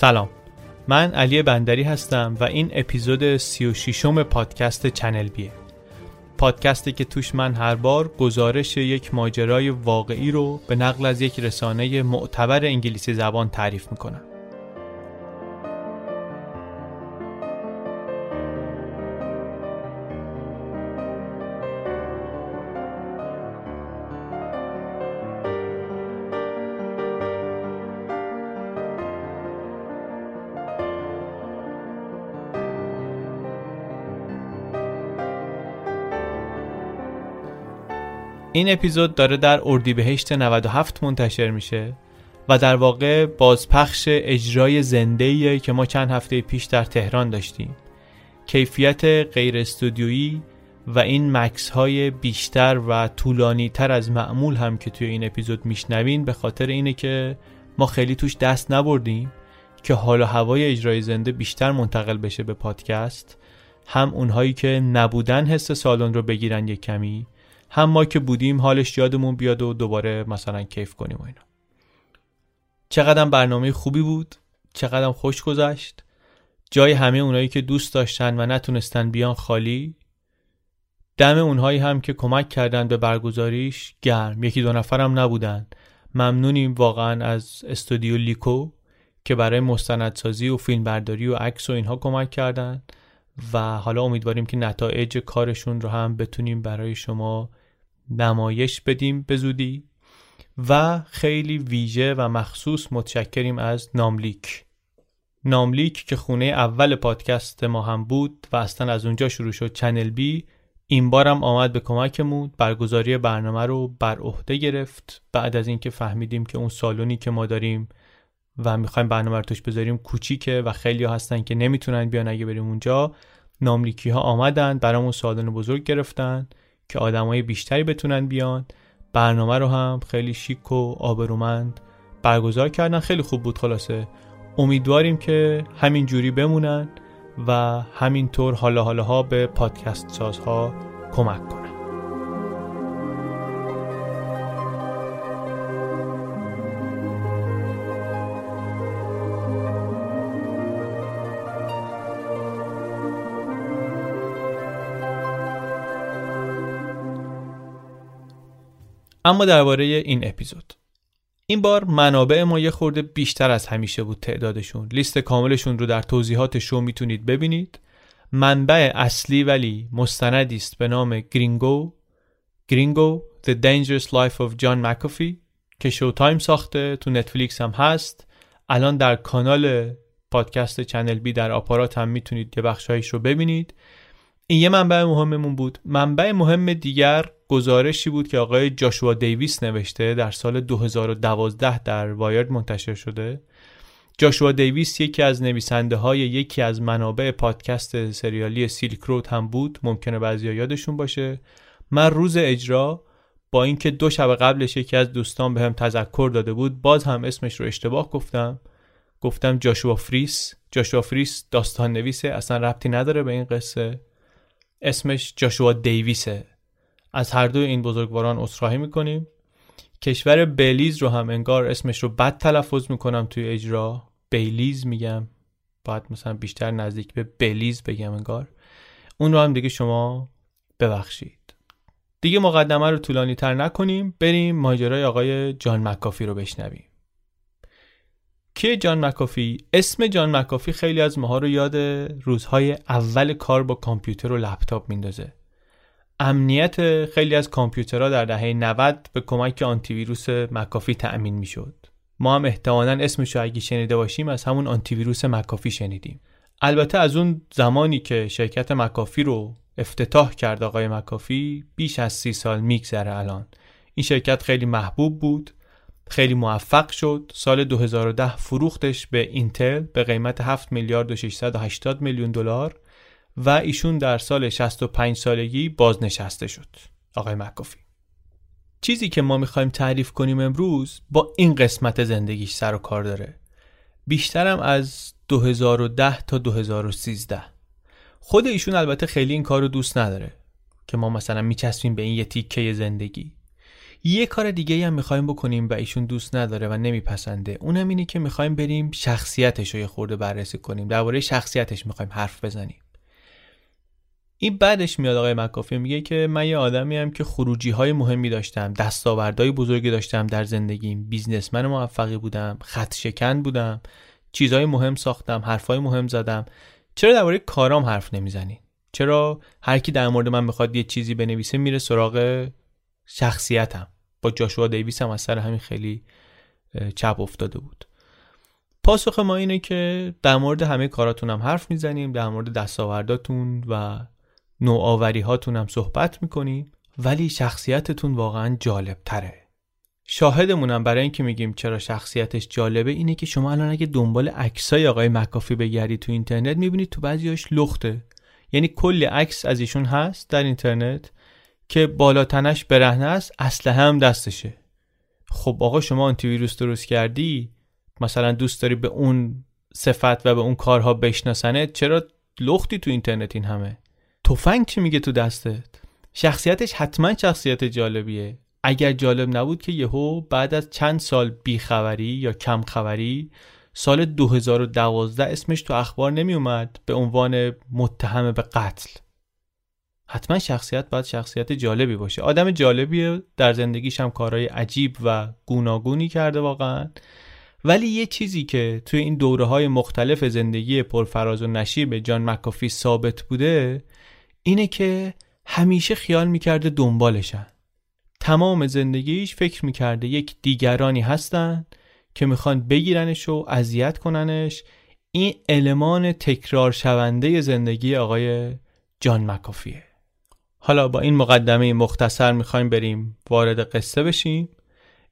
سلام. من علی بندری هستم و این اپیزود 36 م پادکست چنل بیه. پادکستی که توش من هر بار گزارش یک ماجرای واقعی رو به نقل از یک رسانه معتبر انگلیسی زبان تعریف می‌کنم. این اپیزود داره در اردیبهشت 97 منتشر میشه و در واقع بازپخش اجرای زنده که ما چند هفته پیش در تهران داشتیم. کیفیت غیر استودیویی و این مکس های بیشتر و طولانی تر از معمول هم که توی این اپیزود میشنوین به خاطر اینه که ما خیلی توش دست نبردیم که حال و هوای اجرای زنده بیشتر منتقل بشه به پادکست. هم اونهایی که نبودن حس سالن رو بگیرن یک کمی هم ما که بودیم حالش یادمون بیاد و دوباره مثلا کیف کنیم و اینا. چقدر برنامه خوبی بود چقدر خوش گذشت. جای همه اونایی که دوست داشتن و نتونستن بیان خالی. دم اونهایی هم که کمک کردن به برگزاریش گرم. یکی دو نفرم نبودن. ممنونیم واقعا از استودیو لیکو که برای مستندسازی و فیلم برداری و عکس و اینها کمک کردن. و حالا امیدواریم که نتایج کارشون رو هم بتونیم برای شما نمایش بدیم به زودی و خیلی ویژه و مخصوص متشکریم از ناملیک. ناملیک که خونه اول پادکست ما هم بود و اصلا از اونجا شروع شد چنل بی این بارم آمد به کمکمون برگزاری برنامه رو بر عهده گرفت. بعد از اینکه فهمیدیم که اون سالونی که ما داریم و می‌خوایم برنامه رو توش بذاریم کوچیکه و خیلی هستن که نمی‌تونن بیان اگه بریم اونجا ناملیکی ها آمدن برامون سالن بزرگ گرفتن. که آدمای بیشتری بتونن بیان. برنامه رو هم خیلی شیک و آبرومند برگزار کردن. خیلی خوب بود خلاصه. امیدواریم که همین جوری بمونن و همینطور حالا حالا ها به پادکست سازها کمک کنن. اما درباره این اپیزود. این بار منابع ما یه خورده بیشتر از همیشه بود تعدادشون. لیست کاملشون رو در توضیحات شو می‌تونید ببینید. منبع اصلی ولی مستندی است به نام Gringo. Gringo The Dangerous Life of John McAfee که Showtime ساخته تو نتفلیکس هم هست. الان در کانال پادکست چنل بی در آپارات هم می‌تونید یه بخشایش رو ببینید. این یه منبع مهممون بود. منبع مهم دیگر گزارشی بود که آقای جاشوا دیویس نوشته در سال 2012 در وایرد منتشر شده. جاشوا دیویس یکی از نویسنده های یکی از منابع پادکست سریالی سیلک رود هم بود. ممکنه بعضی یادشون باشه. من روز اجرا با اینکه دو شب قبلش یکی از دوستان بهم به تذکر داده بود باز هم اسمش رو اشتباه گفتم. گفتم جاشوا فریس. جاشوا فریس داستان نویسه اصلا ربطی نداره به این قصه. اسمش جاشوا دیویسه. از هر دو این بزرگواران اصراحی می‌کنیم. کشور بلیز رو هم انگار اسمش رو بد تلفظ می‌کنم توی اجرا. بیلیز میگم. باید مثلا بیشتر نزدیک به بلیز بگم انگار. اون رو هم دیگه شما ببخشید. دیگه مقدمه رو طولانی تر نکنیم. بریم ماجرای آقای جان مکافی رو بشنویم. کیه جان مکافی؟ اسم جان مکافی خیلی از ماها رو یاد روزهای اول کار با کامپیوتر و لپتاپ میندازه امنیت خیلی از کامپیوترها در دهه 90 به کمک آنتی ویروس مکافی تأمین می‌شد. ما هم احتمالا اسمش رو اگه شنیده باشیم از همون آنتی ویروس مکافی شنیدیم. البته از اون زمانی که شرکت مکافی رو افتتاح کرد آقای مکافی بیش از سی سال میگذره الان. این شرکت خیلی محبوب بود خیلی موفق شد. سال 2010 فروختش به اینتل به قیمت 7 میلیارد و 680 میلیون دلار و ایشون در سال 65 سالگی بازنشسته شد. آقای مکافی. چیزی که ما می‌خوایم تعریف کنیم امروز با این قسمت زندگیش سر و کار داره. بیشترم از 2010 تا 2013 خود ایشون البته خیلی این کار رو دوست نداره که ما مثلا میچسبیم به این یه تیکه زندگی. یه کار دیگه هم می‌خوایم بکنیم و ایشون دوست نداره و نمیپسنده. اونم اینه که می‌خوایم بریم شخصیتش رو یه خورده بررسی کنیم. درباره شخصیتش می‌خوایم حرف بزنیم. این بعدش میاد آقای مکافی میگه که من یه آدمی هم که خروجی های مهمی داشتم دستاوردهای بزرگی داشتم در زندگیم. بیزنسمن موفقی بودم خط شکن بودم چیزهای مهم ساختم حرفهای مهم زدم. چرا درباره کارام حرف نمی‌زنی؟ چرا هر کی در مورد من می‌خواد یه چیزی بنویسه میره سراغ شخصیتم؟ با جاشوا دیویس هم از سر همین خیلی چپ افتاده بود. پاسخ ما اینه که در مورد همه کاراتون هم حرف می‌زنیم در مورد دستاورداتون و نوآوری هاتون هم صحبت می‌کنیم ولی شخصیتتون واقعا جالب تره شاهدمونم برای اینکه میگیم چرا شخصیتش جالبه اینه که شما الان اگه دنبال عکسای آقای مکافی بگردی تو اینترنت می‌بینید تو بعضیاش لخته. یعنی کلی عکس از ایشون هست در اینترنت. که بالاتنش برهنه است اسلحه هم دستشه. خب آقا شما آنتی ویروس درست کردی؟ مثلا دوست داری به اون صفت و به اون کارها بشناسنت؟ چرا لختی تو اینترنت این همه؟ تفنگ چی میگه تو دستت؟ شخصیتش حتما شخصیت جالبیه. اگر جالب نبود که یهو بعد از چند سال بیخبری یا کم خبری سال 2012 اسمش تو اخبار نمی اومد به عنوان متهم به قتل. حتما شخصیت باید شخصیت جالبی باشه. آدم جالبیه در زندگیش هم کارهای عجیب و گوناگونی کرده واقعا. ولی یه چیزی که توی این دوره های مختلف زندگی پرفراز و نشیب جان مکافی ثابت بوده اینه که همیشه خیال می‌کرده دنبالشن. تمام زندگیش فکر می‌کرده یک دیگرانی هستن که می‌خوان بگیرنش و اذیت کننش. این المان تکرار شونده زندگی آقای جان مکافیه. حالا با این مقدمه مختصر می‌خوایم بریم وارد قصه بشیم.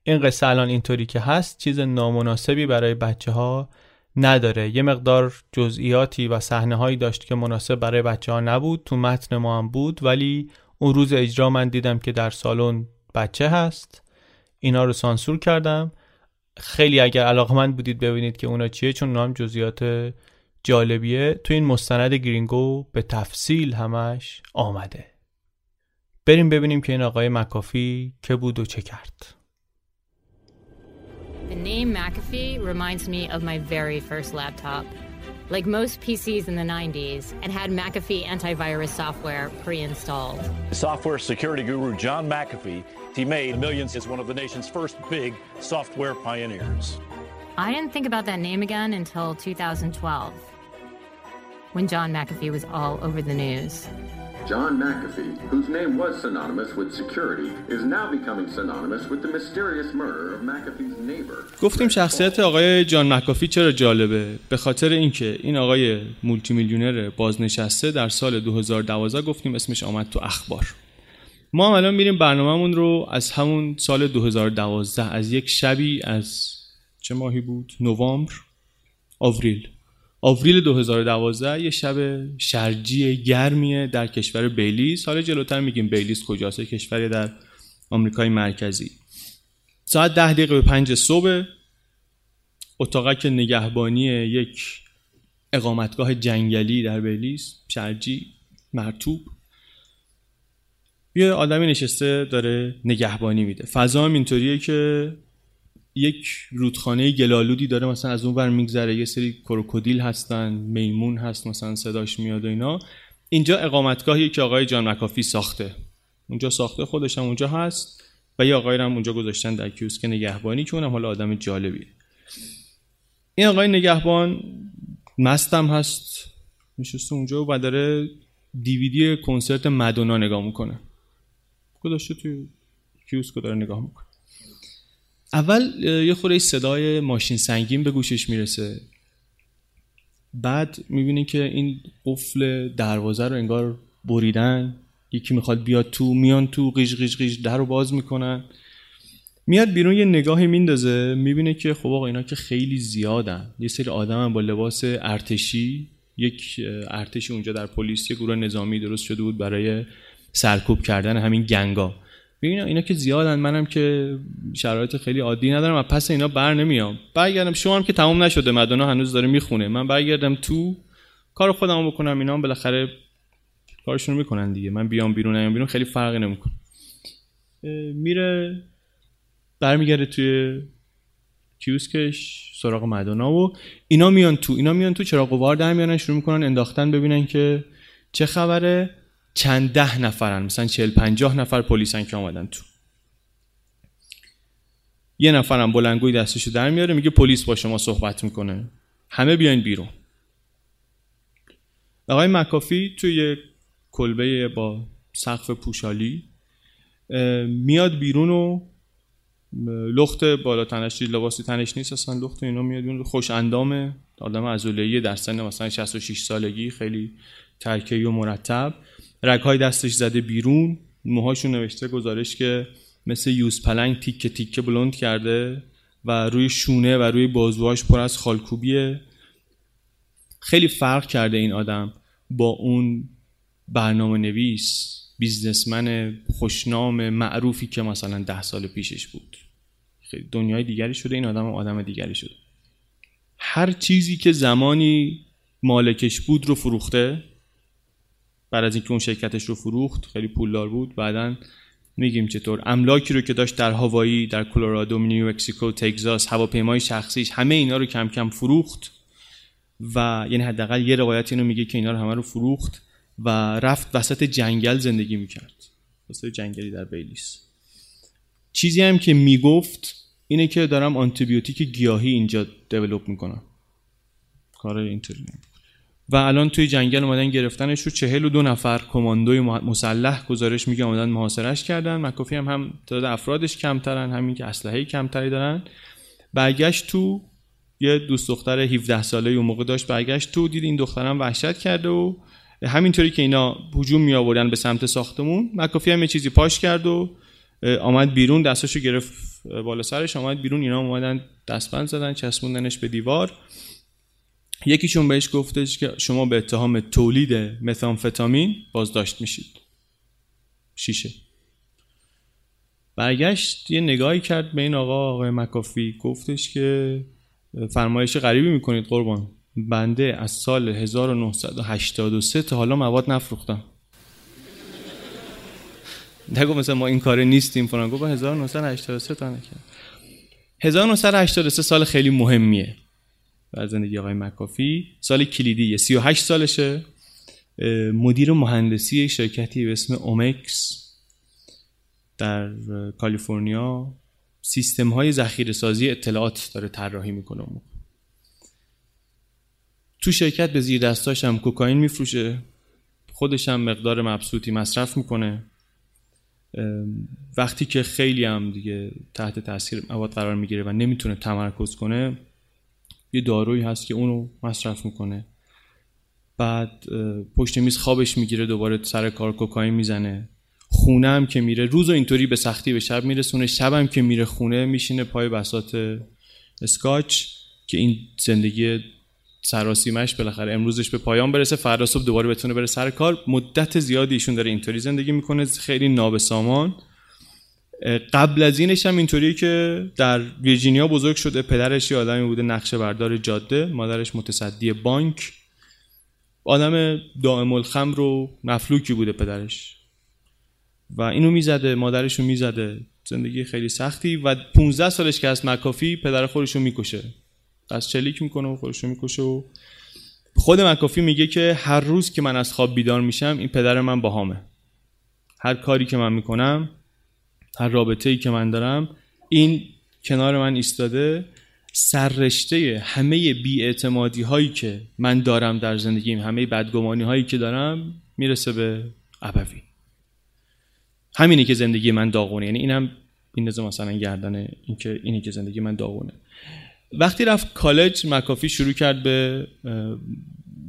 این قصه الان اینطوری که هست چیز نامناسبی برای بچه ها نداره. یه مقدار جزئیاتی و صحنه هایی داشت که مناسب برای بچه ها نبود تو متن ما هم بود ولی اون روز اجرا من دیدم که در سالن بچه هست. اینا رو سانسور کردم. خیلی اگر علاقمند بودید ببینید که اونا چیه چون اونا هم جزئیات جالبیه. تو این مستند گرینگو به تفصیل همش آمده. بریم ببینیم که این آقای مکافی که بود و چه کرد The name McAfee reminds me of my very first laptop. Like most PCs in the 90s, it had McAfee antivirus software pre-installed. Software security guru John McAfee, he made millions as one of the nation's first big software pioneers. I didn't think about that name again until 2012, when John McAfee was all over the news. John McAfee, whose name was synonymous with security, is now becoming synonymous with the mysterious murder of McAfee's neighbor. گفتیم شخصیت آقای جان مکافی چرا جالبه؟ به خاطر اینکه این آقای مولتی میلیونر بازنشسته در سال 2012 گفتیم اسمش آمد تو اخبار. ما هم الان میریم برنامهمون رو از همون سال 2012 از یک شبی از چه ماهی بود؟ نوامبر آوریل. آوریل 2012 یه شب شرجی گرمیه در کشور بیلیز. حالا جلوتر میگیم بیلیز کجاست کشوری در آمریکای مرکزی. ساعت ده دقیقه به پنج صبح اتاقک نگهبانی یک اقامتگاه جنگلی در بیلیز شرجی مرتوب. یه آدمی نشسته داره نگهبانی میده. فضا هم اینطوریه که یک رودخانه گلالودی داره مثلا از اون ور میگذره. یه سری کروکودیل هستن میمون هست مثلا صداش میاد و اینا. اینجا اقامتگاهی که آقای جان مکافی ساخته. اونجا ساخته خودش هم اونجا هست و یه آقای هم اونجا گذاشتن در کیوسک نگهبانی که اونم حالا آدم جالبیه. این آقای نگهبان مستم هست نشسته اونجا و داره دیویدی کنسرت مدونا نگاه می‌کنه. گذاشته توی کیوسک داره نگاه می‌کنه. اول یه خوره صدای ماشین سنگین به گوشش می‌رسه. بعد می‌بینی که این قفل دروازه رو انگار بریدن. یکی می‌خواد بیاد تو میان تو قیش قیش قیش در رو باز می‌کنن. میاد بیرون یه نگاهی میندازه. می‌بینه که خب آقا اینا که خیلی زیادن. یه سری آدم هم با لباس ارتشی. یک ارتشی اونجا در پلیس یه گروه نظامی درست شده بود برای سرکوب کردن همین گنگا. ببین اینا که زیادن منم که شرایط خیلی عادی ندارم و پس اینا بر نمیام. برگردم شما هم که تمام نشده مدونا هنوز داره می‌خونه. من برگردم تو کار خودمو بکنم اینا هم بالاخره کارشون می‌کنن دیگه. من بیام بیرون نیام بیرون خیلی فرقی نمی‌کنه. میره برمیگرده توی کیوسکش سراغ مدونا و اینا میان تو. اینا میان تو چراغ وار در میانن شروع می‌کنن انداختن ببینن که چه خبره. چند ده نفرن مثلا چهل پنجاه نفر پلیسن که آمدن تو. یه نفرم بلنگوی دستشو در میاره میگه پلیس با شما صحبت می‌کنه. همه بیاین بیرون. آقای مکافی توی کلبه با سقف پوشالی میاد بیرون و لخت بالا تنش لباسی تنش نیست اصلا لخت اینا میاد بیرون. خوش اندامه. آدم عضله‌ای در سن مثلا 66 سالگی خیلی ترکیبی و مرتب. رگهای دستش زده بیرون. موهاشون نوشته گزارش که مثل یوز پلنگ تیکه تیکه بلند کرده و روی شونه و روی بازوهاش پر از خالکوبیه. خیلی فرق کرده این آدم با اون برنامه نویس بیزنسمن خوشنام معروفی که مثلا ده سال پیشش بود. خیلی دنیای دیگری شده این آدم آدم دیگری شده. هر چیزی که زمانی مالکش بود رو فروخته. بعد از اینکه اون شرکتش رو فروخت خیلی پولدار بود. بعدا میگیم چطور؟ املاکی رو که داشت در هوایی در کلرادو نیو مکسیکو تگزاس هواپیمای شخصیش همه اینا رو کم کم فروخت و یعنی حداقل یه روایت اینو میگه که اینا رو همه رو فروخت و رفت وسط جنگل زندگی می‌کرد. وسط جنگلی در بیلیس. چیزی هم که می‌گفت اینه که دارم آنتیبیوتیک گیاهی اینجا دیولپ می‌کنم. کار اینطوری و الان توی جنگل اومدن گرفتنش رو چهل و دو نفر. کماندوی مسلح گزارش میگه اومدن محاصرش کردن. مکافی هم هم تعداد افرادش کمترن همین که اسلحه کمتری دارن. برگشت تو یه دوست دختر 17 ساله اون موقع داشت برگشت تو دید این دخترم وحشت کرده و همینطوری که اینا هجوم می آوردن به سمت ساختمون مکافی هم یه چیزی پاش کرد و آمد بیرون دستاشو گرفت بالا سرش آمد بیرون اینا اومدن دستبند زدن چسبوندنش به دیوار. یکیشون بهش گفتش که شما به اتهام تولید متامفتامین بازداشت میشید. شیشه. برگشت یه نگاهی کرد به این آقا آقای مکافی. گفتش که فرمایش غریبی می‌کنید قربان. بنده از سال 1983 تا حالا مواد نفروختم. نگو مثلا ما این کاره نیستیم فلان. گفت 1983 تا نکرد 1983 سال خیلی مهمیه. بر زندگی آقای مکافی. سال کلیدی 38 سالشه. مدیر مهندسی شرکتی به اسم اومکس در کالیفرنیا. سیستم های ذخیره سازی اطلاعات داره طراحی می‌کنه تو شرکت به زیر دستاش هم کوکائین میفروشه. خودش هم مقدار مبسوطی مصرف می‌کنه. وقتی که خیلی هم دیگه تحت تاثیر مواد قرار می‌گیره و نمی‌تونه تمرکز کنه یه دارویی هست که اونو مصرف می‌کنه. بعد پشت میز خوابش می‌گیره دوباره سر کار کوکائین می‌زنه. خونه هم که میره روز و اینطوری به سختی به شب میرسونه. شب هم که میره خونه میشینه پای بسات اسکاچ که این زندگی سراسیمش بالاخره امروزش به پایان برسه. فردا صبح دوباره بتونه بره سر کار. مدت زیادی ایشون داره اینطوری زندگی می‌کنه. خیلی نابسامان. قبل از اینش هم اینطوریه که در ویرجینیا بزرگ شده پدرش یه آدمی بوده نقشه بردار جاده مادرش متصدی بانک. آدم دائم الخمر و مفلوکی بوده پدرش. و اینو می‌زده مادرش رو می‌زده. زندگی خیلی سختی و 15 سالش که از مکافی پدر خودش رو می‌کشه. از چلیک می‌کنه و خودش رو می‌کشه و خود مکافی میگه که هر روز که من از خواب بیدار میشم این پدر من باهامه. هر کاری که من می‌کنم هر رابطه ای که من دارم این کنار من ایستاده سررشته همه بیاعتمادی هایی که من دارم در زندگیم همه بدگمانی هایی که دارم می‌رسه به ابوی. همینی که زندگی من داغونه یعنی اینم این مثلا گردن اینکه اینی که زندگی من داغونه. وقتی رفت کالج مکافی شروع کرد به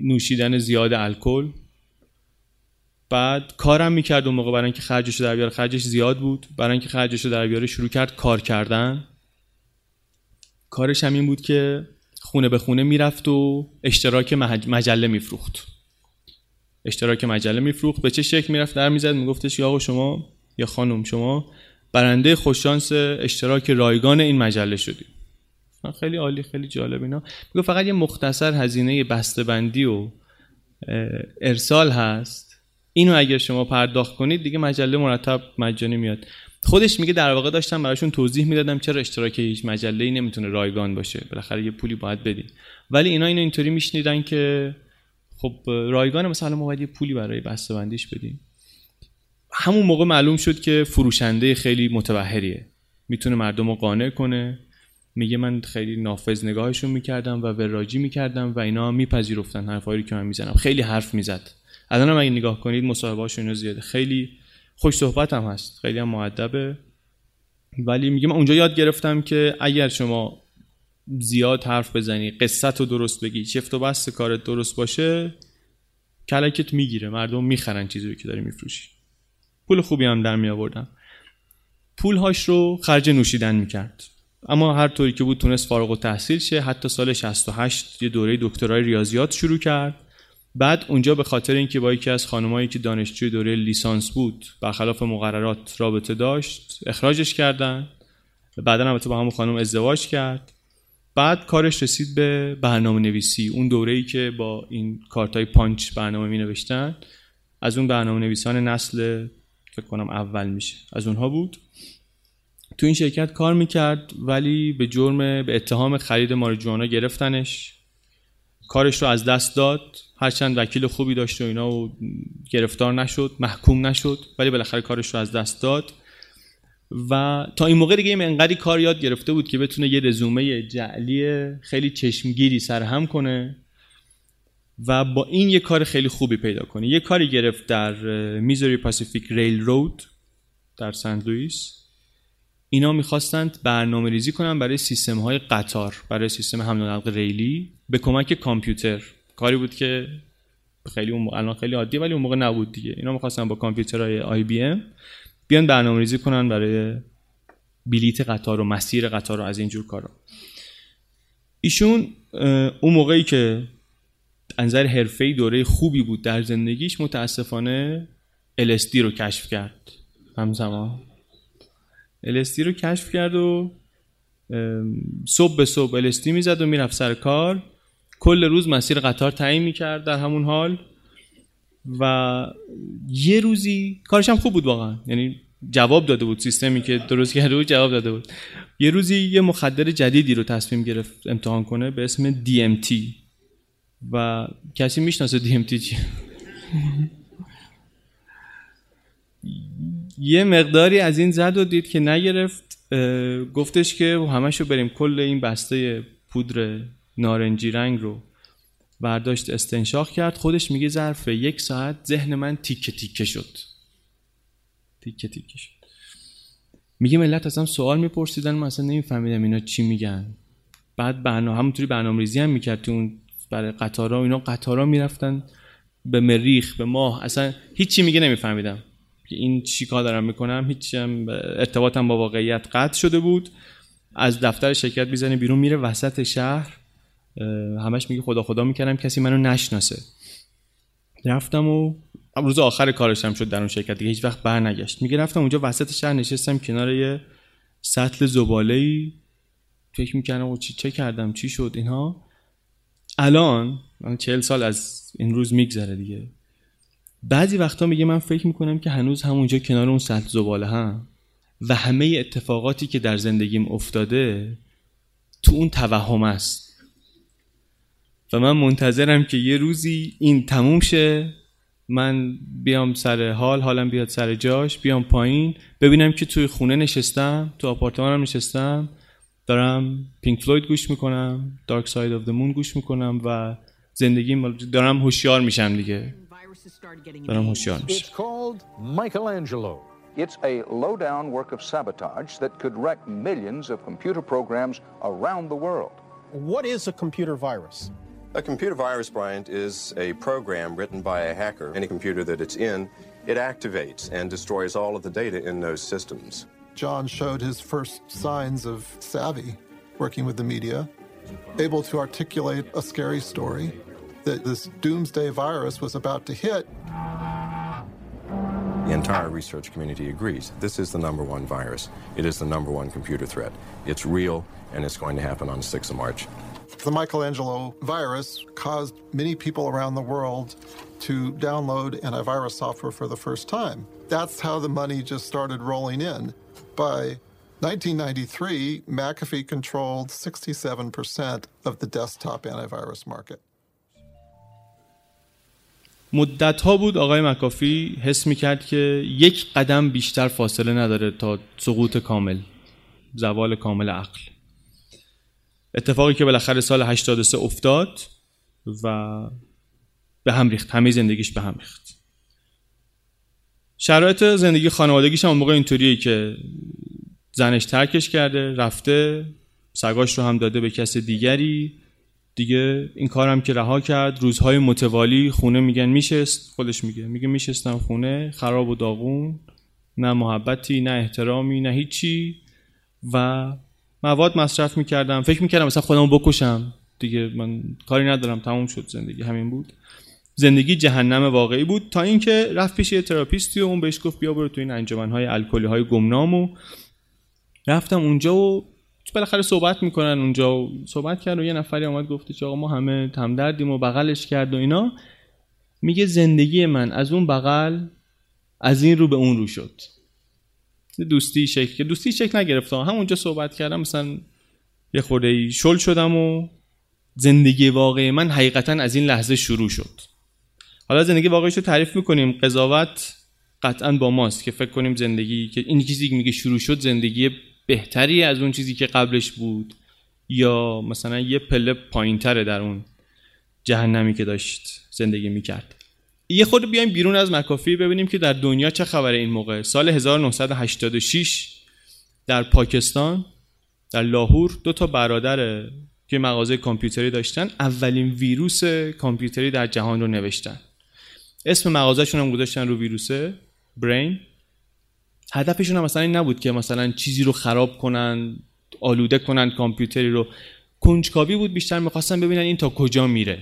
نوشیدن زیاد الکل. بعد کارم می‌کرد اون موقع برای اینکه خرجش در بیاره. خرجش زیاد بود. برای اینکه خرجش در بیاره شروع کرد کار کردن. کارش هم این بود که خونه به خونه می‌رفت و اشتراک مجله میفروخت. اشتراک مجله میفروخت. به چه شکل می‌رفت؟ در می‌زد. میگفتش یا آقا شما یا خانم شما برنده خوششانس اشتراک رایگان این مجله شدید. خیلی عالی خیلی جالب اینا. میگه فقط یه مختصر هزینه بندی و ارسال هست. اینو اگر شما پرداخت کنید دیگه مجله مرتب مجانی میاد. خودش میگه در واقع داشتم براشون توضیح می‌دادم چرا اشتراک هیچ مجله ای نمی‌تونه رایگان باشه. بالاخره یه پولی باید بدین. ولی اینا اینو اینطوری میشنیدن که خب رایگان مثلا ما باید یه پولی برای بندیش بدیم. همون موقع معلوم شد که فروشنده خیلی متبهریه می‌تونه مردم رو قانع کنه. میگه من خیلی نافذ نگاهشون می‌کردم و وراجی می‌کردم و اینا میپذیرفتن حرفایی که من می‌زنم. خیلی حرف می‌زد. الان اگه نگاه کنید مصاحبهاشون زیاده. خیلی خوش صحبت هم هست. خیلی هم معدبه ولی میگه من اونجا یاد گرفتم که اگر شما زیاد حرف بزنی قصت رو درست بگی چفت و بست کارت درست باشه کلکت می‌گیره. مردم می‌خرن چیزی رو که داری میفروشی. پول خوبی هم در می پول هاش رو خرج نوشیدن می‌کرد. اما هر طوری که بود تونست فارغ و تحصیل شه. حتی سال 68 یه دوره دکترای ریاضیات شروع کرد. بعد اونجا به خاطر اینکه با یکی از خانمایی که دانشجوی دوره لیسانس بود برخلاف مقررات رابطه داشت اخراجش کردن. بعدا البته با همون خانم ازدواج کرد. بعد کارش رسید به برنامه نویسی اون دوره ای که با این کارتای پانچ برنامه می نوشتن از اون برنامه نویسان نسل فکر کنم اول میشه از اونها بود. تو این شرکت کار می‌کرد ولی به جرم به اتهام خرید ماریجوانا گرفتنش. کارش رو از دست داد. هرچند وکیل خوبی داشت و اینا و گرفتار نشد محکوم نشد ولی بالاخره کارش رو از دست داد. و تا این موقع دیگه انقدری کار یاد گرفته بود که بتونه یه رزومه جعلی خیلی چشمگیری سرهم کنه و با این یه کار خیلی خوبی پیدا کنه. یه کاری گرفت در Missouri Pacific Railroad در سنت لوئیس. اینا می‌خواستند برنامه ریزی کنن برای سیستم های قطار برای سیستم حمل و نقل ریلی به کمک کامپیوتر. کاری بود که خیلی اون الان خیلی عادیه ولی اون موقع نبود دیگه. اینا می‌خواستن با کامپیوترهای آی بی ام بیان برنامه ریزی کنن برای بلیت قطار و مسیر قطار و از اینجور کارا. ایشون اون موقعی که انظر حرفه‌ای دوره خوبی بود در زندگیش متاسفانه LSD رو کشف کرد. همزمان. LSD رو کشف کرد و صبح به صبح LSD می‌زد و می‌رفت سر کار. کل روز مسیر قطار تعیین می‌کرد در همون حال و یه روزی کارش هم خوب بود واقعا. یعنی جواب داده بود سیستمی که درست کرده بود جواب داده بود. یه روزی یه مخدر جدیدی رو تصمیم گرفت امتحان کنه به اسم DMT و کسی می‌شناسه DMT چی یه مقداری از این زد و دید که نگرفت. گفتش که همشو بریم کل این بسته پودر نارنجی رنگ رو برداشت استنشاق کرد. خودش میگه ظرف یک ساعت ذهن من تیکه تیکه شد. تیکه تیکه شد. میگه ملت اصلا سوال میپرسیدن. من اصلا نمیفهمیدم اینا چی میگن. بعد برنامه همونطوری برنامه ریزی هم می‌کرد تو اون برای قطارا. اینا قطارا می‌رفتن به مریخ به ماه. اصلا هیچی میگه نمیفهمیدم. این چی کار دارم می‌کنم؟ هیچ ارتباطم با واقعیت قطع شده بود. از دفتر شرکت می‌زنه بیرون میره وسط شهر. همش میگه خدا خدا می‌کردم کسی منو نشناسه. رفتم و روز آخر کارشم شد در اون شرکت دیگه هیچ وقت بر نگشت. میگه رفتم اونجا وسط شهر نشستم کنار یه سطل زباله ای فکر می‌کردم چی چه کردم چی شد اینها. الان من چهل سال از این روز میگذره دیگه. بعضی وقتا میگه من فکر می‌کنم که هنوز همونجا کنار اون سطل زباله هم و همه اتفاقاتی که در زندگیم افتاده تو اون توهم است. و من منتظرم که یه روزی این تموم شه من بیام سر حال حالم بیاد سر جاش بیام پایین ببینم که توی خونه نشستم تو آپارتمانم نشستم دارم پینک فلوید گوش می‌کنم Dark Side of Moon گوش می‌کنم و زندگی دارم هوشیار میشم دیگه دارم هوشیار میشم It's called Michelangelo. It's a low-down work of sabotage that could wreck millions of computer programs around the world. What is a computer virus? A computer virus, Bryant, is a program written by a hacker. Any computer that it's in, it activates and destroys all of the data in those systems. John showed his first signs of savvy working with the media, able to articulate a scary story that this doomsday virus was about to hit. The entire research community agrees this is the number one virus. It is the number one computer threat. It's real, and it's going to happen on the 6th of March. The Michelangelo virus caused many people around the world to download antivirus software for the first time. That's how the money just started rolling in. By 1993, McAfee controlled 67% of the desktop antivirus market. مدت ها بود آقای مکافی حس میکرد که یک قدم بیشتر فاصله نداره تا سقوط کامل زوال کامل عقل اتفاقی که بالاخره سال 83 افتاد و به هم ریخت. همه زندگیش به هم ریخت. شرایط زندگی خانوادگیش هم موقع اینطوریه که زنش ترکش کرده رفته سگاش رو هم داده به کس دیگری. دیگه این کارم که رها کرد روزهای متوالی خونه میگن میشست خودش میگه. میگه میشستم خونه خراب و داغون نه محبتی نه احترامی نه هیچی. و مواد مصرف می‌کردم. فکر می‌کردم مثلا خودمو بکشم. دیگه من کاری ندارم. تموم شد زندگی. همین بود. زندگی جهنم واقعی بود. تا اینکه رفت پیش یه تراپیستی و اون بهش گفت بیا برو تو این انجمنهای الکلی های گمنام و رفتم اونجا و بالاخره صحبت می‌کنن اونجا و صحبت کرد و یه نفری آمد گفته آقا ما همه همدردیم و بغلش کرد و اینا. میگه زندگی من از اون بغل از این رو به اون رو شد. دوستی شکل دوستی شکل نگرفته همونجا صحبت کردم مثلا یه خورده شل شدم و زندگی واقعی من حقیقتا از این لحظه شروع شد. حالا زندگی واقعیش رو تعریف می‌کنیم. قضاوت قطعا با ماست که فکر کنیم زندگی که این چیزی که میگه شروع شد زندگی بهتری از اون چیزی که قبلش بود یا مثلا یه پله پایینتره در اون جهنمی که داشت زندگی می‌کرد. یه خود بیایم بیرون از مکافی ببینیم که در دنیا چه خبره این موقع. سال 1986 در پاکستان در لاهور دو تا برادر که مغازه کامپیوتری داشتن. اولین ویروس کامپیوتری در جهان رو نوشتن. اسم مغازهشون هم گذاشتن رو ویروسه برین. هدفشون هم مثلا این نبود که مثلا چیزی رو خراب کنن آلوده کنن کامپیوتری رو. کنجکاوی بود بیشتر می‌خواستن ببینن این تا کجا میره.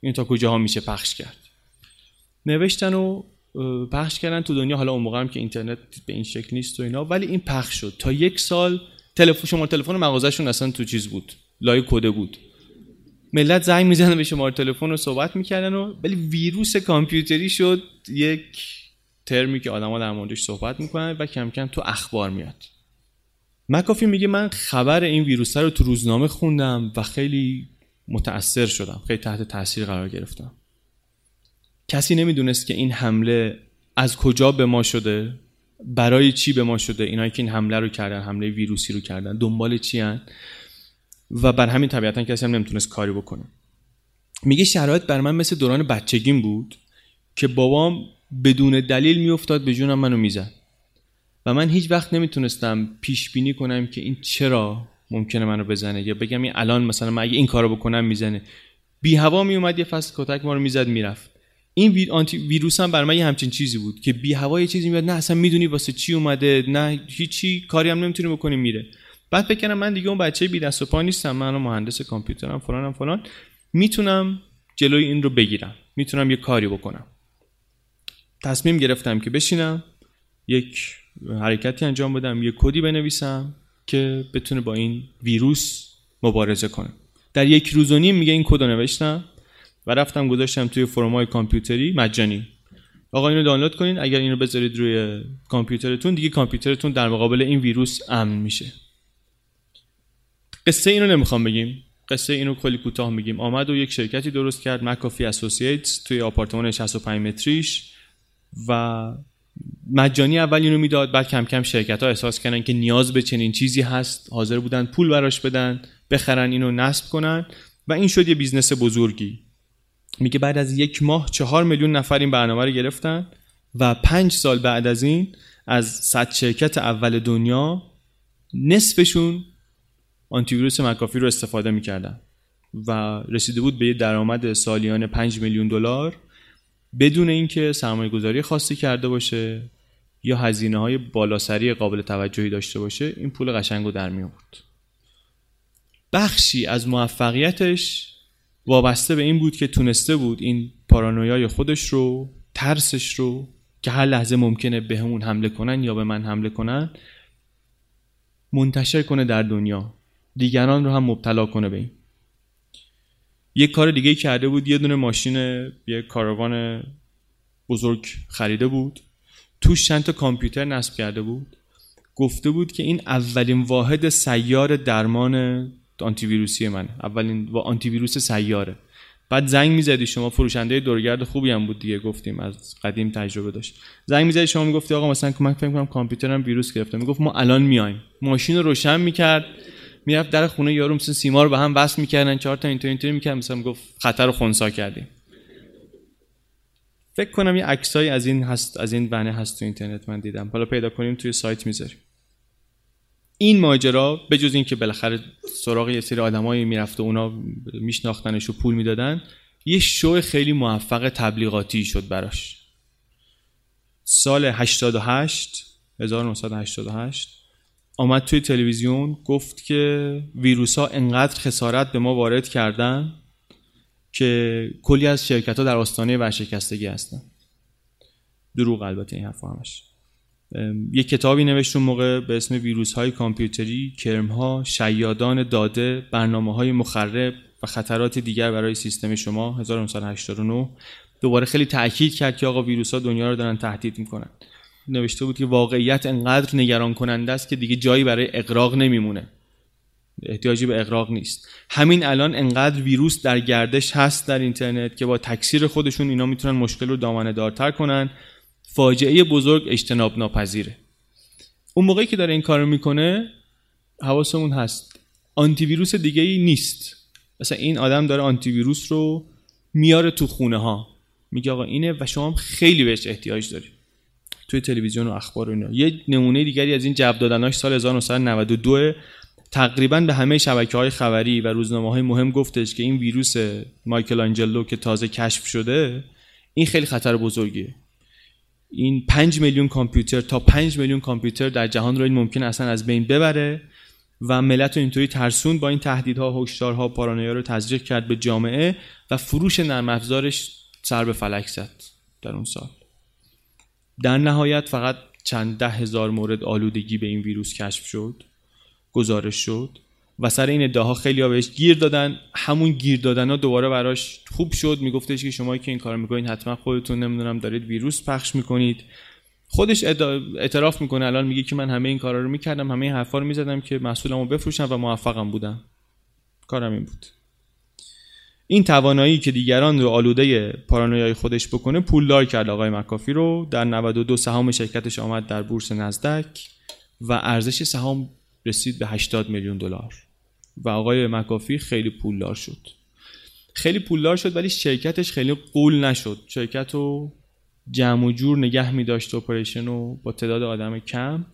این تا کجاها میشه پخش کرد. نوشتن و پخش کردن تو دنیا. حالا اون موقع هم که اینترنت به این شکل نیست و اینا. ولی این پخش شد. تا یک سال تلفن شما تلفن مغازهشون اصلا تو چیز بود. لای کده بود. ملت زنگ می‌زنن به شماره تلفن رو صحبت می‌کردن و ولی ویروس کامپیوتری شد. یک ترمی که آدما در موردش صحبت می‌کنن و کم کم تو اخبار میاد. مکافی میگه من خبر این ویروس رو تو روزنامه خوندم و خیلی متاثر شدم. خیلی تحت تاثیر قرار گرفتم. کسی نمی‌دونست که این حمله از کجا به ما شده برای چی به ما شده اینایی که این حمله رو کردن حمله ویروسی رو کردن دنبال چی هن؟ و بر همین طبیعتا کسی هم نمی‌تونست کاری بکنه. میگه شرایط بر من مثل دوران بچگیم بود که بابام بدون دلیل میافتاد به جونم منو می‌زد. و من هیچ وقت نمی‌تونستم پیش بینی کنم که این چرا ممکنه منو بزنه. یا بگم این الان مثلا من اگه این کارو بکنم می‌زنه. بی هوا می اومد یه فصل کتک ما رو می‌زد می‌رفت. این ویر آنتی ویروس هم بر من یه همچین چیزی بود که بی هوا یه چیزی میاد. نه اصلا می‌دونی واسه چی اومده نه هیچی کاری هم نمی‌تونی بکنی میره. بعد فکر من دیگه اون بچه بی دست و پا نیستم من مهندس کامپیوترم فلانم فلان. می‌تونم جلوی این رو بگیرم. می‌تونم یه کاری بکنم. تصمیم گرفتم که بشینم یک حرکتی انجام بدم یک کدی بنویسم که بتونه با این ویروس مبارزه کنه. در یک روز و نیم میگه این کد نوشتم. و رفتم گذاشتم توی فرمای کامپیوتری مجانی. آقا اینو دانلود کنین. اگر اینو بذارید روی کامپیوترتون دیگه کامپیوترتون در مقابل این ویروس امن میشه. قصه اینو نمی‌خوام بگیم. قصه اینو کلی کوتاه میگیم. آمد و یک شرکتی درست کرد مکافی اسوسییتس توی آپارتمان 65 متریش و مجانی اول اینو می‌داد بعد کم کم شرکت ها احساس کردن که نیاز به چنین چیزی هست حاضر بودن پول براش بدن بخرن اینو نصب کنن و این شد یه business بزرگی. میگه بعد از یک ماه چهار میلیون نفر این برنامه رو گرفتن و پنج سال بعد از این از صد شرکت اول دنیا نصفشون آنتیویروس مکافی رو استفاده می‌کردن و رسیده بود به یه درآمد سالیانه 5 میلیون دلار بدون اینکه سرمایه گذاری خاصی کرده باشه یا هزینه های بالاسری قابل توجهی داشته باشه این پول قشنگ رو در می بخشی از موفقیتش وابسته به این بود که تونسته بود این پارانویای خودش رو ترسش رو که هر لحظه ممکنه به همون حمله کنن یا به من حمله کنن منتشر کنه در دنیا. دیگران رو هم مبتلا کنه به این. یک کار دیگه کرده بود یه دونه ماشین یه کاروان بزرگ خریده بود. توش چند تا کامپیوتر نصب کرده بود. گفته بود که این اولین واحد سیار درمان آنتی ویروسی منه اولین و آنتی ویروس سیاره. بعد زنگ می‌زدی شما فروشنده دورگرد خوبی هم بود دیگه گفتیم از قدیم تجربه داشت. زنگ می‌زدی شما می‌گفتی آقا مثلا من فکر کنم کامپیوترم ویروس گرفته. می‌گفت ما الان میایم ماشین رو روشن می‌کرد می‌رفت در خونه یارو مثلا سیما رو به هم وصل می‌کردن چهار تا اینطوری اینطوری می‌کرد مثلا می‌گفت خطر رو خونسا کردیم. فکر کنم یه عکسایی از این هست از این بنه هست تو اینترنت من دیدم. حالا پیدا کنیم توی سایت می‌ذاریم. این ماجرا به جز اینکه بالاخره سراغ یه سری آدمایی می‌رفت و اونا میشناختنش و پول می‌دادن یه شو خیلی موفق تبلیغاتی شد براش. سال 88 1988 آمد توی تلویزیون گفت که ویروس ها انقدر خسارت به ما وارد کردن که کلی از شرکت ها در آستانه ورشکستگی هستن. دروغ البته این حرف همش. یه کتابی نوشت اون موقع به اسم ویروس های کامپیوتری کرم ها شیادان داده برنامه های مخرب و خطرات دیگر برای سیستم شما 1989 دوباره خیلی تاکید کرد که آقا ویروس ها دنیا رو دارن تهدید می‌کنن. نوشته بود که واقعیت انقدر نگران کننده است که دیگه جایی برای اقراق نمیمونه. احتیاجی به اقراق نیست. همین الان انقدر ویروس در گردش هست در اینترنت که با تکثیر خودشون اینا می‌تونن مشکل رو دامنه دارتر کنن. فاجعه بزرگ اجتناب ناپذیره اون موقعی که داره این کارو می‌کنه حواسمون هست. آنتی ویروس دیگه ای نیست. مثلا این آدم داره آنتی ویروس رو میاره تو خونه ها میگه آقا اینه و شما خیلی بهش احتیاج دارید توی تلویزیون و اخبار و اینا. یه نمونه دیگری از این جواب دادناش سال 1992 تقریبا به همه شبکه های خبری و روزنامه های مهم گفتش که این ویروس مایکل آنجلو که تازه کشف شده این خیلی خطر بزرگیه. این 5 میلیون کامپیوتر تا 5 میلیون کامپیوتر در جهان رو این ممکن اصلا از بین ببره و ملت رو اینطوری ترسون با این تهدیدها هشدارها پارانویا رو تزریق کرد به جامعه و فروش نرم افزارش سر به فلک زد در اون سال. در نهایت فقط چند ده هزار مورد آلودگی به این ویروس کشف شد گزارش شد. و سر این ادعاها خیلی ها بهش گیر دادن. همون گیر دادن ها دوباره براش خوب شد. میگفتش که شما که این کار می‌کنید حتما خودتون نمی‌دونم دارید ویروس پخش می‌کنید. خودش اعتراف می‌کنه. الان میگه که من همه این کارا رو می‌کردم همه این حرفا رو می‌زدم که مسئولمو بفروشم و موفقم بودم. کارم این بود. این توانایی که دیگران رو آلوده پارانویای خودش بکنه پولدار کرد آقای مکافی رو. در 92 سهام شرکتش آمد در بورس نزدک و ارزش سهام رسید به 80 میلیون دلار. و آقای مکافی خیلی پولدار شد. خیلی پولدار شد ولی شرکتش خیلی قول نشد. شرکت رو جمع و جور نگه می داشت اپریشن رو با تعداد آدم کم.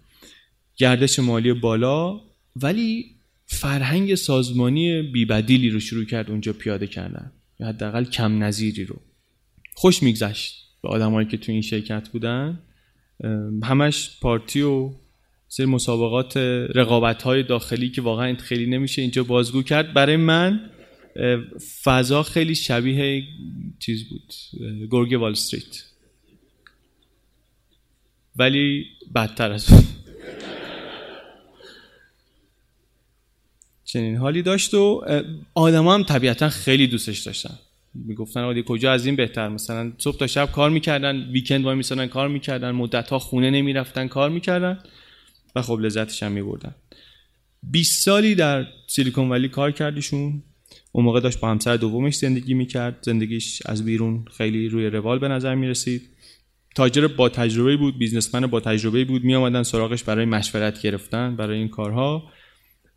گردش مالی بالا ولی فرهنگ سازمانی بیبدیلی رو شروع کرد اونجا پیاده کردن. یا حداقل کم نظیری رو. خوش میگذشت به آدمایی که تو این شرکت بودن. همش پارتی و سری مسابقات رقابت های داخلی که واقعا خیلی نمیشه اینجا بازگو کرد. برای من فضا خیلی شبیه چیز بود گرگ وال استریت. ولی بدتر از چنین حالی داشت و آدم هم طبیعتا خیلی دوستش داشتن. می‌گفتن آقا کجا از این بهتر؟ مثلا صبح تا شب کار می‌کردن ویکند وای میسادن کار می‌کردن مدت ها خونه نمی‌رفتن کار می‌کردن. و خب لذتش هم میبردن. 20 سالی در سیلیکون ولی کار کردیشون. اون موقع داشت با همسر دومش زندگی می‌کرد. زندگیش از بیرون خیلی روی روال به نظر می‌رسید. تاجر با تجربه بود businessman با تجربه بود. می آمدن سراغش برای مشورت گرفتن برای این کارها.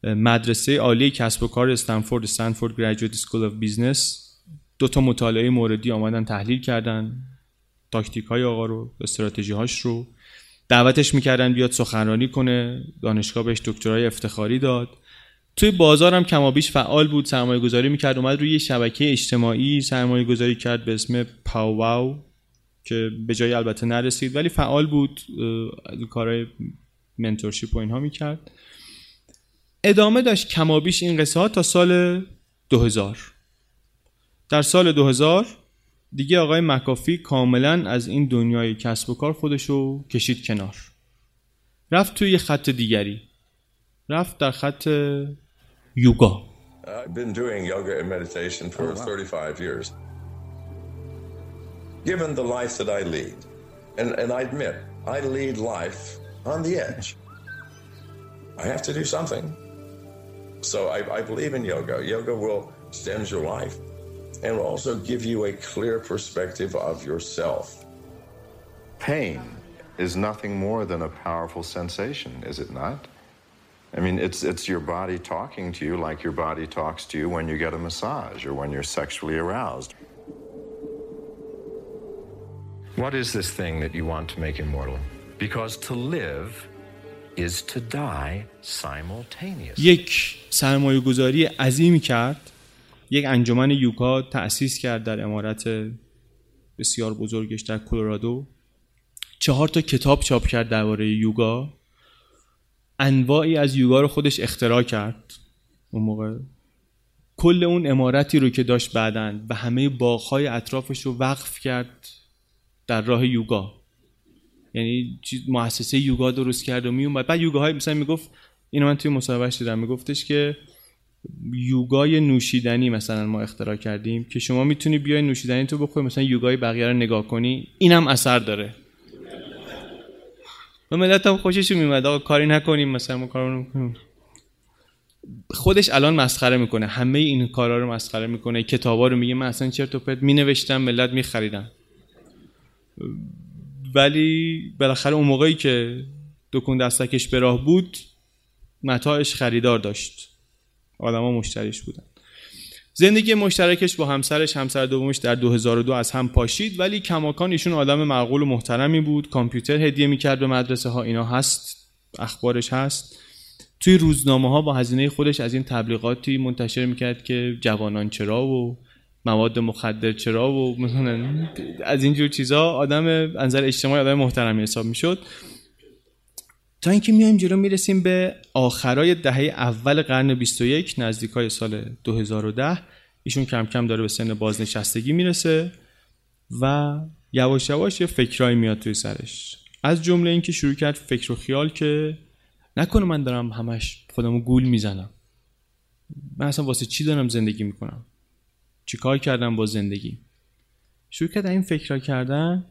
مدرسه عالی کسب و کار استنفورد Stanford Graduate School of Business دو تا مطالعه موردی آمدن تحلیل کردن. تاکتیک های آقا رو استراتژی هاش رو. دعوتش می‌کردن بیاد سخنرانی کنه. دانشگاه بهش دکترای افتخاری داد. توی بازار هم کمابیش فعال بود سرمایه گذاری می‌کرد. اومد روی شبکه اجتماعی سرمایه گذاری کرد به اسم پاواو که به جای البته نرسید ولی فعال بود. کارهای منتورشیپ و اینها می‌کرد. ادامه داشت کمابیش این قصه ها تا سال 2000 در سال 2000 دیگه آقای مکافی کاملا از این دنیای کسب و کار خودشو کشید کنار رفت توی خط دیگری رفت در خط یوگا I've been doing yoga and meditation for 35 years. Given the life that I lead, and, and I admit, I lead life on the edge. I have to do something. So I, I believe in yoga. Yoga will extend your life and will also give you a clear perspective of yourself. Pain is nothing more than a powerful sensation, is it not? I mean, it's, it's your body talking to you like your body talks to you when you get a massage or when you're sexually aroused. What is this thing that you want to make immortal? Because to live is to die simultaneously. یک سرمایه گذاری عظیمی کرد یک انجمن یوکا تأسیس کرد در امارت بسیار بزرگش در کلرادو. چهار تا کتاب چاپ کرد درباره یوگا. انواعی از یوگا رو خودش اختراع کرد. اون موقع کل اون امارتی رو که داشت بعدن و همه باغهای اطرافش رو وقف کرد در راه یوگا. یعنی مؤسسه یوگا درست کرد و میومد بعد یوگاهای مثلا می‌گفت اینو من توی مصاحبهش دیدم. میگفتش که یوگای نوشیدنی مثلا ما اختراع کردیم که شما می‌تونی بیای نوشیدنی تو بخوری مثلا یوگای بقیه رو نگاه کنی اینم اثر داره. و ملت هم خوشش میومد آقا کاری نکنیم مثلا ما کارو خودش الان مسخره می‌کنه همه این کارا رو مسخره می‌کنه کتابا رو میگه من اصلا چرت و پرت مینوشتم ملت میخریدن ولی بالاخره اون موقعی که دکون دستکش به راه بود متاعش خریدار داشت. آدما مشتریش بودن. زندگی مشترکش با همسرش همسر دومش در 2002 از هم پاشید ولی کماکان ایشون آدم معقول و محترمی بود. کامپیوتر هدیه می‌کرد به مدرسه ها. اینا هست اخبارش هست. توی روزنامه ها با هزینه خودش از این تبلیغاتی منتشر می‌کرد که جوانان چرا و مواد مخدر چرا و مثلا از اینجور چیزا. آدم انظر اجتماعی آدم محترمی حساب می‌شد. تا اینکه میایم جلو می‌رسیم به آخرای دهه اول قرن 21 نزدیکای سال 2010 ایشون کم کم داره به سن بازنشستگی می‌رسه و یواش یواش یه فکرایی میاد توی سرش. از جمله اینکه شروع کرد فکر و خیال که نکنه من دارم همش خودمو گول می‌زنم. من اصلا واسه چی دارم زندگی می‌کنم؟ چیکار کردم با زندگی؟ شروع کرد این فکرها کردن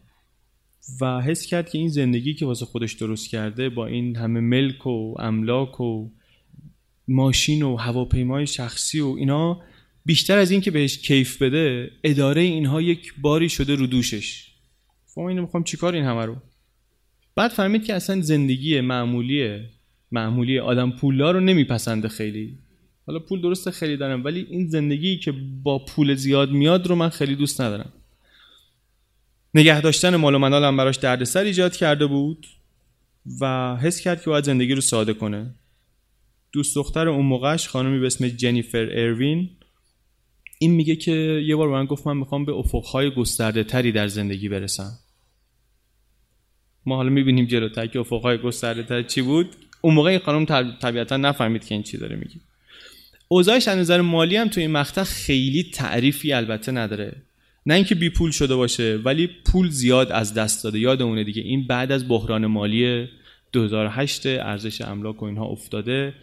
و حس کرد که این زندگی که واسه خودش درست کرده با این همه ملک و املاک و ماشین و هواپیمای شخصی و اینا بیشتر از این که بهش کیف بده اداره اینها یک باری شده رو دوشش. خب اینو می‌خوام چیکار این همه رو؟ بعد فهمید که اصلا زندگی معمولی معمولی آدم پولدار رو نمیپسنده خیلی. حالا پول درسته خیلی دارم ولی این زندگی که با پول زیاد میاد رو من خیلی دوست ندارم. نگه داشتن مال و منال هم براش دردسر ایجاد کرده بود و حس کرد که باید زندگی رو ساده کنه. دوست دختر اون موقعش خانمی به اسم جنیفر اروین این میگه که یه بار من گفت من می‌خوام به افقهای گسترده تری در زندگی برسم. ما حالا می‌بینیم جلوتر که افقهای گسترده تر چی بود. اون موقع این خانم طبیعتا نفهمید که این چی داره میگه. اوضاعش از نظر مالی هم تو این مقطع خیلی تعریفی البته نداره. نه اینکه بی پول شده باشه ولی پول زیاد از دست داده. یادمونه دیگه این بعد از بحران مالی 2008 ارزش املاک و اینها افتاده.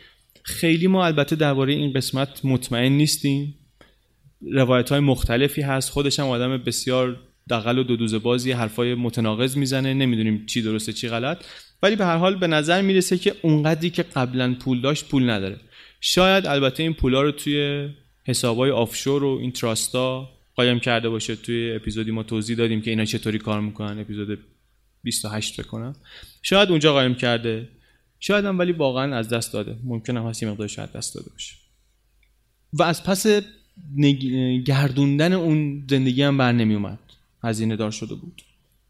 خیلی ما البته درباره این قسمت مطمئن نیستیم. روایت های مختلفی هست. خودش هم آدم بسیار دقل و دو دوزه بازی حرفای متناقض می‌زنه. نمی‌دونیم چی درسته چی غلط. ولی به هر حال به نظر می‌رسه که اونقدری که قبلا پول داشت پول نداره. شاید البته این پولا رو توی حسابای آفشور و این تراستا قایم کرده باشه. توی اپیزودی ما توضیح دادیم که اینا چطوری کار می‌کنن. اپیزود 28 بکنم شاید اونجا قایم کرده. شاید هم ولی واقعا از دست داده. ممکنه هم هست یه مقدار شاید دست داده باشه. و از پس گردوندن اون زندگی هم بر نمی اومد هزینه دار شده بود.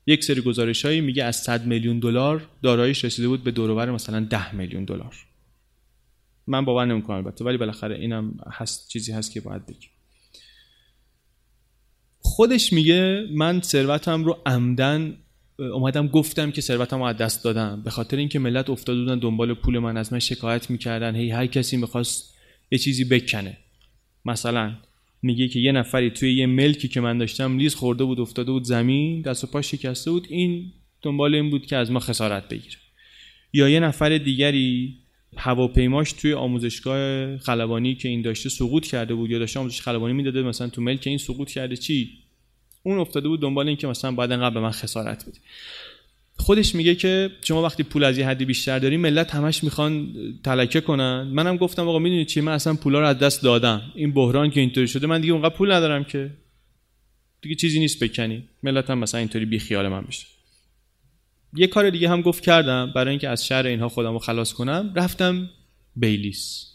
یک سری گزارش هایی میگه از 100 میلیون دلار داراییش رسیده بود به دورور مثلا 10 میلیون دلار. من باور نمی‌کنم البته ولی بالاخره اینم هست چیزی هست که باید بگیم. خودش میگه من ثروتم رو عمدن اومدم گفتم که ثروتم رو از دست دادم. به خاطر اینکه ملت افتاده بودن دنبال پول من از من شکایت می‌کردن. هی هر کسی می‌خواست یه چیزی بکنه. مثلا میگه که یه نفری توی یه ملکی که من داشتم لیز خورده بود افتاده بود زمین دست و پاش شکسته بود. این دنبال این بود که از ما خسارت بگیره. یا یه نفر دیگری هواپیماش توی آموزشگاه خلبانی که این داشته سقوط کرده بود یا داشته آموزش خلبانی می‌داده مثلا تو ملک این سقوط کرده چی؟ اون افتاده بود دنبال این که مثلا بعد انقدر به من خسارت بده. خودش میگه که شما وقتی پول از یه حدی بیشتر داری ملت همش می‌خوان تلکه کنن. منم گفتم آقا می‌دونی چی؟ من اصلا پولا رو از دست دادم. این بحران که اینطوری شده من دیگه اونقدر پول ندارم که. دیگه چیزی نیست بکنی. ملت هم مثلا اینطوری بی خیال من بشه یه کار دیگه هم گفت کردم برای اینکه از شر اینها خودم رو خلاص کنم. رفتم بیلیس.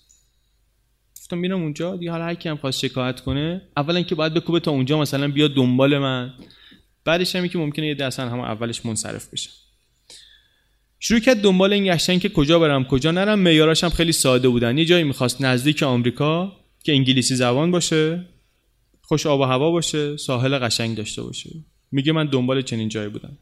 گفتم میرم اونجا دیگه حالا هر کی هم خواست شکایت کنه اولا که باید بکوبه تا اونجا مثلا بیا دنبال من. بعدش هم که ممکنه یه دستن هم اولش منصرف بشه. شروع کرد دنبال این گشتن که کجا برم کجا نرم. معیاراش هم خیلی ساده بودن. یه جایی می‌خواست نزدیک آمریکا که انگلیسی زبان باشه خوش آب و هوا باشه ساحل قشنگ داشته باشه. میگه من دنبال چنین جایی بودم.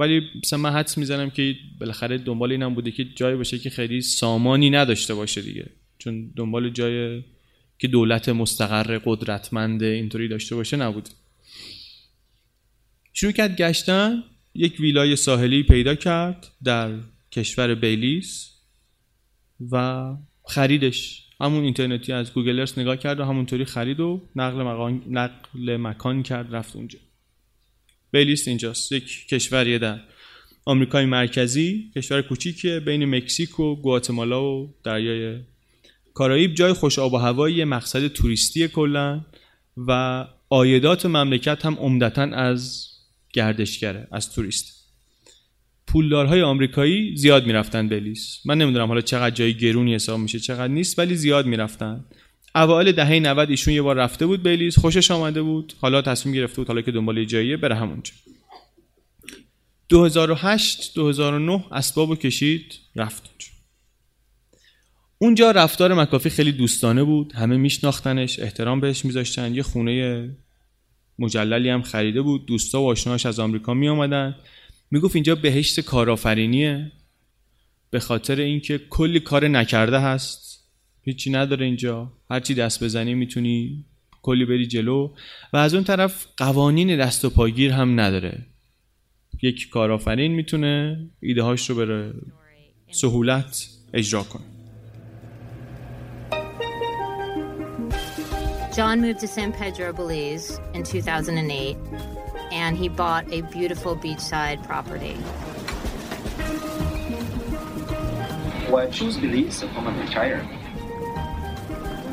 ولی مثلا من حدس می‌زنم که بالاخره دنبال اینم بوده که جایی باشه که خیلی سامانی نداشته باشه دیگه. چون دنبال جای که دولت مستقر قدرتمند اینطوری داشته باشه نبود. شروع کرد گشتن. یک ویلای ساحلی پیدا کرد در کشور بیلیس و خریدش. همون اینترنتی از گوگل ارس نگاه کرد و همونطوری خرید و نقل مکان, نقل مکان کرد رفت اونجا. بیلیس اینجاست. یک کشوریه در. آمریکای مرکزی کشور کوچیکیه بین مکزیک و گواتمالا و دریای کارائیب. جای خوش آب و هوایی مقصد توریستی کلا. و آیدات مملکت هم عمدتا از گردشگره از توریست. پولدارهای آمریکایی زیاد می‌رفتن بلیس من نمی‌دونم حالا چقدر جای گرونی حساب میشه چقدر نیست ولی زیاد می‌رفتن. اوایل دهه 90 ایشون یه بار رفته بود بلیس خوشش آمده بود. حالا تصمیم گرفته بود حالا که دنبال جاییه بره همونجا. 2008 2009 اسبابو کشید رفت اونجا. اونجا رفتار مکافی خیلی دوستانه بود. همه میشناختنش احترام بهش میذاشتن. یه خونه مجللی هم خریده بود. دوستا و آشناش از آمریکا می آمدن می‌گفت اینجا بهشت کارآفرینیه. به خاطر اینکه کلی کار نکرده هست. هیچی نداره اینجا. هرچی دست بزنی می‌تونی کلی بری جلو. و از اون طرف قوانین دست و پاگیر هم نداره. یک کارآفرین می‌تونه ایده هاش رو بره سهولت اجرا کنه. John moved to San Pedro, Belize in 2008, and he bought a beautiful beachside property. Why choose Belize upon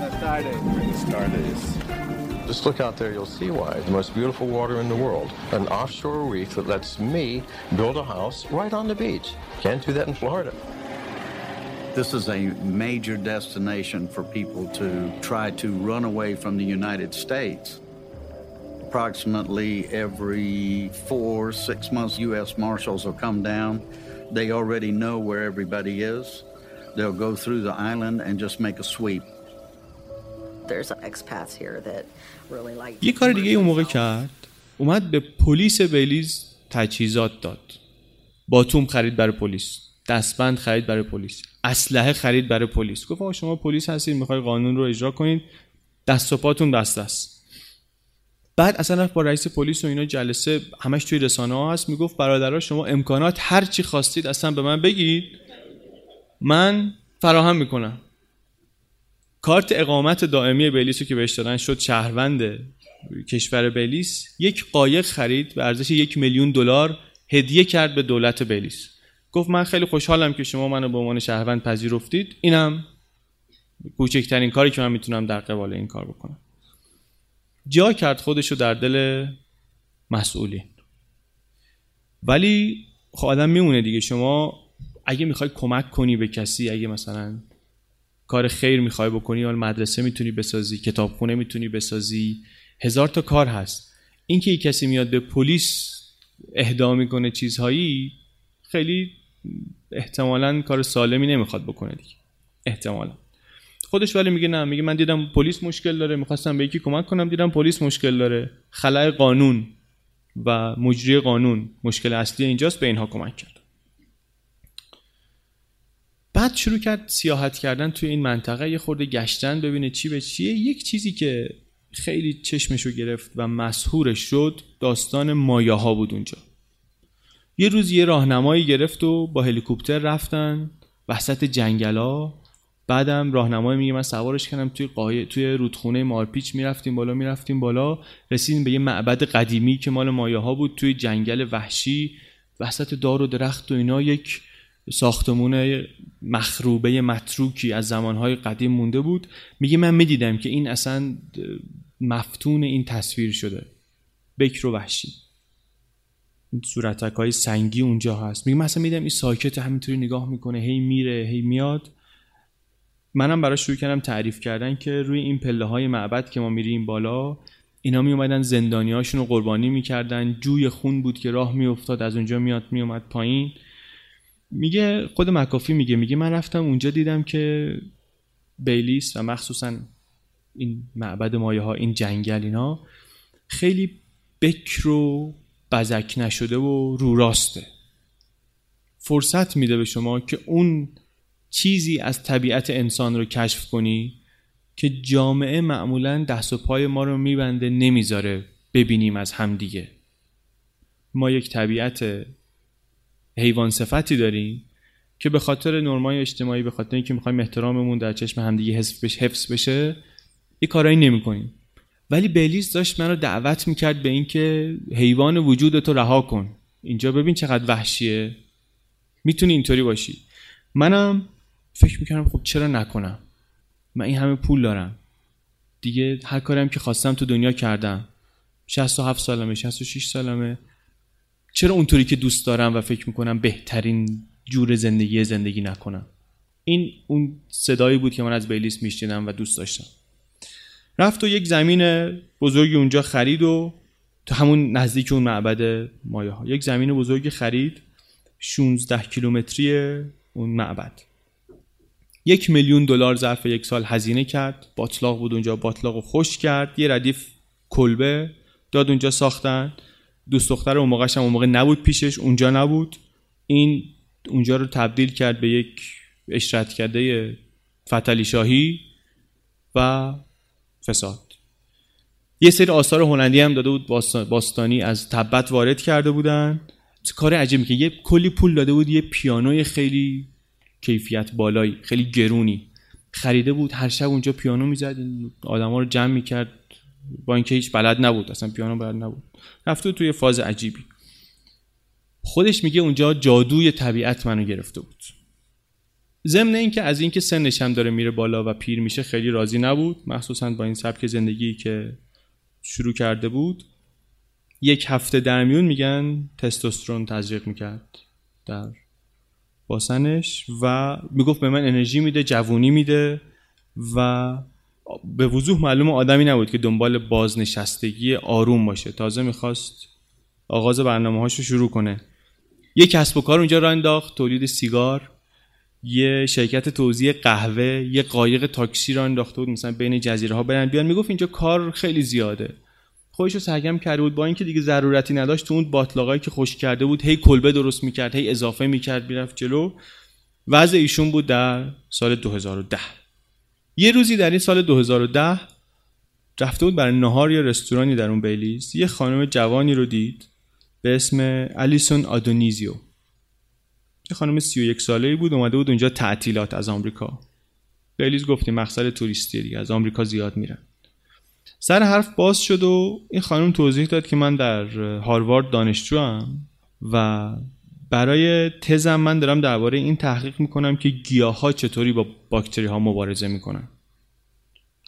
retire? Buenas tardes. Buenas tardes. Just look out there, you'll see why. The most beautiful water in the world. An offshore reef that lets me build a house right on the beach. Can't do that in Florida. This is a major destination for people to try to run away from the United States. Approximately every four, six months, U.S. Marshals will come down. They already know where everybody is. They'll go through the island and just make a sweep. یه کار دیگه اون موقع کرد. اومد به پلیس بلیز تجهیزات داد. باتوم خرید برای پلیس. دستبند خرید برای پلیس. اسلحه خرید برای پلیس. گفت آقا شما پلیس هستید می‌خوای قانون رو اجرا کنید. دست و پاتون دست است بعد اصلا رفت با رئیس پلیس و اینا جلسه همش توی رسانه ها هست. می‌گفت برادرها شما امکانات هر چی خواستید اصلا به من بگید. من فراهم می‌کنم. کارت اقامت دائمی بلیس رو که بهش دادن شد شهروند کشور بلیس. یک قایق خرید به ارزش یک میلیون دلار هدیه کرد به دولت بلیس. گفت من خیلی خوشحالم که شما منو به عنوان شهروند پذیرفتید. اینم کوچکترین کاری که من می‌تونم در قبال این کار بکنم. جا کرد خودشو در دل مسئولین. ولی خب آدم میمونه دیگه. شما اگه می‌خوای کمک کنی به کسی اگه مثلا کار خیر می‌خوای بکنی یا مدرسه می‌تونی بسازی کتابخونه می‌تونی بسازی. هزار تا کار هست. اینکه یک کسی میاد به پلیس اهدا می‌کنه چیزهایی خیلی احتمالا کار سالمی نمی‌خواد بکنه دیگه. احتمالا. خودش ولی میگه نه میگه من دیدم پلیس مشکل داره می‌خواستم به یکی کمک کنم دیدم پلیس مشکل داره. خلای قانون و مجری قانون مشکل اصلی اینجاست به اینها کمک کرد. بعد شروع کرد سیاحت کردن توی این منطقه. یه خورده گشتن ببینه چی به چیه. یک چیزی که خیلی چشمشو گرفت و مسهورش شد داستان مایه ها بود اونجا. یه روز یه راهنمایی گرفت و با هلیکوپتر رفتن وسط جنگلا. بعدم راهنمای میگه من سوارش کردم توی قایه توی رودخونه مارپیچ می‌رفتیم بالا می‌رفتیم بالا. رسیدیم به یه معبد قدیمی که مال مایه ها بود توی جنگل وحشی. وسط دار و درخت و اینا. یک ساختمون مخروبه متروکی از زمانهای قدیم مونده بود. میگه من می‌دیدم که این اصلا مفتون این تصویر شده. بکر و وحشی. صورتک های سنگی اونجا هست. میگه مثلا میدم این ساکت همینطوری نگاه می‌کنه هی میره هی میاد. منم براش شروع کردم تعریف کردن که روی این پله های معبد که ما میریم بالا اینا می اومدن زندانی هاشون رو قربانی می‌کردن. جوی خون بود که راه میافتاد از اونجا میاد میومد پایین. میگه خود مکافی میگه میگه من رفتم اونجا دیدم که بیلیس و مخصوصا این معبد مایه ها این جنگل اینا خیلی بکر و بزک نشده و رو راسته. فرصت میده به شما که اون چیزی از طبیعت انسان رو کشف کنی که جامعه معمولا دست و پای ما رو میبنده نمی‌ذاره ببینیم از همدیگه ما یک طبیعت حیوان صفتی داریم که به خاطر نرمای اجتماعی به خاطر اینکه می‌خوایم احتراممون در چشم همدیگه حفظ بشه, حفظ بشه یه کارایی نمی‌کنیم. ولی بلیز داشت من رو دعوت می‌کرد به اینکه حیوان وجود تو رها کن. اینجا ببین چقدر وحشیه. می‌تونی اینطوری باشی. منم فکر می‌کردم خب چرا نکنم؟ من این همه پول دارم. دیگه هر کاریم که خواستم تو دنیا کردم. 67 سالمه 66 سالمه. چرا اونطوری که دوست دارم و فکر می‌کنم بهترین جور زندگی زندگی نکنم؟ این اون صدایی بود که من از بیلیس میشنیدم و دوست داشتم. رفت و یک زمین بزرگی اونجا خرید و تو همون نزدیک اون معبد مایه ها یک زمین بزرگی خرید 16 کیلومتری اون معبد. یک میلیون دلار ظرف یک سال هزینه کرد. باطلاق بود اونجا باطلاق رو خوش کرد. یه ردیف کلبه داد اونجا ساختن. دوست دختر اون موقعش هم اون موقع نبود پیشش اونجا نبود. این اونجا رو تبدیل کرد به یک اشرت کرده فتلی شاهی و فساد. یه سری آثار هلندی هم داده بود باستانی از تبت وارد کرده بودن. کار عجیبی که یه کلی پول داده بود یه پیانوی خیلی کیفیت بالایی خیلی گرونی خریده بود. هر شب اونجا پیانو می‌زد آدما رو جمع می‌کرد. با اینکه هیچ بلد نبود اصلا پیانو بلد نبود. رفته توی فاز عجیبی. خودش میگه اونجا جادوی طبیعت منو گرفته بود. ضمن اینکه از اینکه سنش هم داره میره بالا و پیر میشه خیلی راضی نبود. مخصوصا با این سبک زندگی که شروع کرده بود. یک هفته در میون میگن تستوسترون تزریق می‌کرد در باسنش و می‌گفت به من انرژی میده جوونی میده و به وضوح معلوم آدمی نبود که دنبال بازنشستگی آروم باشه. تازه می‌خواست آغاز برنامه هاشو شروع کنه. یه کسب و کار اونجا را انداخت تولید سیگار یه شرکت توزیع قهوه یه قایق تاکسی را انداخته بود مثلا بین جزیره ها برن بیان. می‌گفت اینجا کار خیلی زیاده. خودش رو سرگرم کرده بود با اینکه دیگه ضرورتی نداشت. تو اون باطلاقایی که خوش کرده بود هی کلبه درست می‌کرد هی اضافه می‌کرد می‌رفت جلو. وضع ایشون بود در سال 2010 یه روزی در این سال 2010 رفته بود برای نهار یا رستورانی در اون بیلیز. یه خانم جوانی رو دید به اسم الیسون آدونیزیو. یه خانم 31 ساله بود اومده بود اونجا تعطیلات از آمریکا. بیلیز گفتیم مقصد توریستی دیگه از آمریکا زیاد میرن. سر حرف باز شد و این خانم توضیح داد که من در هاروارد دانشجو هم و برای تزم من دارم درباره این تحقیق می‌کنم که گیاه ها چطوری با باکتری ها مبارزه می‌کنن.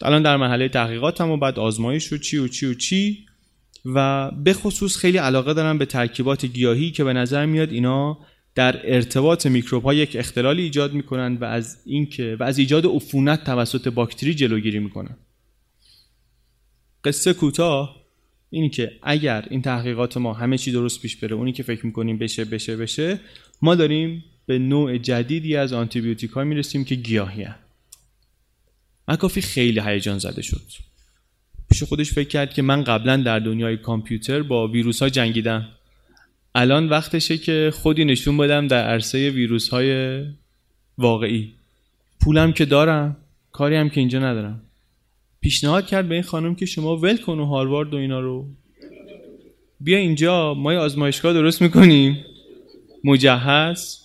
الان در مرحله تحقیقاتم و بعد آزمایش و چی و چی و چی و به خصوص خیلی علاقه دارم به ترکیبات گیاهی که به نظر میاد اینا در ارتباط میکروب ها یک اختلالی ایجاد می‌کنن و از اینکه و از ایجاد عفونت توسط باکتری جلوگیری می‌کنن. قصه کوتاه. اینی که اگر این تحقیقات ما همه چی درست پیش بره اونی که فکر می‌کنیم بشه بشه بشه ما داریم به نوع جدیدی از آنتیبیوتیک ها می‌رسیم که گیاهی هم. مکافی خیلی هیجان زده شد. پیش خودش فکر کرد که من قبلا در دنیای کامپیوتر با ویروس ها جنگیدم. الان وقتشه که خودی نشون بدم در عرصه ویروس های واقعی. پولم که دارم کاری هم که اینجا ندارم. پیشنهاد کرد به این خانم که شما ول کن و هاروارد و اینا رو. بیا اینجا ما یه آزمایشگاه درست می‌کنیم. مجهز.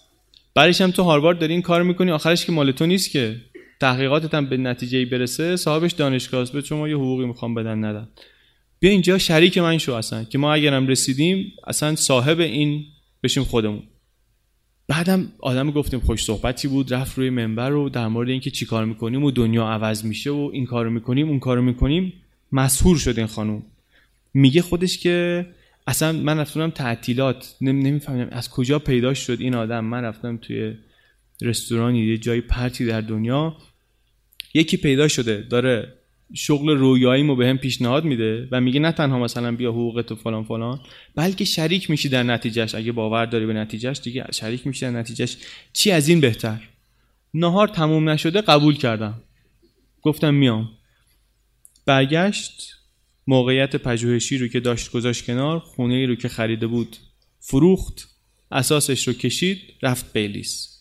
بعدش هم تو هاروارد داری این کار می‌کنی آخرش که مال تو نیست که. تحقیقاتت هم به نتیجه برسه صاحبش دانشگاه است به شما یه حقوقی می‌خوام بدن ندن بیا اینجا شریک من شو اصلا که ما اگرم رسیدیم اصلا صاحب این بشیم خودمون. بعدم آدم گفتیم خوش صحبتی بود؟ رفت روی منبر رو در مورد اینکه چی کار می‌کنیم و دنیا عوض میشه و این کارو می‌کنیم اون کارو می‌کنیم مسهور شد این خانوم. میگه خودش که اصلا من رفتم تعطیلات نمیفهمیدم از کجا پیدا شد این آدم. من رفتم توی رستورانی یه جایی پرتی در دنیا. یکی پیدا شده داره شغل رویاییمو به هم پیشنهاد میده و میگه نه تنها مثلا بیا حقوقت و فلان فلان بلکه شریک میشی در نتیجهش اگه باور داری به نتیجهش دیگه شریک میشی در نتیجهش چی از این بهتر؟ نهار تموم نشده قبول کردم. گفتم میام. برگشت موقعیت پژوهشی رو که داشت گذاشت کنار خونه ای رو که خریده بود فروخت اساسش رو کشید رفت بیلیس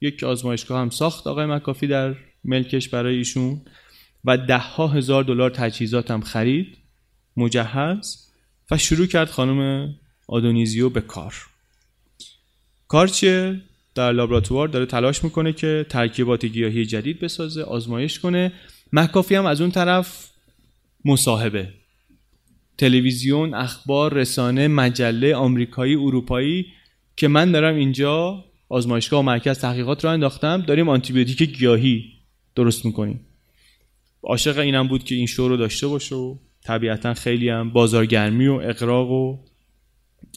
یک آزمایشگاه هم ساخت آقای مکافی در ملکش برای ایشون. و ده ها هزار دلار تجهیزات هم خرید مجهز و شروع کرد خانم آدونیزیو به کار. کار چیه؟ در لابراتوار داره تلاش می‌کنه که ترکیبات گیاهی جدید بسازه آزمایش کنه. مکافی هم از اون طرف مصاحبه. تلویزیون اخبار رسانه مجله آمریکایی اروپایی که من دارم اینجا آزمایشگاه و مرکز تحقیقات رو انداختم داریم آنتیبیوتیک گیاهی درست می‌کنیم. عاشق اینم بود که این شو رو داشته باشه و طبیعتا خیلی هم بازارگرمی و اقراق و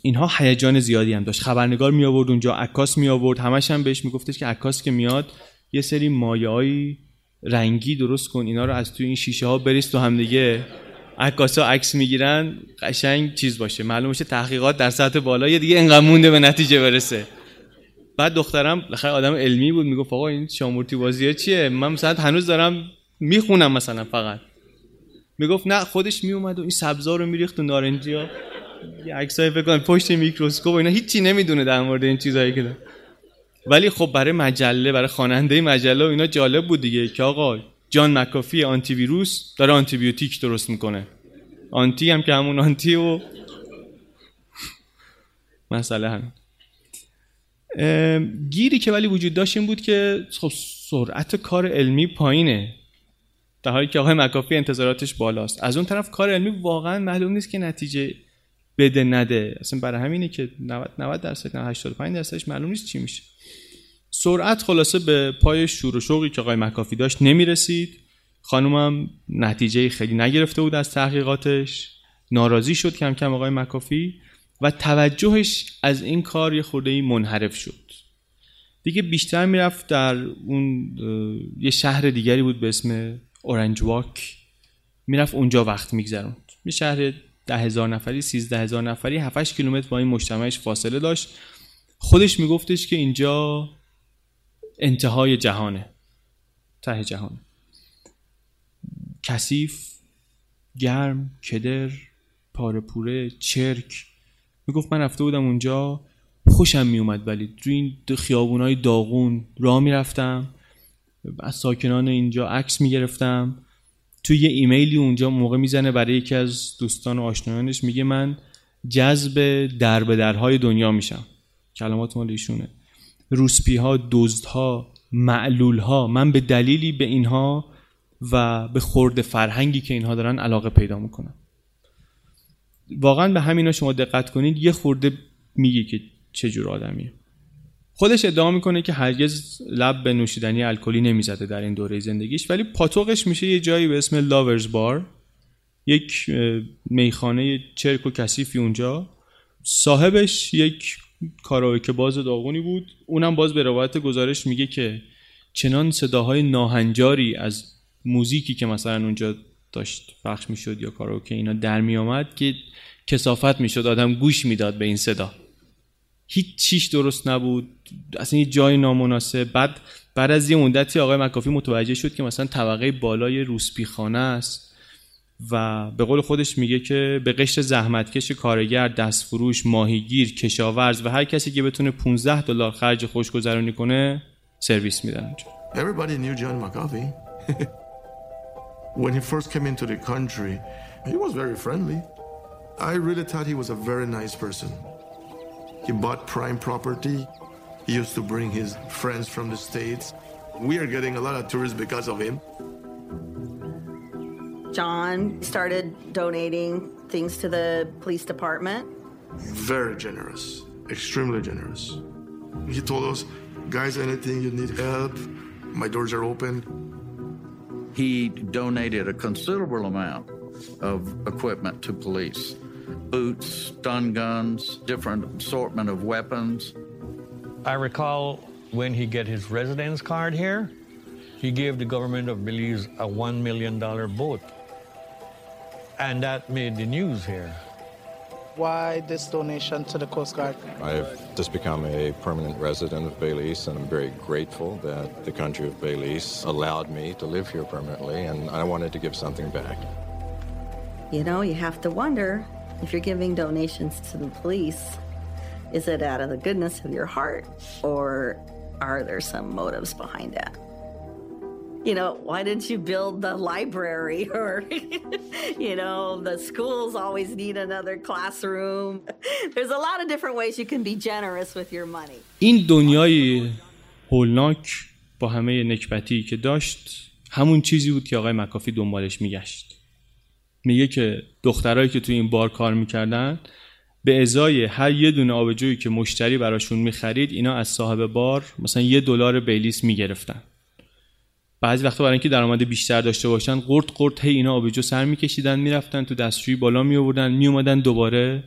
اینها هیجان زیادی هم داشت. خبرنگار می آورد اونجا عکاس می آورد همش هم بهش میگفتش که عکاس که میاد یه سری مایه‌ای رنگی درست کن اینا رو از توی این شیشه ها بریز تو هم دیگه عکاسا عکس می‌گیرن قشنگ چیز باشه. معلوم میشه تحقیقات در سطح بالا یه دیگه انقدر مونده به نتیجه برسه. بعد دخترم خیلی آدم علمی بود می‌گفت آقا این شامورتی بازیه چیه؟ من مثلا هنوز دارم می‌خونم مثلا فقط. می‌گفت نه خودش میومد و این سبزا رو میریخت و نارنجی ها. یه عکسای فکر کنم پشت میکروسکوپ اینا. هیچی نمی‌دونه در مورد این چیزایی که ولی خب برای مجله برای خواننده مجله و اینا جالب بود دیگه که آقا جان مکافی آنتی ویروس داره آنتی بیوتیک درست می‌کنه. آنتی هم که همون آنتی و مسئله هم گیری که ولی وجود داشت این بود که خب سرعت کار علمی پایینه. در حالی که آقای مکافی انتظاراتش بالاست. از اون طرف کار علمی واقعا معلوم نیست که نتیجه بده نده. اصلا برای همینه که 90 90 درصد 85 درصدش معلوم نیست چی میشه. سرعت خلاصه به پای شور و شوقی که آقای مکافی داشت نمی‌رسید. خانومم نتیجه خیلی نگرفته بود از تحقیقاتش. ناراضی شد کم کم آقای مکافی و توجهش از این کار یه خورده منحرف شد. دیگه بیشتر می‌رفت در اون یه شهر دیگری بود به اسم اورنج واک می‌رفت اونجا وقت میگذروند. یه شهر ده هزار نفری سیزده هزار نفری 7 کیلومتر با این مجتمعش فاصله داشت. خودش میگفتش که اینجا انتهای جهانه ته جهانه کثیف گرم کدر پاره پوره چرک. می‌گفت من رفته بودم اونجا خوشم میومد ولی تو این خیابونای داغون راه می‌رفتم. از ساکنان اینجا عکس می‌گرفتم. توی یه ایمیلی اونجا موقع می‌زنه برای یکی از دوستان و آشنایانش میگه من جذب در به درهای دنیا میشم. کلمات مال ایشونه. روسپی ها دزد ها معلول ها من به دلیلی به اینها و به خورد فرهنگی که اینها دارن علاقه پیدا می‌کنم. واقعا به همینا شما دقت کنید یه خورده میگه که چه جور آدمیه. خودش ادعا می‌کنه که هرگز لب به نوشیدنی الکلی نمی‌زده در این دوره زندگیش ولی پاتوقش میشه یه جایی به اسم لاورز بار یک میخانه چرک و کثیفی اونجا. صاحبش یک کاراوکه باز داغونی بود اونم باز به روایت گزارش میگه که چنان صداهای ناهنجاری از موزیکی که مثلا اونجا داشت پخش می‌شد یا کاراوکه اینا در میامد که کسافت می‌شد آدم گوش می‌داد به این صدا. هیچ چیش درست نبود اصلا یه جای نامناسب بعد بعد از یه مدتی آقای مکافی متوجه شد که مثلا طبقه بالای روسپیخانه است و به قول خودش میگه که به قشر زحمتکش کارگر دستفروش ماهیگیر کشاورز و هر کسی که بتونه 15 دلار خرج خوشگذرانی کنه سرویس میدن Everybody knew John McAfee. when he first came into the country, he was very friendly. I really thought he was a very nice person. He bought prime property. He used to bring his friends from the States. We are getting a lot of tourists because of him. John started donating things to the police department. Very generous. extremely generous. He told us, guys, anything you need help, my doors are open. He donated a considerable amount of equipment to police boots, stun guns, different assortment of weapons. I recall when he get his residence card here, he gave the government of Belize a $1 million boat. And that made the news here. Why this donation to the Coast Guard? I've just become a permanent resident of Belize, and I'm very grateful that the country of Belize allowed me to live here permanently, and I wanted to give something back. You know, you have to wonder if you're giving donations to the police, is it out of the goodness of your heart, or are there some motives behind that? you know, why didn't you build the library or, you know, the schools always need another classroom. There's a lot of different ways you can be generous with your money. این دنیای هولناک با همه نکبتی که داشت همون چیزی بود که آقای مکافی دنبالش میگشت میگه که دخترایی که توی این بار کار می‌کردن به ازای هر یه دونه آبجویی که مشتری براشون می‌خرید اینا از صاحب بار مثلا یه دلار بیلیس می‌گرفتن. بعضی وقتا برای اینکه درآمد بیشتر داشته باشن قرط قرط هی اینا آبجو سر میکشیدن می‌رفتن تو دستشویی بالا می آوردن می اومدن دوباره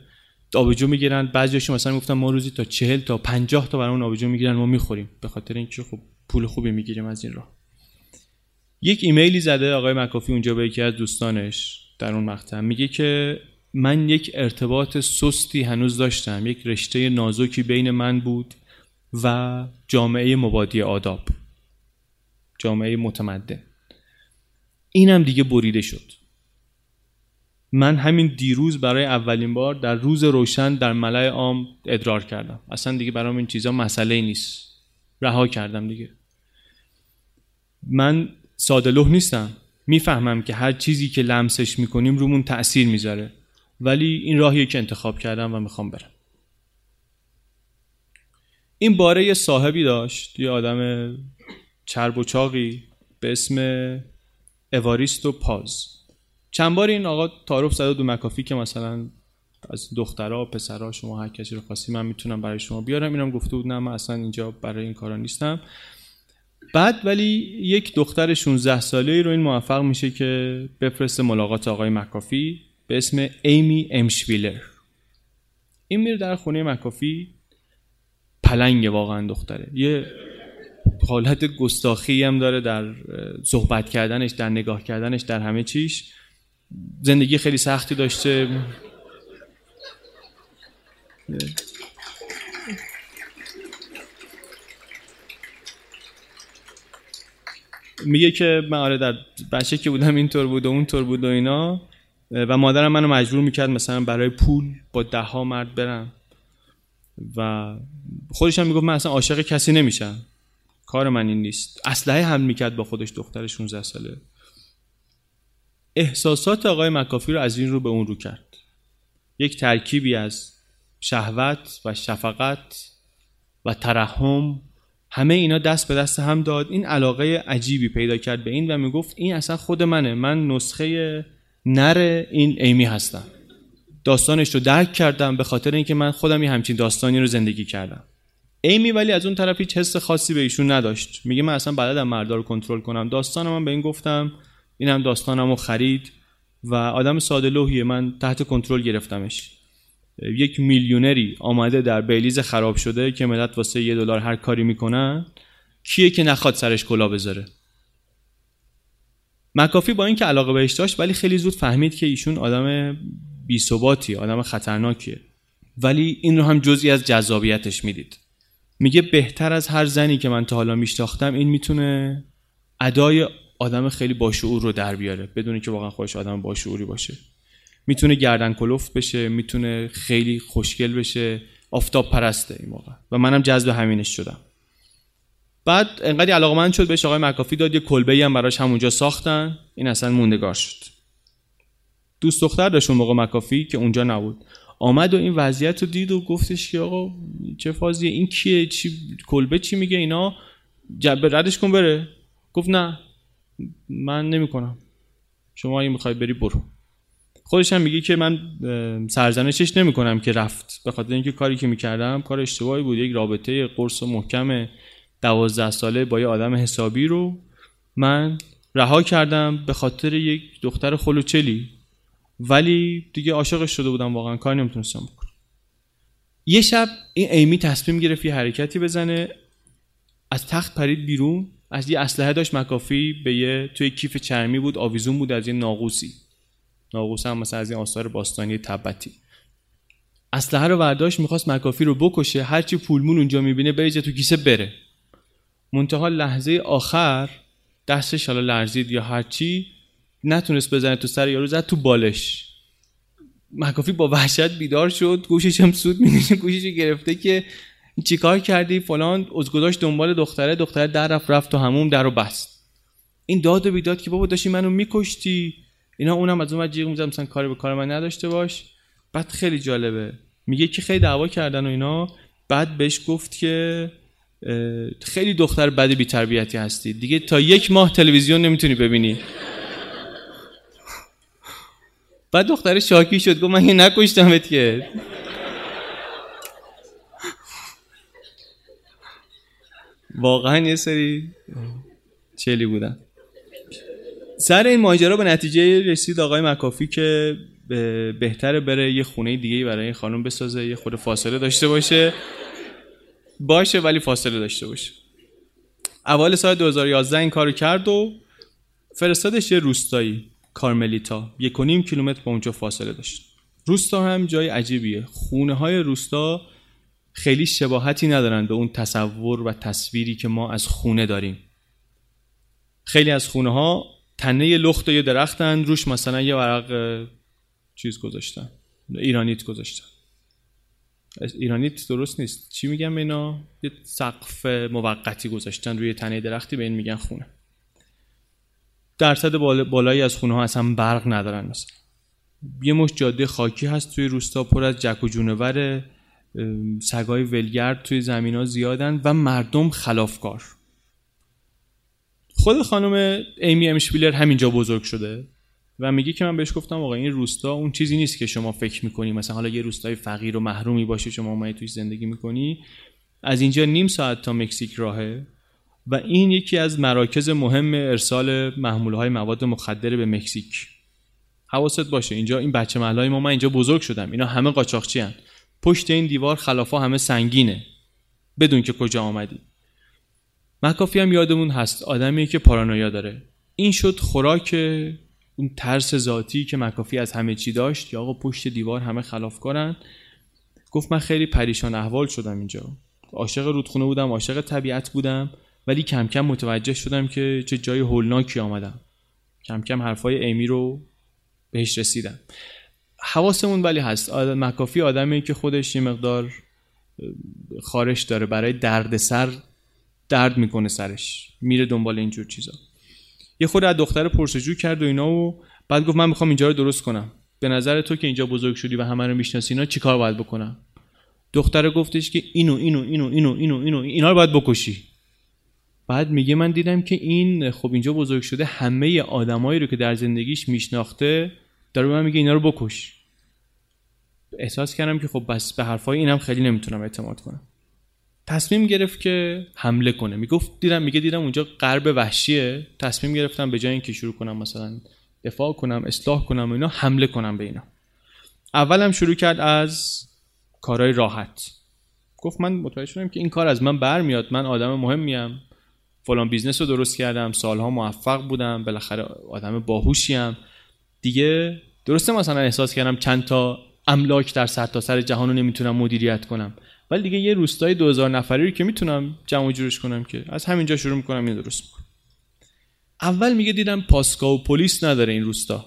آبجو می‌گیرن. بعضیاشون مثلا گفتن ما روزی تا چهل تا پنجاه تا برای اون آبجو می‌گیرن ما می‌خوریم. به خاطر اینکه خب پول خوبی می‌گیریم از این راه. یک ایمیلی زده آقای مکافی اونجا به یکی از دوستانش. در اون مقطع. میگه که من یک ارتباط سستی هنوز داشتم یک رشته نازکی بین من بود و جامعه مبادی آداب جامعه متمدن. اینم دیگه بریده شد. من همین دیروز برای اولین بار در روز روشن در ملای عام ادرار کردم. اصلا دیگه برام این چیزا مسئله نیست. رها کردم دیگه. من ساده نیستم. می‌فهمم که هر چیزی که لمسش می‌کنیم رومون تأثیر می‌ذاره. ولی این راهیه که انتخاب کردم و می‌خوام برم. این باره یه صاحبی داشت یه آدم چرب و چاقی به اسم اواریستو پاز. چند بار این آقا تعارف زده دو مکافی که مثلا از دخترها و پسرها شما هر کسی رو خواستی من می‌تونم برای شما بیارم. اینم گفته بود نه من اصلا اینجا برای این کارا نیستم. بعد ولی یک دختر 16 ساله رو این موفق میشه که بفرسته ملاقات آقای مکافی به اسم ایمی امشویلر. این میره در خونه مکافی. پلنگ واقعا دختره. یه حالت گستاخی هم داره در صحبت کردنش در نگاه کردنش در همه چیش. زندگی خیلی سختی داشته. میگه که من آره در بچه که بودم اینطور بود و اونطور بود و اینا و مادرم منو مجبور می‌کرد مثلا برای پول با ده ها مرد برم. و خودش هم می‌گفت من اصلا عاشق کسی نمیشم. کار من این نیست. اسلحه هم می‌کرد با خودش دختر 16 ساله. احساسات آقای مکافی رو از این رو به اون رو کرد. یک ترکیبی از شهوت و شفقت و ترحم همه اینا دست به دست هم داد. این علاقه عجیبی پیدا کرد به این و می‌گفت این اصلا خود منه. من نسخه نر این ایمی هستم. داستانش رو درک کردم به خاطر اینکه من خودم یه همچین داستانی رو زندگی کردم. ایمی ولی از اون طرف هیچ حس خاصی به ایشون نداشت. میگه من اصلا بلدم مردا رو کنترل کنم. داستانم من به این گفتم. اینم داستانمو خرید و آدم ساده لوحیه. من تحت کنترل گرفتمش. یک میلیونری آمده در بیلیز خراب شده که ملت واسه یه دلار هر کاری می‌کنن کیه که نخواد سرش کلا بذاره؟ مکافی با اینکه علاقه بهش داشت ولی خیلی زود فهمید که ایشون آدم بیثباتی آدم خطرناکیه. ولی این رو هم جزئی از جذابیتش می‌دید. میگه بهتر از هر زنی که من تا حالا میشناختم این می‌تونه ادای آدم خیلی باشعور رو در بیاره بدون که واقعا خودش آدم باشعوری باشه. می‌تونه گردن کلفت بشه می‌تونه خیلی خوشگل بشه آفتاب پرسته این موقع و منم جذب همینش شدم. بعد انقدر علاقه من شد بهش آقای مکافی داد یه کلبه هم براش همونجا ساختن. این اصلا موندگار شد. دوست دختر داشت اون موقع مکافی که اونجا نبود. آمد و این وضعیت رو دید و گفتش که آقا چه فازیه؟ این کیه؟ چی؟ کلبه چی میگه اینا؟ جب ردش کن بره. گفت نه. من نمی‌کنم. شما اگه می‌خوای بری برو. خودش هم میگه که من سرزنشش نمی کنم که رفت. به خاطر اینکه کاری که می‌کردم کار اشتباهی بود. یک رابطه قرص و محکم دوازده ساله با یه آدم حسابی رو من رها کردم به خاطر یک دختر خلوچلی. ولی دیگه عاشقش شده بودم واقعا. کار نمی‌تونستم بکنم. یه شب این ایمی تصمیم گرفت یه حرکتی بزنه. از تخت پرید بیرون. از یه اسلحه داشت مکافی به یه توی کیف چرمی بود. آویزون بود. از یه ناقوسی. ناقوس هم مثلا از این آثار باستانی تبتی. اسلحه رو برداشت می‌خواست مکافی رو بکشه هرچی پولمون اونجا می‌بینه بریزه تو کیسه بره. منتها لحظه آخر دستش حالا لرزید یا هرچی نتونست بزنه تو سر یارو زد تو بالش. مکافی با وحشت بیدار شد گوشش هم سود میگیشه گوشش گرفته که چیکار کردی؟ فلان از گذاشت دنبال دختره دختره در رفت رفت تو هموم در بست. این داد و بیداد که بابا داشتی منو میکشتی. اینا اونم از اون جیغ می‌زد مثلا کاری به کار من نداشته باش. بعد خیلی جالبه. میگه که خیلی دعوا کردن و اینا. بعد بهش گفت که خیلی دختر بد بی تربیتی هستی. دیگه تا یک ماه تلویزیون نمی‌تونی ببینی. بعد دختر شاکی شد. گفت من یه نکشتمت که. واقعا یه سری چلی بودن. سر این ماجرا به نتیجه رسید آقای مکافی که بهتره بره یه خونه دیگه برای این خانم بسازه یه خود فاصله داشته باشه. باشه ولی فاصله داشته باشه. اول سال 2011 این کارو کرد و فرستادش یه روستایی کارملیتا. یک و کیلومتر با اونجا فاصله داشت. روستا هم جای عجیبیه. خونه های روستا خیلی شباهتی ندارن به اون تصور و تصویری که ما از خونه داریم. خیلی از خونه ها تنه لخت یه درختن روش مثلا یه ورق چیز گذاشتن. ایرانیت گذاشتن. ایرانیت درست نیست. چی میگم اینا؟ یه سقف موقتی گذاشتن روی تنه درختی به این میگن خونه. درصد بالایی از خونه ها اصلا برق ندارن مثلا. یه مش جاده خاکی هست توی روستا پر از جک و جونور سگای ولگرد توی زمین ها زیادن و مردم خلافکار. خود خانم ایمی امشپیلر همینجا بزرگ شده و میگه که من بهش گفتم آقا این روستا اون چیزی نیست که شما فکر می‌کنی. مثلا حالا یه روستای فقیر و محرومی باشه شما اومدی توش زندگی می‌کنی. از اینجا نیم ساعت تا مکزیک راهه. و این یکی از مراکز مهم ارسال محموله های مواد مخدر به مکزیک. حواست باشه اینجا این بچه محلای ما من اینجا بزرگ شدم. اینا همه قاچاقچی هن. پشت این دیوار خلافا همه سنگینه. بدون که کجا آمدی. مکافی هم یادمون هست. آدمی که پارانویا داره. این شد خوراک اون ترس ذاتی که مکافی از همه چی داشت. یا آقا پشت دیوار همه خلافکارن. گفت من خیلی پریشان احوال شدم اینجا. عاشق رودخونه بودم عاشق طبیعت بودم. ولی کم کم متوجه شدم که چه جای هولناکی آمدم. کم کم حرفای ایمی رو بهش رسیدم. حواسمون ولی هست. مکافی آدمی که خودش یه مقدار خارش داره. برای دردسر درد می‌کنه سرش. میره دنبال اینجور چیزا. یه خود از دختر پرسجو کرد و اینا و بعد گفت من می‌خوام اینجا رو درست کنم. به نظر تو که اینجا بزرگ شدی و همه رو می‌شناسی اینا چیکار باید بکنم؟ دختر گفتش که اینو اینو اینو اینو اینو اینو اینا رو باید بکشی. بعد میگه من دیدم که این خب اینجا بزرگ شده همه آدمایی رو که در زندگیش میشناخته داره من میگه اینا رو بکش. احساس کردم که خب بس به حرفای اینم خیلی نمی‌تونم اعتماد کنم. تصمیم گرفت که حمله کنه. می‌گفت دیدم میگه دیدم اونجا غرب وحشیه. تصمیم گرفتم به جای اینکه شروع کنم مثلا دفاع کنم اصلاح کنم و اینا حمله کنم به اینا. اولم شروع کرد از کارهای راحت. گفت من متوجه شدم که این کار از من برمیاد. من آدم مهمیم. فلان business رو درست کردم. سالها موفق بودم. بالاخره آدم باهوشیم. دیگه درسته مثلا احساس کردم چند تا املاک در سرتاسر سر جهان رو نمی‌تونم مدیریت کنم. ولی دیگه یه روستای 2000 نفری رو که می‌تونم جمع جورش کنم که از همینجا شروع می‌کنم این درست می‌کنم. اول میگه دیدم پاسکا و پلیس نداره این روستا.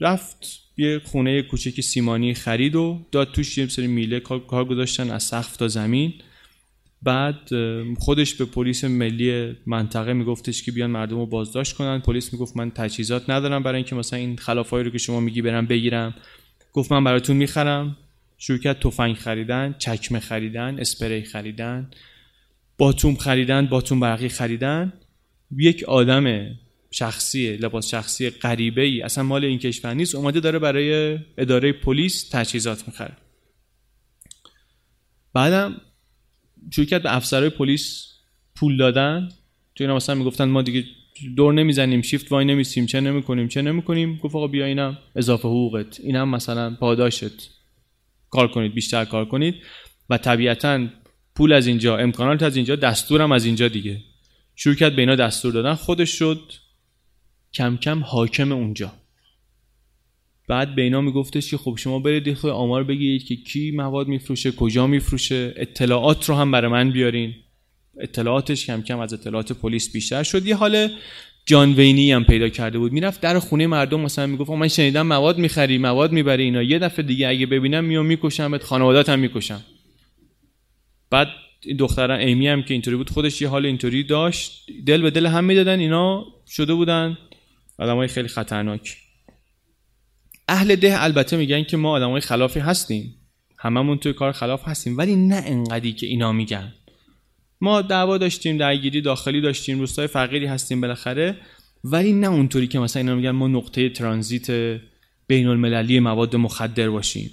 رفت یه خونه کوچکی سیمانی خرید و داد توش یه سری میله کار گذاشتن از سقف تا زمین. بعد خودش به پلیس ملی منطقه میگفتش که بیان مردم رو بازداشت کنن. پلیس می‌گفت من تجهیزات ندارم برای اینکه مثلا این خلافایی رو که شما میگی برم بگیرم. گفت من براتون می‌خرم. شروع کرد تفنگ خریدن چکمه خریدن اسپری خریدن باتوم خریدن باتوم برقی خریدن. یک آدم شخصی لباس شخصی غریبه ای اصلا مال این کشور نیست اومده داره برای اداره پلیس تجهیزات می‌خره. بعدم شروع کرد به افسرهای پلیس پول دادن. تو اینا مثلا می‌گفتن ما دیگه دور نمی‌زنیم شیفت وای نمیسیم چه نمی‌کنیم چه نمی‌کنیم. گفت آقا بیا اینم اضافه حقوقت اینم مثلا پاداشت. کار کنید بیشتر کار کنید و طبیعتا پول از اینجا امکانات از اینجا دستورم از اینجا دیگه. شروع کرد به اینا دستور دادن خودش شد کم کم حاکم اونجا. بعد به اینا میگفتش که خب شما برید خود آمار بگیرید که کی مواد میفروشه کجا میفروشه اطلاعات رو هم برای من بیارین. اطلاعاتش کم کم از اطلاعات پلیس بیشتر شد. یه حال جان وینی هم پیدا کرده بود. می‌رفت در خونه مردم مثلا می‌گفت من شنیدم مواد می‌خری مواد می‌بری اینا. یه دفعه دیگه اگه ببینم میام میکشمت هم می‌کشم. بعد این دختران ایمی هم که اینطوری بود خودش یه حال اینطوری داشت. دل به دل هم می‌دادن اینا شده بودن. آدمای خیلی خطرناک. اهل ده البته میگن که ما آدمای خلافی هستیم. هممون توی کار خلاف هستیم. ولی نه انقدی که اینا میگن. ما دعوا داشتیم درگیری داخلی داشتیم روستای فقیری هستیم بالاخره. ولی نه اونطوری که مثلا اینا میگن ما نقطه ترانزیت بین المللی مواد مخدر باشیم.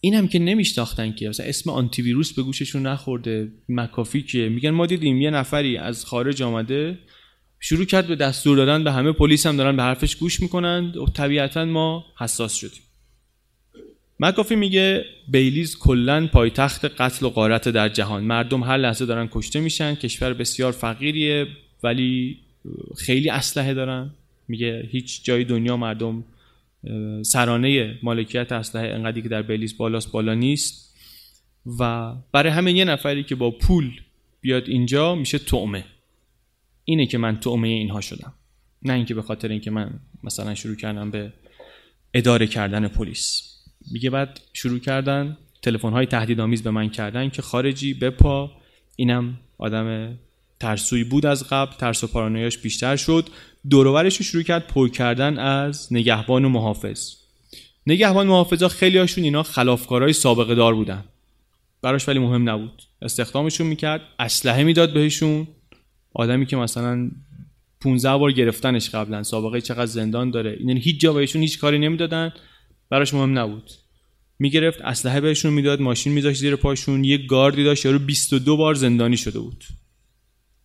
این هم که نمیشتاختن که. مثلا اسم آنتی ویروس به گوششون نخورده مکافی که میگن ما دیدیم یه نفری از خارج آمده شروع کرد به دستور دادن به همه پلیس هم دارن به حرفش گوش می‌کنند و طبیعتا ما حساس شدیم. مکافی میگه بیلیز کلا پایتخت قتل و غارت در جهان. مردم هر لحظه دارن کشته میشن کشور بسیار فقیریه ولی خیلی اسلحه دارن. میگه هیچ جای دنیا مردم سرانه مالکیت اسلحه انقدری که در بیلیز بالاست بالا نیست. و برای همین یه نفری که با پول بیاد اینجا میشه تعمه اینه که من تعمه اینها شدم. نه اینکه به خاطر اینکه من مثلا شروع کردم به اداره کردن پلیس. میگه بعد شروع کردن تلفن های تهدیدآمیز به من کردن که خارجی بپا اینم آدم ترسوی بود از قبل. ترس و پارانویاش بیشتر شد. دوروبرش رو شروع کرد پر کردن از نگهبان و محافظ. نگهبان محافظا خیلی هاشون اینا خلافکارای سابقه دار بودن. براش ولی مهم نبود. استخدامشون می‌کرد. اسلحه می‌داد بهشون. آدمی که مثلا 15 بار گرفتنش قبلا. سابقه چقدر زندان داره. یعنی هیچ جا بهشون هیچ کاری نمی‌دادن. براش مهم نبود. می‌گرفت اسلحه بهشون می‌داد ماشین میذاشت زیر پاشون یه گاردی داشت یارو 22 بار زندانی شده بود.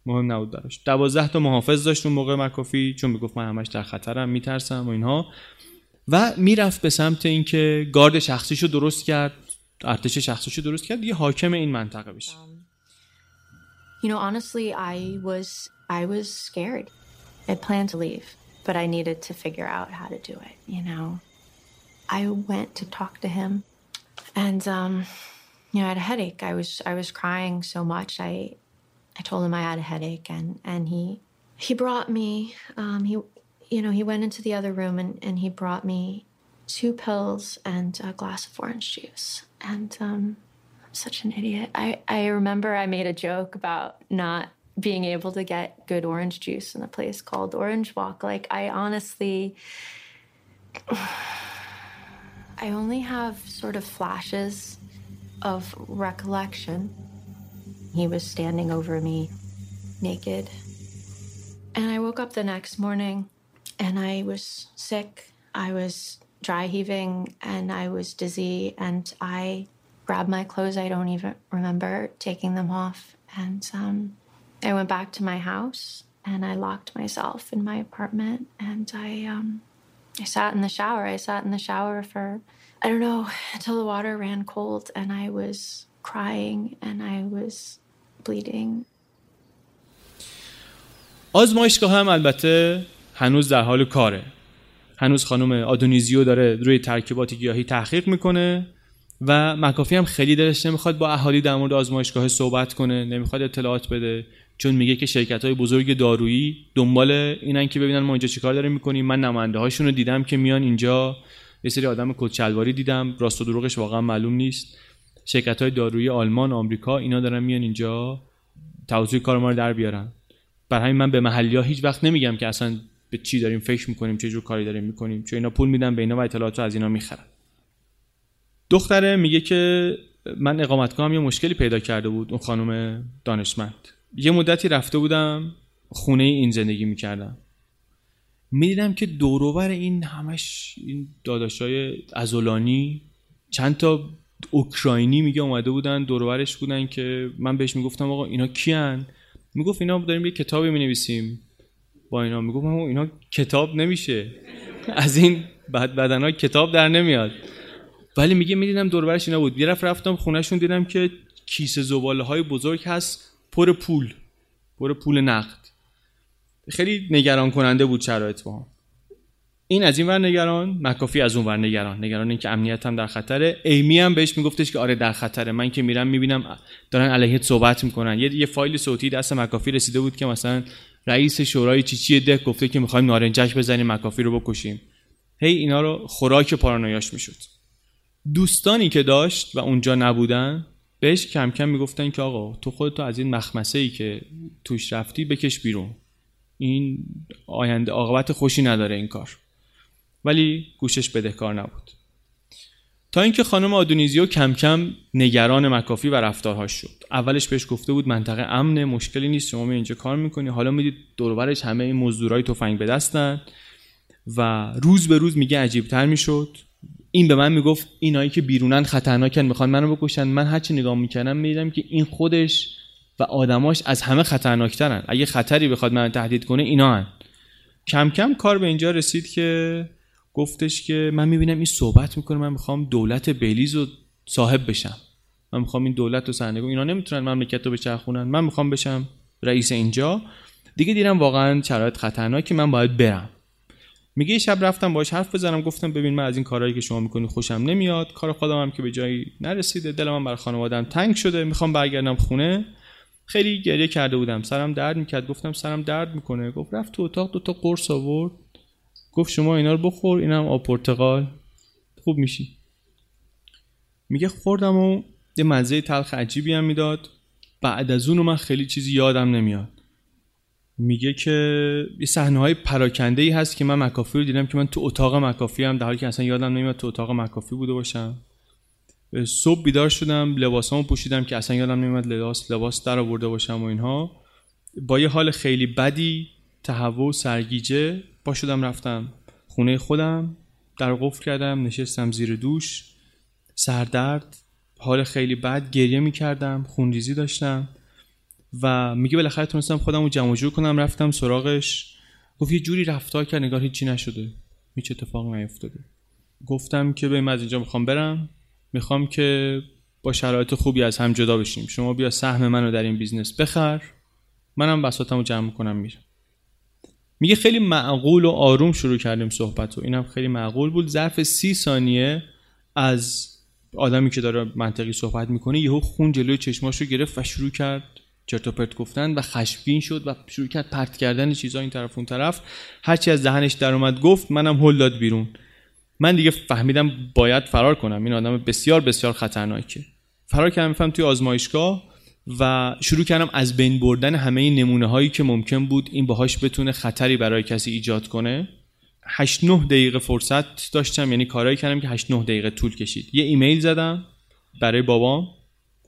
مهم نبود براش. 12 تا محافظ داشت اون موقع مکافی چون می‌گفت من همش در خطرم میترسم و اینها. و می‌رفت به سمت اینکه گارد شخصیشو درست کرد ارتش شخصیشو درست کرد یه حاکم این منطقه بشه. You know, honestly, I was I was scared. I planned to leave, but I needed to figure out how to do it. You know, I went to talk to him, and um, you know, I had a headache. I was I was crying so much. I I told him I had a headache, and and he he brought me. Um, he you know he went into the other room and and he brought me two pills and a glass of orange juice, and um, I'm such an idiot. I, I remember I made a joke about not being able to get good orange juice in a place called Orange Walk. Like, I honestly, I only have sort of flashes of recollection. He was standing over me naked. And I woke up the next morning and I was sick. I was dry heaving and I was dizzy and I grabbed my clothes. I don't even remember taking them off. And um, I went back to my house and I locked myself in my apartment and I um, I sat in the shower. I sat in the shower for I don't know until the water ran cold and I was crying and I was bleeding. آزمایشگاه هم البته هنوز در حال کاره هنوز خانم آدونیزیو داره روی ترکیبات گیاهی تحقیق می‌کنه و مکافی هم خیلی دلش نمی‌خواد با اهالی در مورد آزمایشگاه صحبت کنه نمی‌خواد اطلاعات بده چون میگه که شرکت های بزرگ دارویی دنبال اینن که ببینن ما اینجا چیکار داریم می‌کنیم. من نماینده هاشون رو دیدم که میان اینجا. یه سری آدم کچلواری دیدم. راست و دروغش واقعا معلوم نیست. شرکت های دارویی آلمان آمریکا اینا دارن میان اینجا توضیح کار ما رو در بیارن. برای همین من به محلی ها هیچ وقت نمیگم که اصلا به چی داریم فکر می‌کنیم چه جور کاری داریم می‌کنیم. چون اینا پول میدن به اینا و اطلاعات رو از اینا می‌خرن. دختره میگه که من اقامتگاه هم یه مشکلی پیدا کرده بود اون خانم دانشمند. یه مدتی رفته بودم خونه این زندگی می‌کردم. می‌دیدم که دوروبر این همش این داداشای ازولانی چند تا اوکراینی میگه اومده بودن دوروبرش بودن که من بهش می‌گفتم آقا اینا کیان؟ می‌گفت اینا داریم یه کتابی می‌نویسیم. با اینا می‌گفت اینا کتاب نمیشه. از این بعد بدن کتاب در نمیاد. ولی میگه می‌دیدم دوربرش اینا بود. یه رفت رفتم خونهشون دیدم که کیسه زباله های بزرگ هست. پر پول پر پول نقد. خیلی نگران کننده بود شرایط با این از این ور نگران مکافی از اون ور نگران. نگران اینکه امنیت هم در خطره. ایمی هم بهش میگفتش که آره در خطره. من که میرم می‌بینم دارن علیه صحبت می‌کنن. یه, یه فایل صوتی دست مکافی رسیده بود که مثلا رئیس شورای چیچی ده گفته که می‌خوایم نارنجک بزنیم مکافی رو بکشیم. هی اینا رو خوراک پارانویاش می‌شد. دوستانی که داشت و اونجا نبودن بهش کم کم می‌گفتن که آقا تو خودتو از این مخمسه ای که توش رفتی بکش بیرون. این آینده عاقبت خوشی نداره این کار. ولی گوشش بدهکار نبود. تا اینکه خانم آدونیزیو کم کم نگران مکافی و رفتارهاش شد. اولش بهش گفته بود منطقه امن مشکلی نیست شما اینجا کار می‌کنی. حالا می‌دید دورورش همه این مزدورای تفنگ به دستن و روز به روز میگه عجیبتر می‌شد. این به من می‌گفت اینایی که بیرونن خطرناکن می‌خوان منو بکشن. من هرچی نگاه می‌کردم می‌دیدم که این خودش و آدماش از همه خطرناکترن. اگه خطری بخواد من تهدید کنه اینا هن. کم کم کار به اینجا رسید که گفتش که من می‌بینم این صحبت می‌کنه من می‌خوام دولت بلیز رو صاحب بشم. من می‌خوام این دولت رو سرنگون اینا نمی‌تونن مملکت رو بچرخونن. من می‌خوام بشم رئیس اینجا. دیگه دیدم واقعا شرایط خطرناکه من باید برم. میگه یه شب رفتم باش حرف بزنم گفتم ببین من از این کارهایی که شما می‌کنی خوشم نمیاد. کار خودم هم که به جایی نرسیده. دل من برای خانوادم تنگ شده. می‌خوام برگردم خونه. خیلی گریه کرده بودم. سرم درد می‌کرد. گفتم سرم درد می‌کنه. گفت رفت تو اتاق. دو تا قرص آورد. گفت شما اینا رو بخور. اینم آب پرتقال. خوب میشی. میگه خوردم و یه مزه تلخ عجیبی هم می‌داد. بعد از اون من خیلی چیزی یادم نمیاد. میگه که یه صحنه های پراکنده ای هست که من مکافی رو دیدم که من تو اتاق مکافی هم در حالی که اصلا یادم نمیاد تو اتاق مکافی بوده باشم. صبح بیدار شدم لباسامو پوشیدم که اصلا یادم نمیاد لباس لباس در آورده باشم و اینها. با یه حال خیلی بدی تهوع و سرگیجه با شدم رفتم خونه خودم در قفل کردم نشستم زیر دوش. سردرد حال خیلی بد گریه می‌کردم خونریزی داشتم. و میگه بالاخره تونستم خودم رو جمع جور کنم رفتم سراغش. گفت یه جوری رفتار کرد نگاه هیچی نشده. هیچ اتفاق نیفتاده. گفتم که به از اینجا می‌خوام برم. می‌خوام که با شرایط خوبی از هم جدا بشیم. شما بیا سهم منو در این business بخر. منم بساطمو جمع کنم میرم. میگه خیلی معقول و آروم شروع کردیم صحبت و اینم خیلی معقول بود. ظرف سی ثانیه از آدمی که داره منطقی صحبت می‌کنه یهو خون جلوی چشماش رو گرفت و شروع کرد چرت و پرت گفتن و خشمگین شد و شروع کرد پرت کردن چیزا این طرف اون طرف. هرچی از دهنش در اومد گفت منم هل داد بیرون. من دیگه فهمیدم باید فرار کنم. این آدم بسیار بسیار خطرناکه. فرار کردم میفهم توی آزمایشگاه و شروع کردم از بین بردن همه نمونه هایی که ممکن بود این باهاش بتونه خطری برای کسی ایجاد کنه. 8 9 دقیقه فرصت داشتم. یعنی کارایی کردم که 8 9 دقیقه طول کشید. یه ایمیل زدم برای بابام.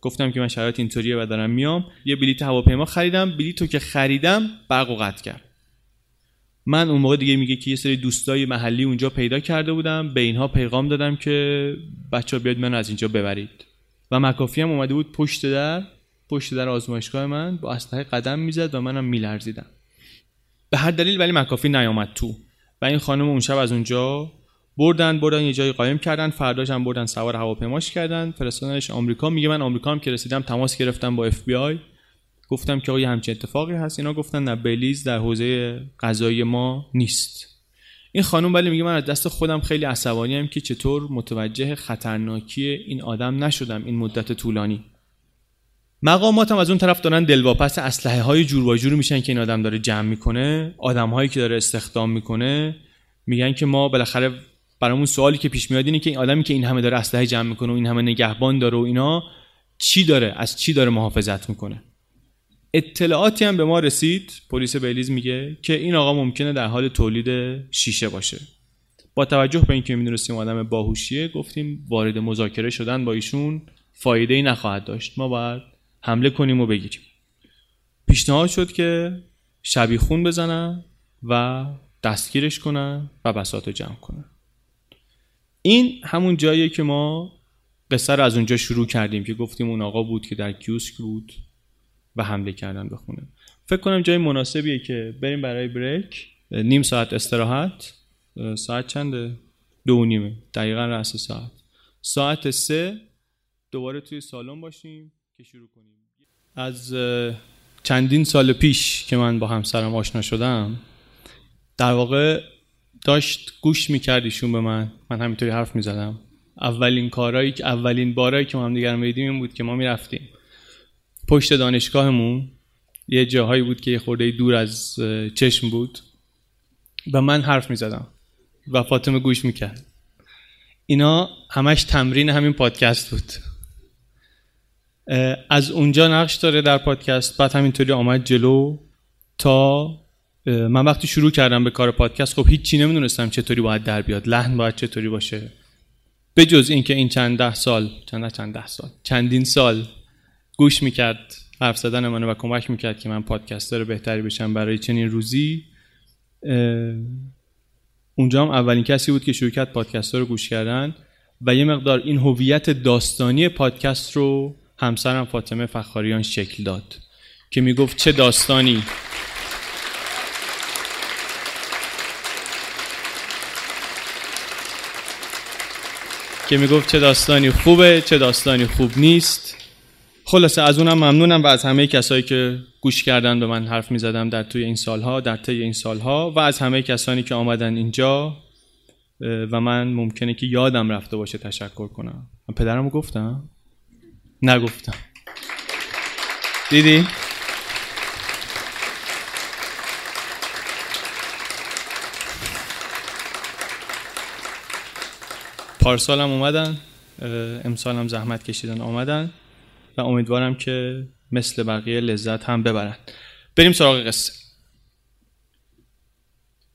گفتم که من شرایط اینطوریه و دارم میام. یه بلیت هواپیما خریدم. بلیتو که خریدم برق و قطع کرد. من اون موقع دیگه میگه که یه سری دوستای محلی اونجا پیدا کرده بودم. به اینها پیغام دادم که بچه بیاد من از اینجا ببرید. و مکافی هم اومده بود پشت در. پشت در آزمایشگاه من با اسلحه قدم می‌زد و منم میلرزیدم. به هر دلیل ولی مکافی نیامد تو. و این خانم اون شب از اونجا بردن بردن یه جایی قایم کردن فرداش هم بردن سوار هواپیماش کردن. فرستادنش آمریکا. میگه من آمریکا هم که رسیدم تماس گرفتم با اف بی آی گفتم که آقا همچین اتفاقی هست؟ اینا گفتن نه بلیز در حوزه قضایی ما نیست. این خانم ولی میگه من از دست خودم خیلی عصبانی هم که چطور متوجه خطرناکی این آدم نشدم این مدت طولانی. مقامات هم از اون طرف دارن دلواپس اسلحه های جور و جور میشن که این آدم داره جمع می‌کنه. آدم هایی که داره استخدام می‌کنه میگن که ما بالاخره برامون سوالی که پیش میاد اینه که این آدمی که این همه داره اسلحه جمع می‌کنه و این همه نگهبان داره و اینا چی داره؟ از چی داره محافظت می‌کنه؟ اطلاعاتی هم به ما رسید پلیس بیلیز میگه که این آقا ممکنه در حال تولید شیشه باشه. با توجه به اینکه می‌دونستیم آدم باهوشیه گفتیم وارد مذاکره شدن با ایشون فایده ای نخواهد داشت. ما باید حمله کنیم و بگیریم. پیشنهاد شد که شبیخون بزنن و دستگیرش کنن و بساط رو جمع کنن. این همون جاییه که ما قصه رو از اونجا شروع کردیم که گفتیم اون آقا بود که در کیوسک بود و حمله کردن به خونه فکر کنم جای مناسبیه که بریم برای بریک. نیم ساعت استراحت. ساعت چنده؟ دو و نیمه. دقیقا رأس ساعت. ساعت سه دوباره توی سالن باشیم که شروع کنیم. از چندین سال پیش که من با همسرم آشنا شدم در واقع داشت گوش می‌کرد ایشون به من. من همینطوری حرف می‌زدم. اولین کارهایی که اولین بارایی که ما هم دیگر میدیم این بود که ما می‌رفتیم پشت دانشگاهمون. یه جاهایی بود که یه خورده دور از چشم بود. و من حرف می‌زدم و فاطمه گوش می‌کرد. اینا همش تمرین همین پادکست بود. از اونجا نقش داره در پادکست. بعد همینطوری آمد جلو تا من وقتی شروع کردم به کار پادکست خب هیچی نمی‌دونستم چطوری باید در بیاد. لحن باید چطوری باشه. به جز اینکه این چند ده سال چند چند ده سال چندین سال گوش می‌کرد حرف زدن منو و کمک می‌کرد که من پادکستر بهتری بشم برای چنین روزی. اونجا هم اولین کسی بود که شروع کرد پادکست رو گوش کردن و یه مقدار این هویت داستانی پادکست رو همسرم فاطمه فخاریان شکل داد که می‌گفت چه داستانی. که می‌گفت چه داستانی خوبه چه داستانی خوب نیست. خلاصه از اونم ممنونم و از همه کسایی که گوش کردن به من حرف می‌زدم در توی این سالها در طی این سالها و از همه کسانی که آمدن اینجا و من ممکنه که یادم رفته باشه تشکر کنم. من پدرمو گفتم؟ نگفتم. دیدی؟ پارسال هم اومدن امسال هم زحمت کشیدن آمدن و امیدوارم که مثل بقیه لذت هم ببرن. بریم سراغ قصه.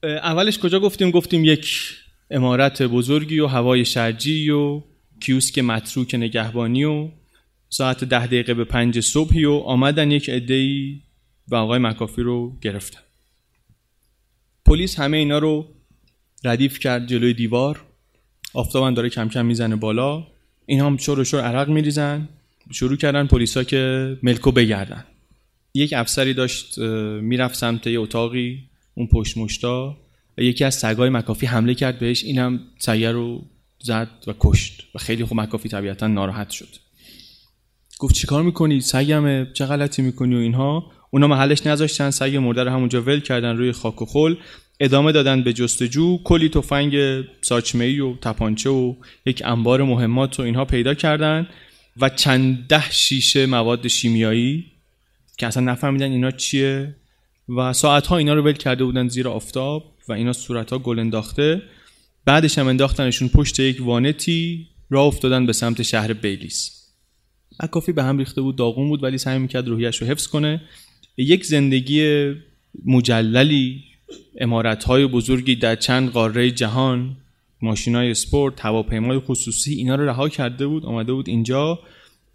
اولش کجا گفتیم؟ گفتیم یک امارت بزرگی و هوای شرجی و کیوسک متروک نگهبانی و ساعت ده دقیقه به پنج صبحی و آمدن یک عده‌ای و آقای مکافی رو گرفتن. پلیس همه اینا رو ردیف کرد جلوی دیوار. آفتابم داره کم کم می‌زنه بالا. این هم شور و شور عرق میریزن. شروع کردن پلیسا که ملکو بگردن. یک افسری داشت می‌رفت سمت یه اتاقی اون پشت مشتا یکی از سگای مکافی حمله کرد بهش. اینم سگه رو زد و کشت و خیلی خوب مکافی طبیعتا ناراحت شد. گفت چیکار می‌کنی؟ سگمه چه غلطی می‌کنی و اینها؟ اونا محلش نذاشتن سگ مرده رو همونجا ول کردن روی خاک و خل. ادامه دادن به جستجو کلی تفنگ ساچمه و تپانچه و یک انبار مهمات و اینها پیدا کردن و چند ده شیشه مواد شیمیایی که اصلا نفهمیدن اینا چیه و ساعت ها اینا رو ول کرده بودن زیر آفتاب و اینا صورت ها گل انداخته. بعدش هم انداختنشون پشت یک وانتی را افتادن به سمت شهر بیلیس. کافی به هم ریخته بود داغون بود ولی سعی می‌کرد روحیش رو حفظ کنه. یک زندگی مجللی امارت های بزرگی در چند قاره جهان ماشین های سپورت هواپیمای خصوصی اینا رو رها کرده بود آمده بود اینجا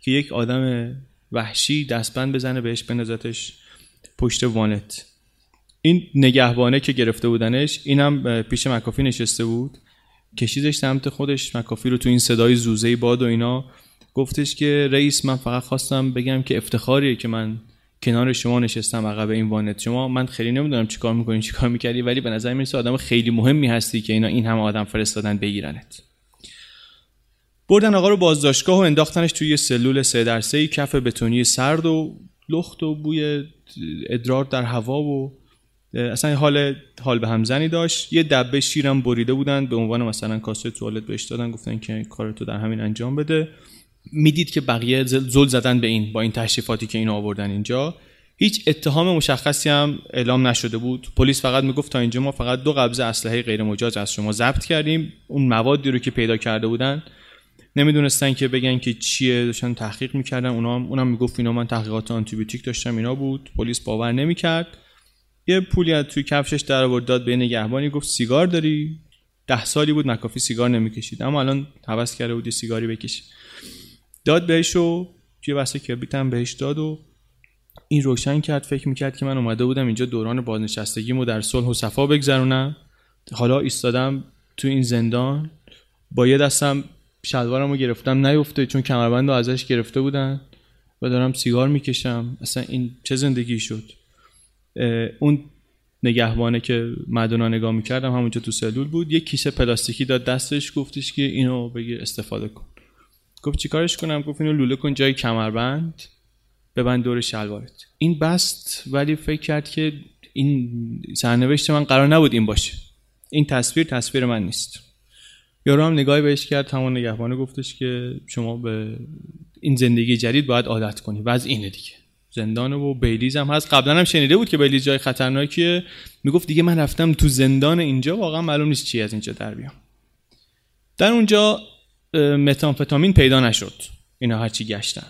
که یک آدم وحشی دستبند بزنه بهش بندازتش پشت وانت. این نگهبانه که گرفته بودنش اینم پیش مکافی نشسته بود. کشیدش سمت خودش مکافی رو تو این صدای زوزه باد و اینا. گفتش که رئیس من فقط خواستم بگم که افتخاریه که من کنار شما نشستم عقب این وانت. شما من خیلی نمی‌دونم چیکار می‌کنی چیکار می‌کردی ولی به نظر می‌رسه آدم خیلی مهمی هستی که اینا این همه آدم فرستادن بگیرنت. بردن آقا رو بازداشتگاه و انداختنش توی سلول سه در سه کف بتونی سرد و لخت و بوی ادرار در هوا و اصلا حال حال به همزنی داشت. یه دبه شیرم بریده بودن به عنوان مثلا کاسه توالت بهش دادن گفتن که کارتو در همین انجام بده. می‌دید که بقیه زل زدن به این با این تشریفاتی که اینو آوردن اینجا. هیچ اتهام مشخصی هم اعلام نشده بود. پلیس فقط می‌گفت تا اینجا ما فقط دو قبضه اسلحه غیر مجاز از شما ضبط کردیم. اون موادی رو که پیدا کرده بودن نمی‌دونستن که بگن که چیه داشتن تحقیق می‌کردن. اونا هم اونم می‌گفت اینا من تحقیقات آنتیبیوتیک داشتم اینا بود. پلیس باور نمی‌کرد. یه پولی از توی کفشش در آورد داد به نگهبانی گفت سیگار داری؟ ده سالی بود مکافی سیگار نمی‌کشید. اما الان حوض کرده بود سیگاری بکشه. داد بهش و توی واسه کبریت هم بهش داد و این روشن کرد فکر می‌کرد که من اومده بودم اینجا دوران بازنشستگیمو در صلح و صفا بگذرونم. حالا ایستادم تو این زندان. با یه دستم شلوارمو گرفتم نیفته چون کمربند رو ازش گرفته بودن و دارم سیگار می‌کشم. اصلا این چه زندگی شد؟ اون نگهبانه که مدونا نگاه می‌کردم همونجا تو سلول بود. یه کیسه پلاستیکی داد دستش گفتش که اینو بگیر استفاده کن. گفت چیکارش کنم؟ گفت اینو لوله کن جای کمربند ببند دور شلوارت. این بست ولی فکر کرد که این سرنوشت من قرار نبود این باشه. این تصویر تصویر من نیست. یارو هم نگاهی بهش کرد همون نگهبانه گفتش که شما به این زندگی جدید باید عادت کنی. و از اینه دیگه. زندان و بیلیز هم هست. قبلا هم شنیده بود که بیلیز جای خطرناکیه. می‌گفت دیگه من رفتم تو زندان اینجا واقعا معلوم نیست چی از اینجا در بیام. در اونجا متانفتامین پیدا نشد. اینا هرچی گشتن.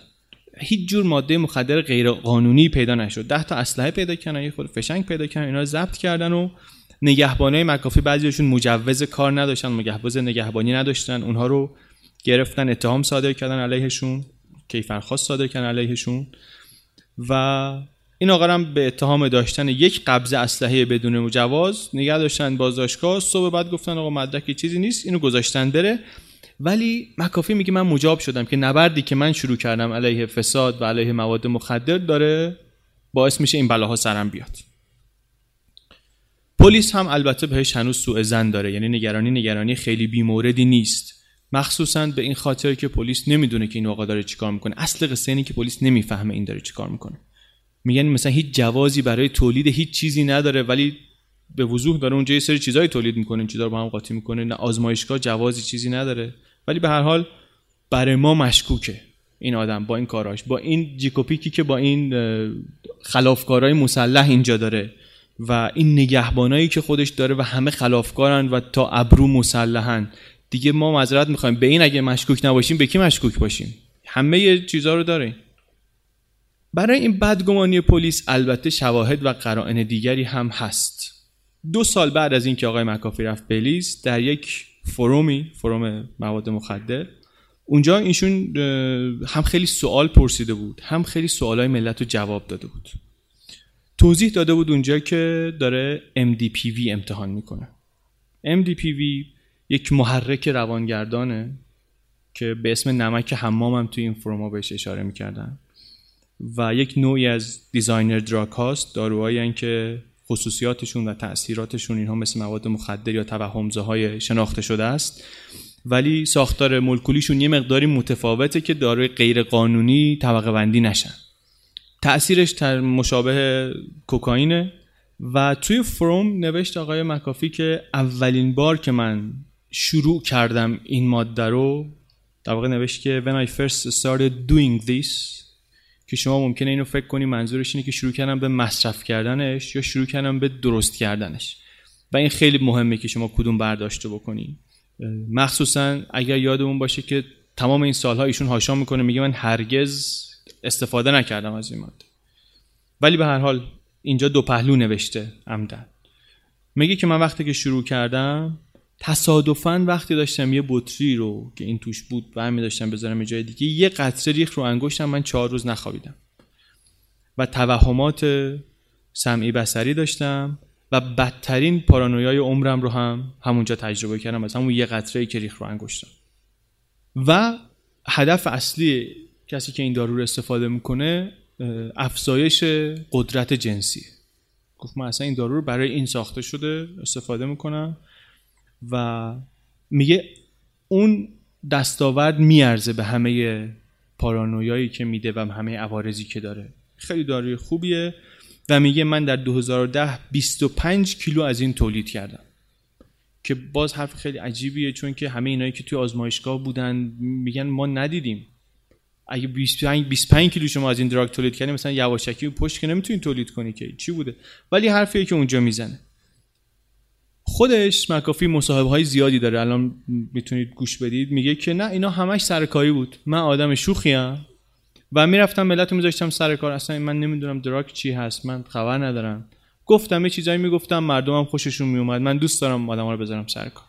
هیچ جور ماده مخدر غیر قانونی پیدا نشد. ده تا اسلحه پیدا کردن یه خود فشنگ پیدا کردن اینا رو ضبط کردن و نگهبانای مکافی بعضیشون مجوز کار نداشتن مجوز نگهبانی نداشتن. اونها رو گرفتن اتهام صادر کردن علیهشون کیفرخواست صادر کردن علیهشون. و این آقا هم به اتهام داشتن یک قبضه اسلحه بدون مجوز نگه داشتن بازداشتگاه. صبح بعد گفتن آقا مدرک چیزی نیست اینو گذاشتن بره. ولی مکافی میگه من مجاب شدم که نبردی که من شروع کردم علیه فساد و علیه مواد مخدر داره باعث میشه این بلاها سرم بیاد. پلیس هم البته بهش هنوز سوء زن داره یعنی نگرانی نگرانی خیلی بیموردی نیست. مخصوصا به این خاطر که پلیس نمی‌دونه که این آقا داره چیکار می‌کنه. اصل قصه اینه که پلیس نمی‌فهمه این داره چیکار می‌کنه. میگن مثلا هیچ جوازی برای تولید هیچ چیزی نداره ولی به وضوح داره اونجا یه سری چیزایی تولید می‌کنه این چیزا رو با هم قاطی می‌کنه. نه آزمایشگاه جوازی چیزی نداره. ولی به هر حال برای ما مشکوکه این آدم با این کاراش با این جیکوپیکی که با این خلافکارای مسلح اینجا داره و این نگهبانایی که خودش داره و همه خلافکارن و تا ابرو مسلحن. دیگه ما معذرت می‌خوایم. به این اگه مشکوک نباشیم به کی مشکوک باشیم؟ همه چیزها رو داره برای این بدگمانی پلیس البته شواهد و قرائن دیگری هم هست. دو سال بعد از اینکه آقای مکافی رفت بلیز در یک فرومی فروم مواد مخدر. اونجا ایشون هم خیلی سوال پرسیده بود هم خیلی سوالای ملت رو جواب داده بود. توضیح داده بود اونجا که داره MDPV امتحان می‌کنه. MDPV یک محرک روانگردانه که به اسم نمک حمام هم توی این forum ا بهش اشاره می‌کردن. و یک نوعی از designer drug هاست داروهایی که خصوصیاتشون و تاثیراتشون اینها مثل مواد مخدر یا توهم‌زاهای شناخته شده است. ولی ساختار مولکولیشون یه مقداری متفاوته که داروی غیر قانونی طبقه بندی نشن. تأثیرش مشابه کوکائینه و توی فروم نوشت آقای مکافی که اولین بار که من شروع کردم این ماده رو در واقع نوشت که when I first started doing this که شما ممکنه اینو فکر کنی منظورش اینه که شروع کردم به مصرف کردنش یا شروع کردم به درست کردنش. و این خیلی مهمه که شما کدوم برداشته بکنی. مخصوصا اگر یادمون باشه که تمام این سالها ایشون هاشا می‌کنه میگه من هرگز استفاده نکردم از این ماده ولی به هر حال اینجا دو پهلو نوشته عمدن. میگه که من وقتی که شروع کردم تصادفا وقتی داشتم یه بطری رو که این توش بود برمی داشتم بذارم جای دیگه یه قطره ریخ رو انگشتم من چهار روز نخوابیدم. و توهمات سمعی بسری داشتم و بدترین پارانویای عمرم رو هم همونجا تجربه کردم از همون یه قطره که ریخ رو انگشتم. و هدف اصلی کسی که این دارو رو استفاده می‌کنه افزایش قدرت جنسی. گفت من اصلا این دارو رو برای این ساخته شده استفاده می‌کنم. و میگه اون دستاورد میارزه به همه پارانویایی که میده و همه عوارضی که داره. خیلی داروی خوبیه و میگه من در 2010 25 کیلو از این تولید کردم. که باز حرف خیلی عجیبیه چون که همه اینایی که توی آزمایشگاه بودن میگن ما ندیدیم. اگه 25 25 کیلو شما از این دراگ تولید کردی مثلا یواشکی پشت که نمی‌تونی تولید کنی که. چی بوده؟ ولی حرفیه که اونجا می‌زنه. خودش مکافی مصاحبه های زیادی داره. الان می‌تونید گوش بدید. میگه که نه اینا همش سرکاری بود. من آدم شوخیم و می‌رفتم ملت رو میذاشتم سر کار. اصلا من نمی‌دونم دراک چی هست. من خبر ندارم. گفتم یه چیزایی می‌گفتم. مردمم خوششون میومد من دوست دارم آدم رو بذارم سر کار.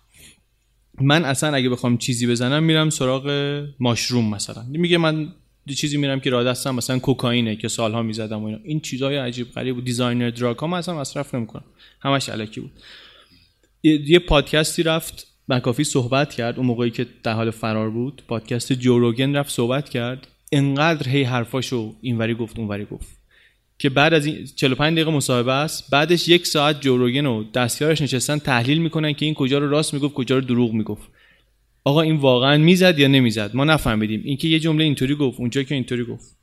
من اصلا اگه بخوام چیزی بزنم میرم سراغ ماشروم مثلا. میگه من چیزی میرم که راه دستم مثلا کوکائینه که سالها می‌زدم و اینا. این چیزای عجیب غریب بود. دیزاینر دراگ ها من اصلا مصرف نمی‌کنم. همش علکی بود. یه پادکستی رفت مکافی صحبت کرد اون موقعی که در حال فرار بود. پادکست جوروگن رفت صحبت کرد. انقدر هی حرفاشو اینوری گفت اونوری گفت. که بعد از این 45 دقیقه مصاحبه است. بعدش یک ساعت جوروگن و دستیارش نشستن تحلیل می‌کنن که این کجا رو راست می‌گفت کجا رو دروغ می‌گفت. آقا این واقعا می‌زد یا نمی‌زد؟ ما نفهمیدیم. اینکه یه جمله اینطوری گفت اونجا که اینطوری گفت.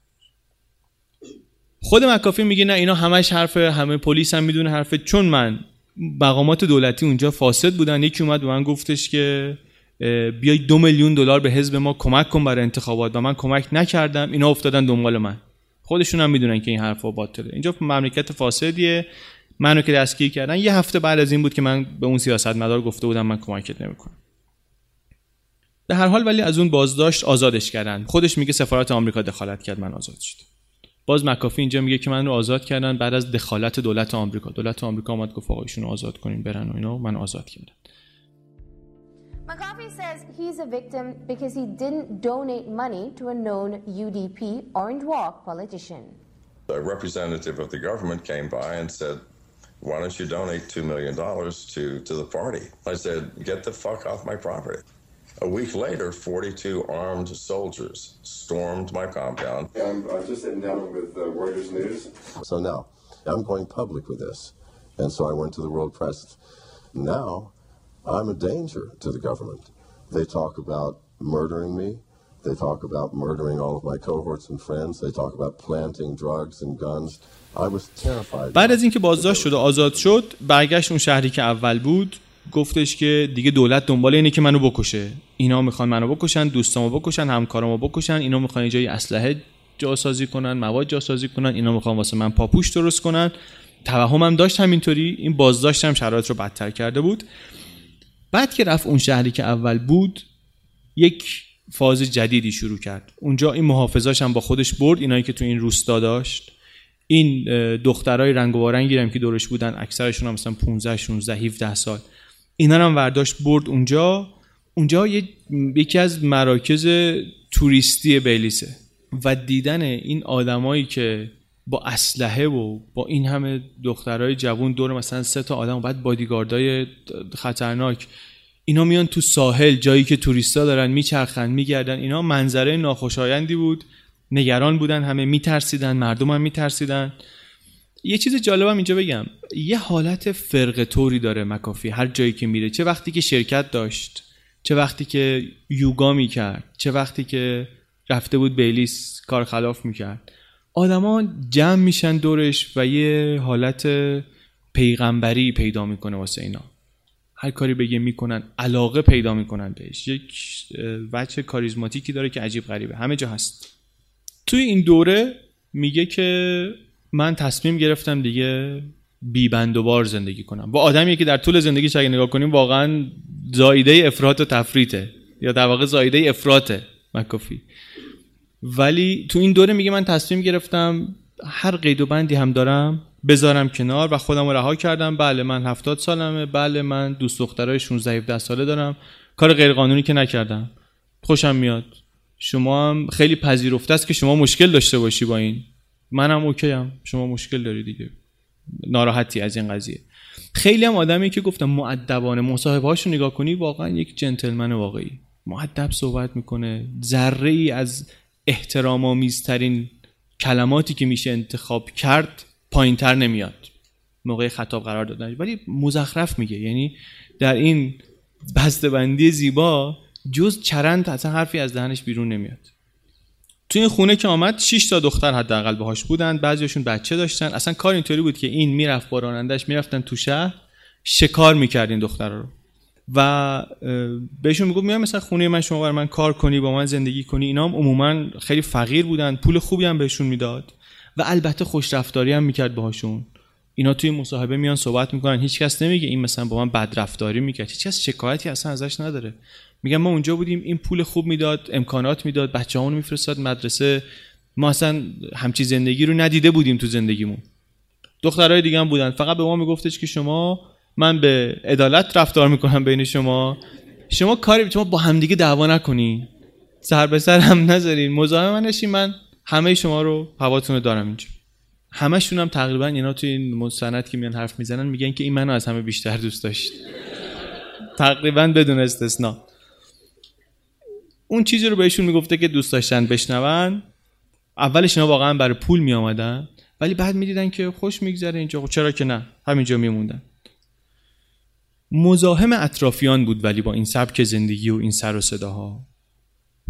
خود مکافی میگه نه اینا همش حرفه همه پلیس هم می‌دونه حرفه. چون من مقامات دولتی اونجا فاسد بودن. یکی اومد به من گفتش که بیای دو میلیون دلار به حزب ما کمک کن برای انتخابات. و من کمک نکردم اینا افتادن دنبال من. خودشون هم می‌دونن که این حرفا باطله. اینجا مملکت فاسدیه. منو که دستگیر کردن یه هفته بعد از این بود که من به اون سیاستمدار گفته بودم من کمکت نمی‌کنم. به هر حال ولی از اون بازداشت آزادش کردن. خودش میگه سفارت آمریکا دخالت کرد من آزاد شد باز مکافی اینجا میگه که من رو آزاد کردن بعد از دخالت دولت آمریکا دولت آمریکا اومد گفت آقا ایشون آزاد کنین برن و اینا من آزاد کردن McCarthy says he's a victim because he didn't donate money to a known UDP Orange Walk politician. A representative of the government came by and said, Why don't you donate $2 million to, to the party? I said, Get the fuck off my property. A week later, 42 armed soldiers stormed my compound. I'm uh, just sitting down with uh, Reuters News. So now, I'm going public with this. And so I went to the world press. Now, I'm a danger to the government. They talk about murdering me. They talk about murdering all of my cohorts and friends. They talk about planting drugs and guns. I was terrified. بعد از اینکه بازداشت شد و آزاد شد برگشت اون شهری که اول بود گفتش که دیگه دولت دنبال اینه که منو بکشه. اینا می‌خوان منو بکشن دوستامو بکشن همکارامو بکشن اینا می‌خوان جای اسلحه جاسازی کنن مواد جاسازی کنن اینا می‌خوان واسه من پاپوش درست کنن. توهمم داشت همینطوری. این بازداشت هم شرایط رو بدتر کرده بود. بعد که رفت اون شهری که اول بود یک فاز جدیدی شروع کرد. اونجا این محافظاش هم با خودش برد اینایی که تو این روستا داشت. این دخترای رنگ هم که دورش بودن اکثرشون هم مثلا 15 16 17 سال. اینا هم ورداشت برد اونجا. اونجا یکی از مراکز توریستی بیلیسه. و دیدن این آدمایی که با اسلحه و با این همه دخترای جوون دور مثلا سه تا آدم و بعد بادیگاردای خطرناک اینا میان تو ساحل جایی که توریستا دارن میچرخن میگردن. اینا منظره ناخوشایندی بود. نگران بودن همه میترسیدن مردم هم میترسیدن. یه چیز جالبم اینجا بگم. یه حالت فرق طوری داره مکافی هر جایی که میره. چه وقتی که شرکت داشت چه وقتی که یوگا می‌کرد چه وقتی که رفته بود بیلیس کار خلاف می‌کرد. آدما جمع میشن دورش و یه حالت پیغمبری پیدا می‌کنه واسه اینا. هر کاری بگه می‌کنن علاقه پیدا می‌کنن بهش. یک وجه کاریزماتیکی داره که عجیب غریبه. همه جا هست. توی این دوره میگه که من تصمیم گرفتم دیگه بی بند و بار زندگی کنم. با آدمی که در طول زندگیش اگه نگاه کنیم واقعا زایده افراط و تفریطه. یا در واقع زایده افراطه مکافی. ولی تو این دوره میگه من تصمیم گرفتم هر قید و بندی هم دارم بذارم کنار و خودم رها کردم. بله من هفتاد سالمه. بله من دوست دخترای 16 17 ساله دارم. کار غیرقانونی که نکردم. خوشم میاد. شما هم خیلی پذیرفته است که شما مشکل داشته باشی با این. منم اوکی هم شما مشکل داری دیگه. ناراحتی از این قضیه. خیلی هم آدمی که گفتم معدبانه مصاحبه هاشو نگاه کنی واقعا یک جنتلمن واقعی. معدب صحبت می‌کنه. ذره ای از احترام آمیزترین کلماتی که میشه انتخاب کرد پایینتر نمیاد. موقع خطاب قرار دادن. ولی مزخرف میگه. یعنی در این بسته‌بندی زیبا جز چرند اصلا حرفی از دهنش بیرون نمیاد. تو این خونه که آمد 6 تا دختر حداقل باهاش بودن. بعضیشون بچه داشتن. اصلا کار اینطوری بود که این می‌رفت با رانندش می‌رفتن تو شهر شکار می‌کرد این رو. و بهشون می‌گفت میام مثلا خونه من شما بر من کار کنی با من زندگی کنی. اینا هم عموما خیلی فقیر بودن. پول خوبی هم بهشون می‌داد. و البته خوش رفتاری هم می‌کرد باهاشون. اینا توی مصاحبه میان صحبت می‌کنن. هیچکس نمیگه این مثلا با من بد رفتاری می‌کرد هیچکس شکایتی اصلا ازش نداره. میگن ما اونجا بودیم این پول خوب می‌داد امکانات می‌داد بچه‌هامون میفرستاد مدرسه. ما اصلا همچی زندگی رو ندیده بودیم تو زندگیمون. دخترای دیگه هم بودن. فقط به ما میگفتش که شما من به عدالت رفتار می‌کنم بین شما. شما کاری شما با همدیگه دعوا نکنی. سر به سر هم نذارین. مزاحم من من همه شما رو هواتون دارم اینجا. همشون هم تقریبا اینا توی این مستند که میان حرف می‌زنن میگن که این منو از همه بیشتر دوست داشت. تقریبا بدون استثنا. اون چیزی رو بهشون می‌گفته که دوست داشتن بشنون. اولش اینا واقعا برای پول می آمدن ولی بعد می‌دیدن که خوش میگذره اینجا. خب چرا که نه؟ همینجا میموندن. مزاحم اطرافیان بود ولی با این سبک زندگی و این سر و صداها.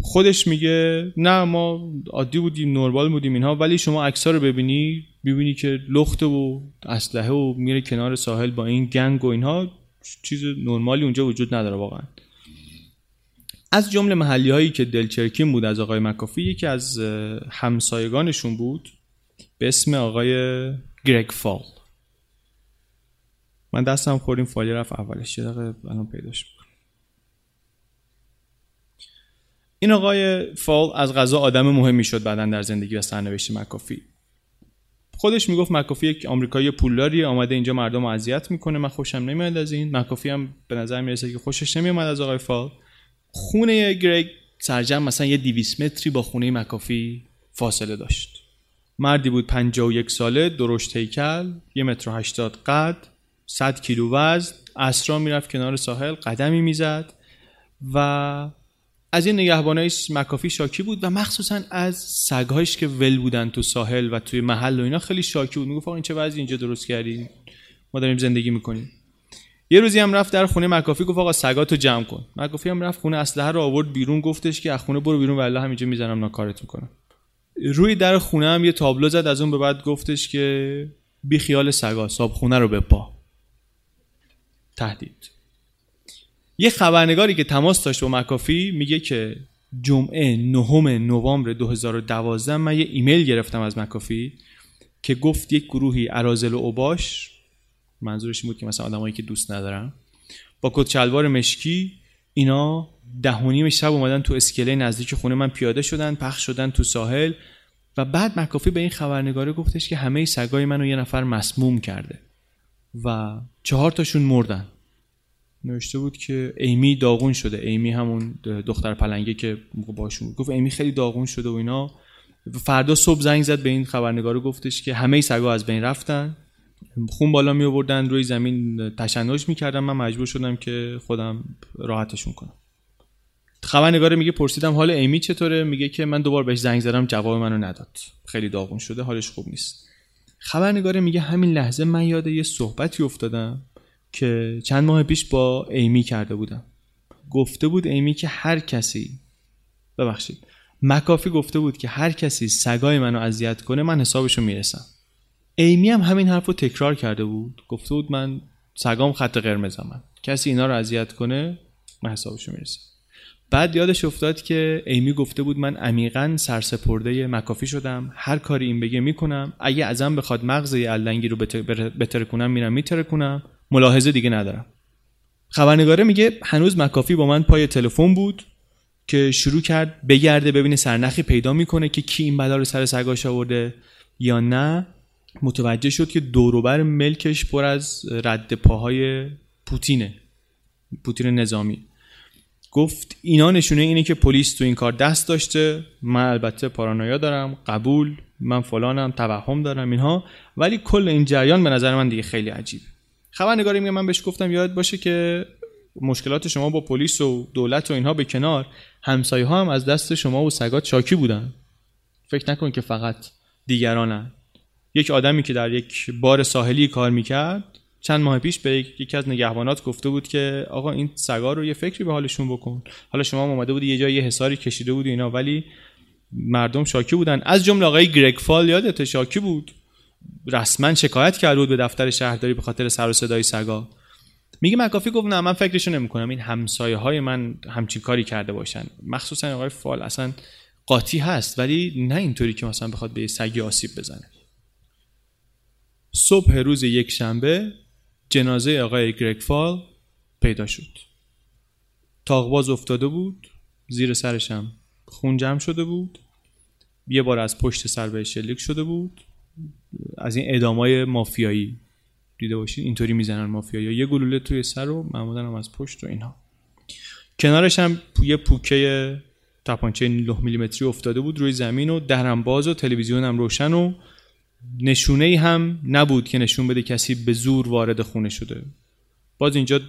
خودش میگه نه ما عادی بودیم نرمال بودیم اینها ولی شما عکس‌ها رو ببینی ببینی که لخت و اسلحه و میره کنار ساحل با این گنگ و اینها چیز نرمالی اونجا وجود نداره واقعا. از جمله محلی هایی که دلچرکین بود از آقای مکافی یکی از همسایگانشون بود به اسم آقای گرگ فال. من دستم خوردیم فالی رفت اولش یه دقیقه الان پیداش این آقای فال از غذا آدم مهمی شد بعدا در زندگی و سرنوشت مکافی. خودش می‌گفت مکافی یک آمریکایی پولداری آمده اینجا مردم اذیت می‌کنه من خوشم نمیاد از این. مکافی هم به نظر می‌رسه که خوشش نمیاد از آقای فال. خونه گرگ سرجم مثلا یه 200 متری با خونه مکافی فاصله داشت. مردی بود 51 ساله درشت هیکل یه متر و هشتاد قد 100 کیلو وزن اسرا می‌رفت کنار ساحل قدمی می‌زد و از این نگهبانای مکافی شاکی بود و مخصوصا از سگهایش که ول بودن تو ساحل و توی محل و اینا خیلی شاکی بود. می‌گفت این چه وضعی اینجا درست کردی؟ ما داریم زندگی می‌کنیم. یه روزی هم رفت در خونه مکافی گفت آقا سگاتو جمع کن. مکافی هم رفت خونه اسلحه رو آورد بیرون گفتش که از خونه برو بیرون والله همینجا می‌زنم ناکارت می‌کنم. روی در خونه هم یه تابلو زد از اون به بعد گفتش که بی خیال سگا صاحب خونه رو بپا. تهدید. یه خبرنگاری که تماس داشت با مکافی میگه که جمعه نهم نوامبر 2012 من یه ایمیل گرفتم از مکافی که گفت یک گروهی ارازل و اوباش منظورش این بود که مثلا آدمایی که دوست ندارم با کت شلوار مشکی اینا ده و نیم شب اومدن تو اسکله نزدیک خونه من پیاده شدن پخش شدن تو ساحل و بعد مکافی به این خبرنگاره گفتش که همه سگای منو یه نفر مسموم کرده و چهار تاشون مردن. نوشته بود که ایمی داغون شده. ایمی همون دختر پلنگه که باشون بود. گفت ایمی خیلی داغون شده و اینا. فردا صبح زنگ زد به این خبرنگار گفتش که همه سگا از بین رفتن. خون بالا می آوردن روی زمین تشنج می‌کردم من مجبور شدم که خودم راحتشون کنم. خبرنگار میگه پرسیدم حال ایمی چطوره؟ میگه که من دوبار بهش زنگ زدم جواب منو نداد. خیلی داغون شده حالش خوب نیست. خبرنگار میگه همین لحظه من یاد یه صحبتی افتادم. که چند ماه پیش با ایمی کرده بودم. گفته بود ایمی که هر کسی ببخشید مکافی گفته بود که هر کسی سگای منو اذیت کنه من حسابشو می‌رسم. ایمی هم همین حرف رو تکرار کرده بود. گفته بود من سگام خط قرمز من کسی اینا رو اذیت کنه من حسابشو می‌رسم. بعد یادش افتاد که ایمی گفته بود من عمیقا سرسپرده مکافی شدم. هر کاری این بگه می‌کنم. اگه ازم بخواد مغز یه رو بتره کنم میرم میتره کنم ملاحظه دیگه ندارم. خبرنگاره میگه هنوز مکافی با من پای تلفن بود که شروع کرد بگرده ببینه سرنخی پیدا می‌کنه که کی این بلا رو سر سگاش آورده یا نه. متوجه شد که دوروبر ملکش پر از رد پاهای پوتینه پوتین نظامی. گفت اینا نشونه اینه که پلیس تو این کار دست داشته. من البته پارانویا دارم قبول من فلانم توهم دارم اینها. ولی کل این جریان به نظر من دیگه خیلی عجیبه. خبرنگاری میگه من بهش گفتم یاد باشه که مشکلات شما با پلیس و دولت و اینها به کنار همسایه ها هم از دست شما و سگات شاکی بودن. فکر نکن که فقط دیگرانن. یک آدمی که در یک بار ساحلی کار می‌کرد چند ماه پیش به یکی از نگهبانات گفته بود که آقا این سگا رو یه فکری به حالشون بکن. حالا شما اومده بودی یه جای یه حساری کشیده بودی اینا ولی مردم شاکی بودن. از جمله آقای گرگ فال یادت شاکی بود. رسما شکایت کرده بود به دفتر شهرداری به خاطر سر و صدای سگا. میگه مکافی گفت نه من فکرشو نمی‌کنم. این همسایه های من همچین کاری کرده باشن. مخصوصا آقای فال اصلا قاطی هست ولی نه اینطوری که مثلا بخواد به سگی آسیب بزنه. صبح روز یک شنبه جنازه آقای گرگ فال پیدا شد. تاغباز افتاده بود زیر سرشم خون جمع شده بود یه بار از پشت سر به شلیک شده بود. از این ادامای مافیایی دیده باشین. اینطوری می‌زنن مافیایی. یه گلوله توی سر و معمولا هم از پشت و اینها. کنارش هم یه پوکه تپانچه 9 میلیمتری افتاده بود روی زمین و درم باز و تلویزیون هم روشن و نشونه ای هم نبود که نشون بده کسی به زور وارد خونه شده. باز اینجا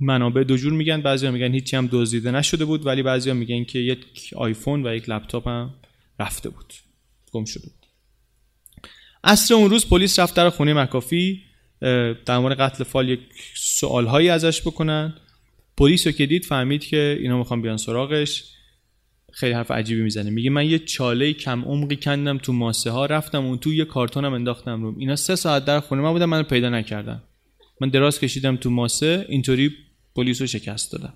منابع دو جور میگن. بعضیا میگن هیچی هم دزدیده نشده بود ولی بعضیا میگن که یک آیفون و یک لپتاپ هم رفته بود. گم شده بود. عصر اون روز پلیس رفت در خونه مکافی در مورد قتل فال یک سوال هایی ازش بکنن. پلیس رو که دید فهمید که اینا می‌خوان بیان سراغش. خیلی حرف عجیبی می‌زنه. میگه من یه چاله کم عمقی کندم تو ماسه ها رفتم اون تو یه کارتونم انداختم رو اینا سه ساعت در خونه من بودم منو پیدا نکردم من دراز کشیدم تو ماسه اینطوری پلیس رو شکست دادم.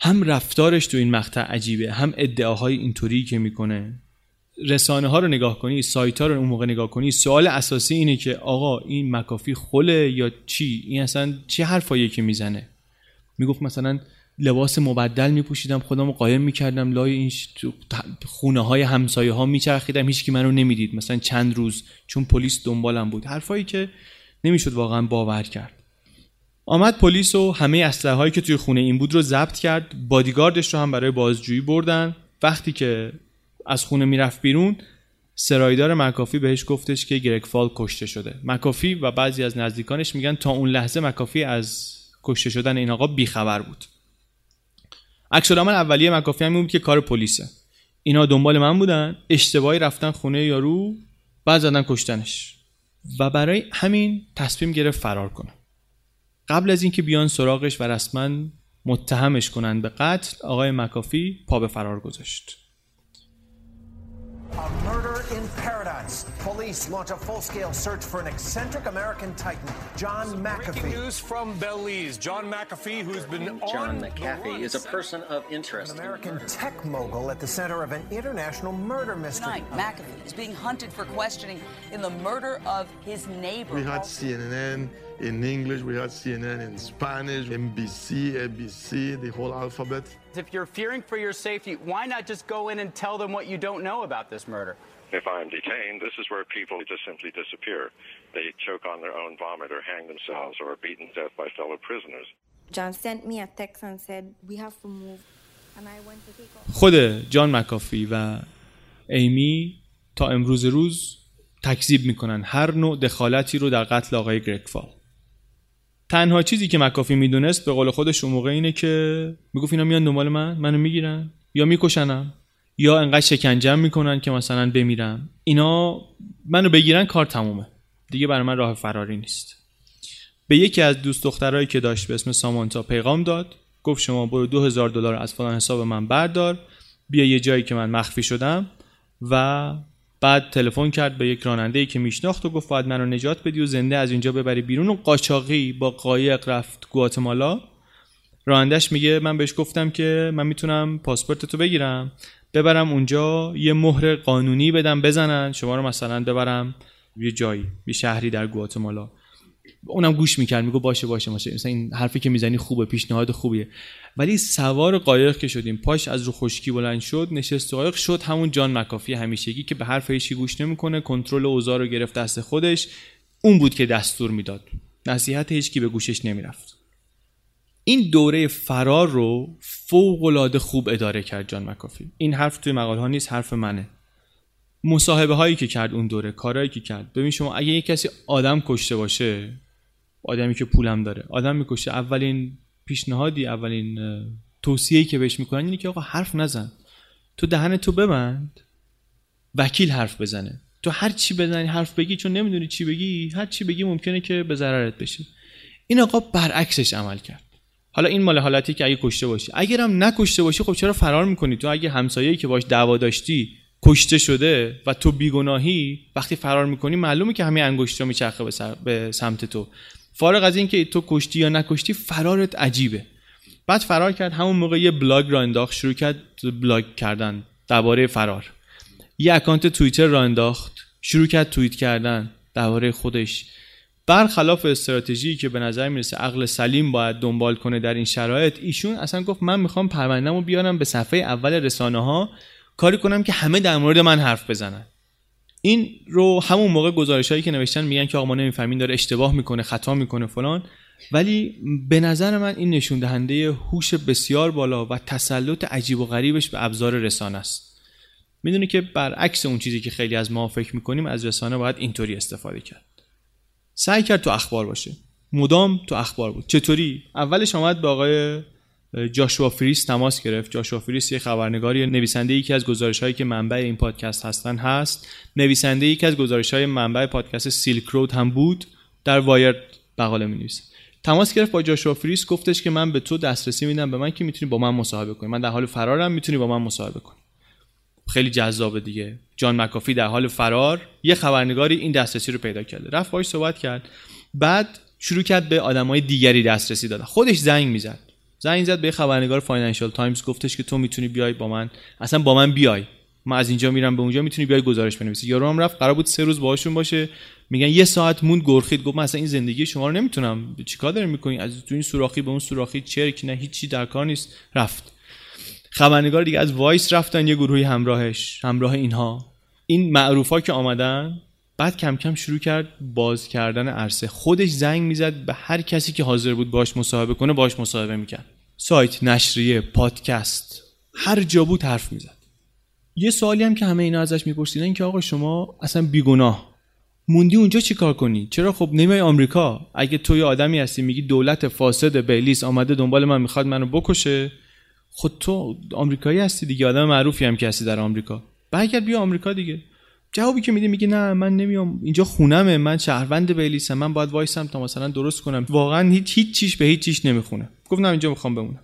هم رفتارش تو این مقطع عجیبه هم ادعاهای اینطوری که می‌کنه. رسانه ها رو نگاه کنی سایت ها رو اون موقع نگاه کنی سوال اساسی اینه که آقا این مکافی خله یا چی؟ این اصلا چه حرفایی که می‌زنه؟ می‌گفت مثلا لباس مبدل میپوشیدم خودم قایم می‌کردم لای این خونه های همسایه ها میچرخیدم هیچکی منو نمی‌دید. مثلا چند روز چون پلیس دنبالم بود. حرفایی که نمی‌شد واقعا باور کرد. آمد پلیس و همه اسلحه هایی که توی خونه این بود رو ضبط کرد. بادیگاردش رو هم برای بازجویی بردن. وقتی که از خونه می‌رفت بیرون سرایدار مکافی بهش گفتش که گرگ فال کشته شده. مکافی و بعضی از نزدیکانش میگن تا اون لحظه مکافی از کشته شدن این آقا بیخبر بود. عکس اولیه مکافی هم بود که کار پلیسه. اینا دنبال من بودن اشتباهی رفتن خونه یارو بعد زدن کشتنش. و برای همین تصمیم گرفت فرار کنه. قبل از اینکه بیان سراغش و رسما متهمش کنند به قتل آقای مکافی پا به فرار گذاشت. A murder in paradise. Police launch a full-scale search for an eccentric American titan, John McAfee. Breaking news from Belize. John McAfee, who's been John on McAfee is a person of interest. An American tech mogul at the center of an international murder mystery. Tonight, McAfee is being hunted for questioning in the murder of his neighbor. We had CNN in English, we had CNN in Spanish, NBC, ABC, the whole alphabet If you're fearing for your safety, why not just go in and tell them what you don't know about this murder? If I'm detained, this is where people just simply disappear. They choke on their own vomit or hang themselves or are beaten to death by fellow prisoners. John sent me a text and said, we have to move. And I went to take off. خود جان مکافی و ایمی تا امروز روز تکذیب میکنن هر نوع دخالتی رو در قتل آقای گرگفال تنها چیزی که مکافی می‌دونست به قول خودش اون موقع اینه که می‌گفت اینا میان دنبال من منو می‌گیرن یا میکشنم یا انقدر شکنجم می‌کنن که مثلا بمیرم. اینا منو بگیرن کار تمومه. دیگه برای من راه فراری نیست. به یکی از دوست دخترایی که داشت به اسم سامانتا پیغام داد. گفت شما برو دو هزار دلار از فلان حساب من بردار بیا یه جایی که من مخفی شدم و بعد تلفن کرد به یک راننده ای که میشناخت و گفت باید منو نجات بدی و زنده از اینجا ببری بیرون و قاچاقی با قایق رفت گواتمالا. رانندش میگه من بهش گفتم که من می‌تونم پاسپورت تو بگیرم ببرم اونجا یه مهر قانونی بدم بزنن شما رو مثلا ببرم یه جایی یه شهری در گواتمالا. اونم گوش می‌کرد میگو باشه باشه باشه. مثلا این حرفی که می‌زنی خوبه پیشنهاد خوبیه. ولی سوار قایق که شدیم پاش از رو خشکی بلند شد نشست قایق شد همون جان مکافی همیشگی که به حرف هیچی گوش نمی‌کنه کنترل اوضاع رو گرفت دست خودش. اون بود که دستور می‌داد. نصیحت هیچکی به گوشش نمی‌رفت. این دوره فرار رو فوق العاده خوب اداره کرد جان مکافی. این حرف توی مقاله ها نیست حرف منه. مصاحبه هایی که کرد اون دوره کارهایی که کرد. ببین شما اگه یک کسی آدم کشته باشه آدمی که پولم داره آدم می‌کشه اولین پیشنهادی اولین توصیه‌ای که بهش می‌کنن اینه که آقا حرف نزن. تو دهن تو ببند وکیل حرف بزنه. تو هر چی بزنی حرف بگی چون نمی‌دونی چی بگی هر چی بگی ممکنه که به ضررت بشه. این آقا برعکسش عمل کرد. حالا این مال حالتی که اگه کشته باشی. اگرم نکشته باشی خب چرا فرار می‌کنی؟ تو اگه همسایه‌ای که باش دعوا داشتی کشته شده و تو بیگناهی وقتی فرار می‌کنی معلومه که همه انگشتا میچرخه به. به سمت تو. فارغ از اینکه تو کشتی یا نکشتی فرارت عجیبه. بعد فرار کرد همون موقع یه بلاگ را انداخت شروع کرد بلاگ کردن درباره فرار. یه account توییتر راه انداخت شروع کرد توییت کردن درباره خودش. برخلاف استراتژی که به نظر می‌رسه عقل سلیم باید دنبال کنه در این شرایط ایشون اصلا گفت من می‌خوام پروندهمو بیارم به صفحه اول رسانه ها کاری کنم که همه در مورد من حرف بزنن. این رو همون موقع گزارش هایی که نوشتن میگن که آقا ما نمی‌فهمیم داره اشتباه می‌کنه خطا می‌کنه فلان. ولی به نظر من این نشون دهنده هوش بسیار بالا و تسلط عجیب و غریبش به ابزار رسانه است. می‌دونی که برعکس اون چیزی که خیلی از ما فکر می‌کنیم از رسانه باید اینطوری استفاده کرد. سعی کرد تو اخبار باشه. مدام تو اخبار بود. چطوری؟ اولش آمد به آقای جاشوا فریس تماس گرفت. جاشوا فریس یه خبرنگاری نویسنده یکی از گزارش هایی که منبع این پادکست هستن هست. نویسنده یکی از گزارش های منبع پادکست Silk Road هم بود. در Wired مقاله می تماس گرفت با جاشوا فریس گفتش که من به تو دسترسی میدم به من که می‌تونی با من مصاحبه کنی. من در حال فرارم می‌تونی با من مصاحبه کنی. خیلی جذابه دیگه. جان مکافی در حال فرار یه خبرنگاری این دسترسی رو پیدا کرده. رفت باهاش صحبت کرد. بعد شروع کرد به آدمای دیگری دسترسی دادن. خودش زنگ می‌زد. زنگ زد به خبرنگار Financial Times گفتش که تو می‌تونی بیای با من. اصلا با من بیای. من از اینجا میرم به اونجا می‌تونی بیای گزارش بنویسی. یارو هم رفت قرار بود سه روز باهاشون باشه. میگن یه ساعت موند گرخید. گفت من اصلا این زندگی شما رو نمی‌تونم. چیکار داری می‌کنی؟ از تو این سوراخی به اون سوراخی چرک نه هیچی در کار نیست. رفت. خبرنگار دیگه از وایس رفتن یه گروهی همراهش همراه اینها. این معروفا که آمدن بعد کم کم شروع کرد باز کردن عرصه. خودش زنگ می‌زد به هر کسی که حاضر بود باش مصاحبه کنه باش مصاحبه می‌کرد. سایت نشریه پادکست هر جا بود حرف می‌زد. یه سوالی هم که همه اینا ازش میپرسیدن که آقا شما اصلا بیگناه موندی اونجا چیکار کنی؟ چرا خب نمیای آمریکا؟ اگه توی آدمی هستی میگی دولت فاسد بیلیس آمده دنبال من می‌خواد منو بکشه. خود تو آمریکایی هستی دیگه آدم معروفی هم که هستی در آمریکا. برگرد بیا آمریکا دیگه. جوابی که میده میگه نه من نمیام. اینجا خونمه من شهروند بیلیسم من باید وایسم تا مثلا درست کنم. واقعا هیچ هیچ چیش به هیچ چیش نمی‌خونه. گفت نه اینجا می‌خوام بمونم.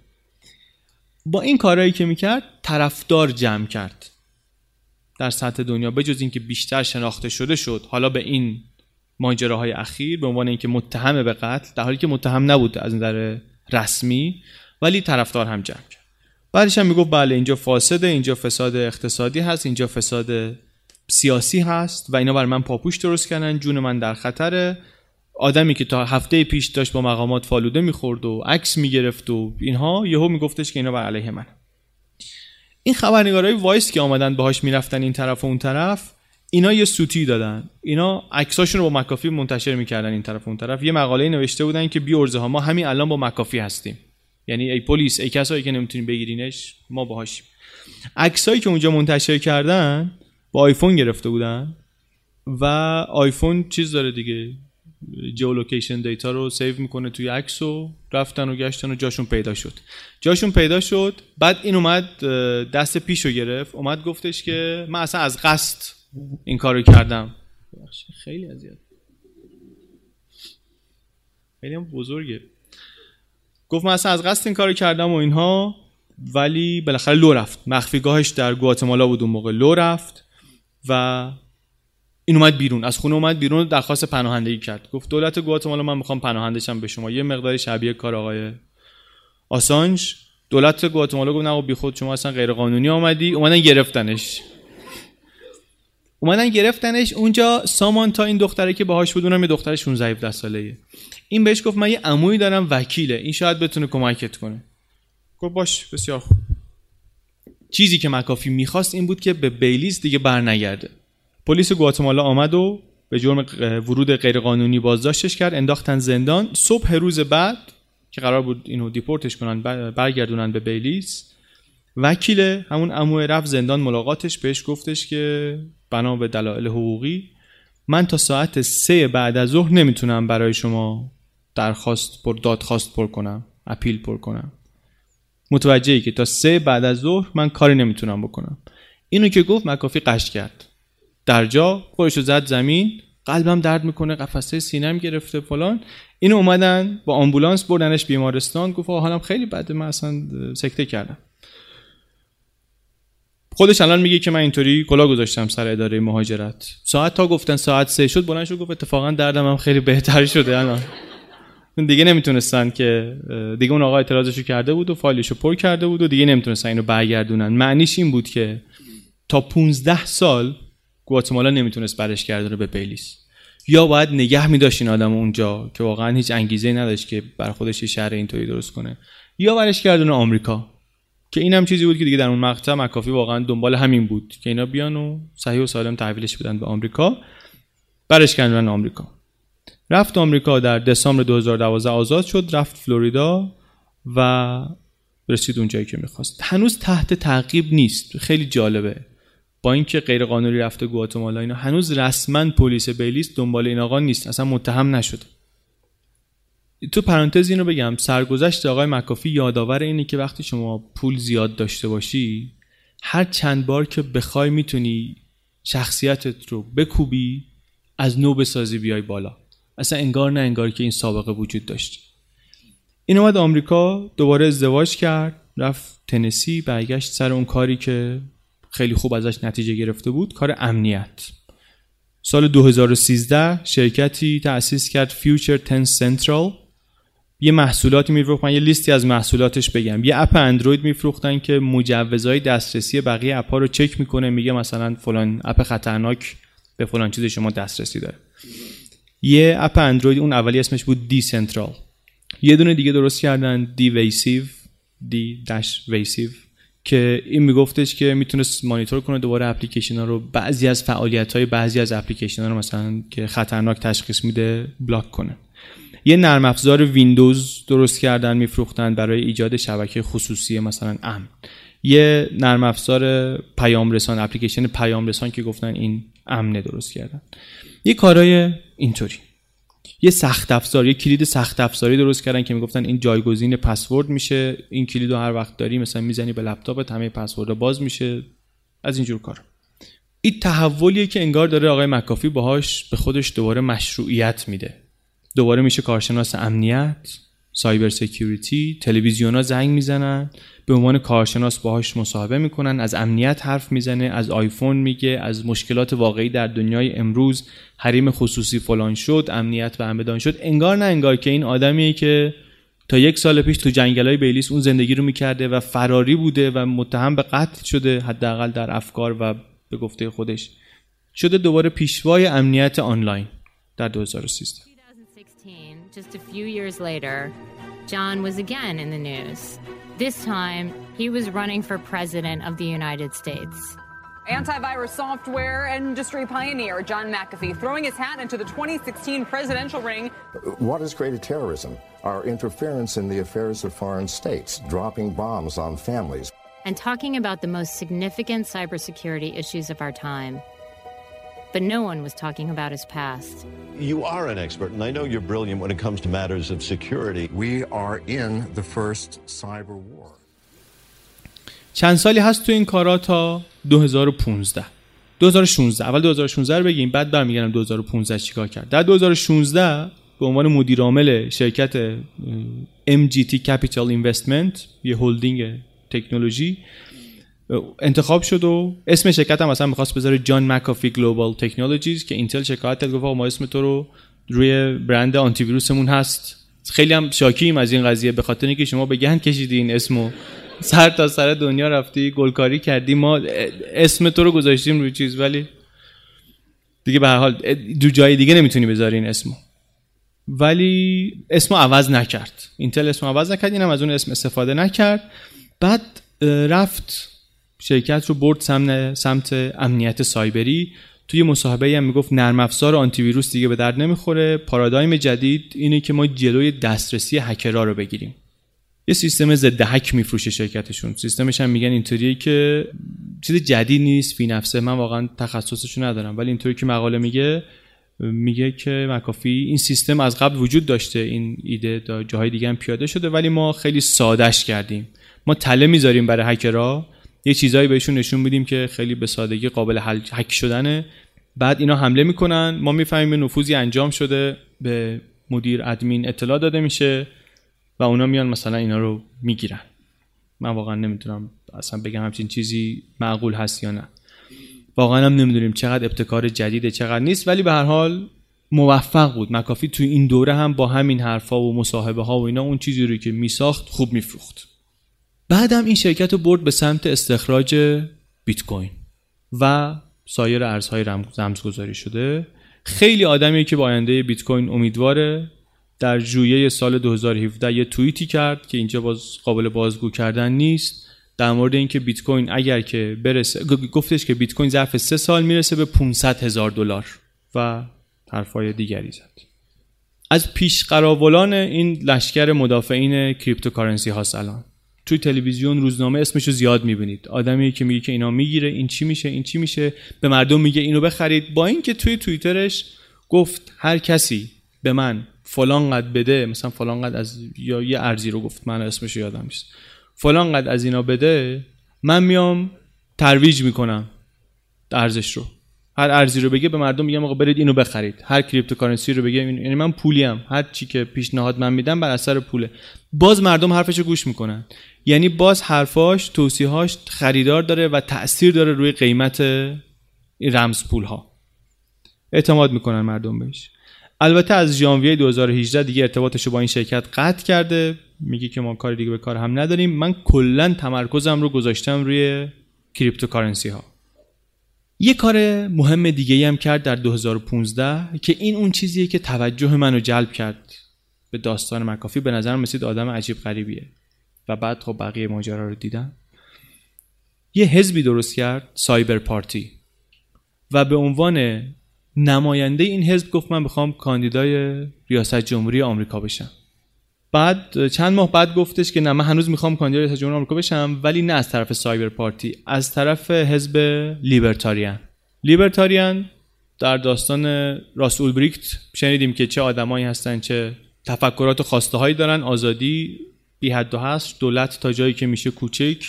با این کارهایی که می‌کرد طرفدار جمع کرد. در سطح دنیا بجز اینکه بیشتر شناخته شده شد. حالا به این ماجراهای اخیر به عنوان اینکه متهم به قتل در حالی که متهم نبود از نظر رسمی ولی طرفدار هم جمع کرد. بعدش هم می‌گفت بله اینجا فاسده اینجا فساد اقتصادی هست اینجا فساد سیاسی هست و اینا بر من پاپوش درست کردن جون من در خطره. آدمی که تا هفته پیش داشت با مقامات فالوده می‌خورد و عکس می‌گرفت و اینها یهو میگفتش که اینا بر علیه من. این خبرنگارای Vice که آمدن باهاش می‌رفتن این طرف و اون طرف اینا یه سوتی دادن. اینا عکساشون رو با مکافی منتشر می‌کردن این طرف و اون طرف. یه مقاله نوشته بودن که بی ها ما همین الان با مکافی هستیم. یعنی ای پلیس ای کسایی که نمی‌تونین بگیرینش ما باهاشیم. عکسایی که اونجا منتشر کردن با آیفون گرفته بودن و آیفون چیز داره دیگه geolocation data رو save می‌کنه توی عکس و رفتن و گشتن و جاشون پیدا شد. جاشون پیدا شد بعد این اومد دست پیش رو گرفت. اومد گفتش که من اصلا از قصد این کارو کردم. خیلی اذیت. خیلی هم بزرگه. گفت من اصلا از قصد این کارو کردم و اینها ولی بالاخره لو رفت. مخفیگاهش در گواتمالا بود اون موقع. لو رفت. و این اومد بیرون. از خونه اومد بیرون درخواست پناهندگی کرد. گفت دولت گواتمالا من می‌خوام پناهندشم به شما. یه مقداری شبیه کار آقای آسانج. دولت گواتمالا گفت نه بی خود شما اصلا غیر قانونی آمدی. اومدن گرفتنش. اومدن گرفتنش. اونجا سامانتا این دختره که باهاش بود اونم یه دختر 16 17 ساله این بهش گفت من یه عمویی دارم وکیله. این شاید بتونه کمکت کنه. گفت باش بسیار خوب. چیزی که مکافی می‌خواست این بود که به بیلیز دیگه برنگرده. پلیس گواتمالا آمد و به جرم ورود غیرقانونی بازداشتش کرد انداختن زندان. صبح روز بعد که قرار بود اینو دیپورتش کنن برگردونن به بیلیس وکیل همون امو رفت زندان ملاقاتش بهش گفتش که بنا به دلایل حقوقی من تا ساعت سه بعد از ظهر نمی‌تونم برای شما درخواست پر دادخواست پر کنم اپیل پر کنم. متوجهی که تا سه بعد از ظهر من کاری نمی‌تونم بکنم. اینو که گفت مکافی قش کرد. در جا خودشو زد زمین قلبم درد می‌کنه قفسه سینم گرفته فلان. اینو اومدن با آمبولانس بردنش بیمارستان گفت حالم خیلی بده من اصلا سکته کردم. خودش الان میگه که من اینطوری کلا گذاشتم سر اداره مهاجرت. ساعت تا گفتن ساعت سه شد بلند شد گفت اتفاقا دردم هم خیلی بهتر شده الان. دیگه نمی‌تونستن که دیگه اون آقا اعتراضشو کرده بود و فایلشو پر کرده بود و دیگه نمی‌تونستن اینو برگردونن. معنیش این بود که تا 15 سال گواتمالا نمی‌تونست برش گردونه به بیلیس یا باید نگه میداشت این آدم اونجا که واقعا هیچ انگیزه نداشت که بر خودش یه شهر اینطوری درست کنه. یا برش گردونه آمریکا که این هم چیزی بود که دیگه در اون مقطع مکافی واقعا دنبال همین بود که اینا بیان و صحیح و سالم تحویلش بدن به آمریکا. برش گردونن آمریکا. رفت آمریکا در دسامبر 2012 آزاد شد رفت فلوریدا و رسید اونجایی که می‌خواست. هنوز تحت تعقیب نیست. خیلی جالبه. با اینکه غیر قانونی رفته گواتمالا اینا هنوز رسما پلیس بیلیس دنبال این آقا نیست. اصلا متهم نشده. تو پرانتز اینو بگم. سرگذشت آقای مکافی یادآور اینه که وقتی شما پول زیاد داشته باشی هر چند بار که بخوای می‌تونی شخصیتت رو بکوبی از نو بسازی بیای بالا. اصلا انگار نه انگار که این سابقه وجود داشت. این اومد آمریکا دوباره ازدواج کرد رفت تنسی برگشت سر اون کاری که خیلی خوب ازش نتیجه گرفته بود کار امنیت. سال 2013 شرکتی تأسیس کرد Future Tense Central. یه محصولاتی میفروخت من یه لیستی از محصولاتش بگم. یه app اندروید میفروختن که مجوزهای دسترسی بقیه app ها رو چک می‌کنه میگه مثلا فلان app خطرناک به فلان چیز شما دسترسی داره. یه app اندروید اون اولی اسمش بود D-Central یه دونه دیگه درست کردن D-Vasive D dash Vasive که این میگفتش که می‌تونست مانیتور کنه دوباره اپلیکیشن ها رو بعضی از فعالیت های بعضی از اپلیکیشن ها رو مثلا که خطرناک تشخیص میده block کنه. یه نرم افزار ویندوز درست کردن میفروختن برای ایجاد شبکه خصوصی مثلا امن. یه نرم افزار پیام رسان اپلیکیشن پیام رسان که گفتن این امنه درست کردن. یه کارای اینطوری. یه سخت افزار یه کلید سخت افزاری درست کردن که می‌گفتن این جایگزین پسورد میشه این کلید رو هر وقت داری مثلا می‌زنی به لپتاپت همه پسورد باز میشه. از اینجور کار. این تحولیه که انگار داره آقای مکافی باهاش به خودش دوباره مشروعیت میده. دوباره میشه کارشناس امنیت. cyber security تلویزیونا زنگ می‌زنن به عنوان کارشناس باهاش مصاحبه می‌کنن از امنیت حرف می‌زنه از آیفون میگه از مشکلات واقعی در دنیای امروز حریم خصوصی فلان شد امنیت بهمان شد. انگار نه انگار که این آدمیه که تا یک سال پیش تو جنگل های بیلیس اون زندگی رو می‌کرده و فراری بوده و متهم به قتل شده حداقل در افکار و به گفته خودش. شده دوباره پیشوای امنیت آنلاین در 2013 just a few years later, John was again in the news. This time, he was running for president of the United States. Antivirus software industry pioneer John McAfee throwing his hat into the 2016 presidential ring. What has created terrorism? Our interference in the affairs of foreign states, dropping bombs on families. And talking about the most significant cybersecurity issues of our time but no one was talking about his past. You are an expert, and I know you're brilliant when it comes to matters of security. We are in the first cyber war. چند سالی هست تو این کارا تا 2015 2016 اول 2016 رو بگیم بعد برمیگردم 2015 چیکار کرد در 2016 به عنوان مدیر عامل شرکت MGT Capital Investment یه هلدینگ تکنولوژی انتخاب شد و اسم شرکت هم مثلا می‌خواست بذاره John McAfee Global Technologies که اینتل شکایت کرد گفت ما اسم تو رو روی برند آنتی ویروسمون هست. خیلی هم شاکیم از این قضیه به خاطر اینکه شما به گند کشیدی این اسمو سر تا سر دنیا رفتی گلکاری کردی. ما اسم تو رو گذاشتیم روی چیز ولی دیگه به هر حال دو جای دیگه نمی‌تونی بذاری این اسمو ولی اسمو عوض نکرد. اینتل اسمو عوض نکرد اینم از اون اسم استفاده نکرد. بعد رفت شرکت رو برد سمت امنیت سایبری. توی مصاحبه هم می‌گفت نرم افزار آنتی ویروس دیگه به درد نمی‌خوره. پارادایم جدید اینه که ما جلوی دسترسی هکرها رو بگیریم. یه سیستم ضد هک میفروشه شرکتشون. سیستمش هم میگن اینطوریه که چیز جدید نیست فی نفسه. من واقعا تخصصشو ندارم. ولی اینطوری که مقاله میگه میگه که مکافی این سیستم از قبل وجود داشته. این ایده دا جاهای دیگه هم پیاده شده. ولی ما خیلی سادش کردیم. ما تله می‌ذاریم برای هکرها. یه چیزایی بهشون نشون میدیم که خیلی به سادگی قابل حک شدنه. بعد اینا حمله می‌کنن. ما می‌فهمیم نفوذی انجام شده. به مدیر ادمین اطلاع داده میشه و اونا میان مثلا اینا رو می‌گیرن. من واقعا نمی‌تونم اصلا بگم همچین چیزی معقول هست یا نه. واقعا هم نمی‌دونیم چقدر ابتکار جدیده چقدر نیست. ولی به هر حال موفق بود. مکافی توی این دوره هم با همین حرفا و مصاحبه ها و اینا اون چیزی رو که میساخت خوب میفروخت. بعدم این شرکت رو برد به سمت استخراج بیت کوین و سایر ارزهای رمزگذاری شده. خیلی آدمی که با آینده بیت کوین امیدواره. در ژوئیه سال 2017 یه توییتی کرد که اینجا باز قابل بازگو کردن نیست. در مورد اینکه بیت کوین اگر که برسه گفتش که بیت کوین ظرف سه سال می‌رسه به 500 هزار دلار و حرفای دیگری زد. از پیش قراولان این لشکر مدافعین cryptocurrency هاست الان. توی تلویزیون روزنامه اسمشو زیاد می‌بینید. آدمی که میگه که اینا می‌گیره این چی میشه این چی میشه. به مردم میگه اینو بخرید. با اینکه توی توییترش گفت هر کسی به من فلان قدر بده مثلا فلان قدر از یا یه ارزی رو گفت من اسمش یادم نیست. فلان قد از اینا بده من میام ترویج می‌کنم ارزش رو. هر ارزی رو بگه به مردم میگم آقا برید اینو بخرید. هر cryptocurrency رو بگه یعنی من پولیم. هر چی که پیشنهاد من میدم بر اثر پوله. باز مردم حرفش رو گوش می‌کنن. یعنی باز حرفاش توصیه‌هاش خریدار داره و تاثیر داره روی قیمت رمز پول ها اعتماد می‌کنن مردم بهش. البته از ژانویه 2018 دیگه ارتباطش رو با این شرکت قطع کرده. میگه که ما کار دیگه به کار هم نداریم. من کلا تمرکزم رو گذاشتم روی cryptocurrency ها یه کار مهم دیگه هم کرد در 2015 که این اون چیزیه که توجه منو جلب کرد به داستان مکافی. به نظر می‌رسید آدم عجیب غریبیه. و بعد خب بقیه ماجرا رو دیدم. یه حزبی درست کرد Cyber Party. و به عنوان نماینده این حزب گفت من بخوام کاندیدای ریاست جمهوری آمریکا بشم. بعد چند ماه بعد گفتش که نه من هنوز می‌خوام کاندیدای ریاست جمهوری آمریکا بشم ولی نه از طرف Cyber Party از طرف حزب لیبرتاریان. لیبرتاریان در داستان راس اولبریکت شنیدیم که چه آدمایی هستن چه تفکرات و خواسته هایی دارن. آزادی بی حد و حصر دولت تا جایی که میشه کوچک.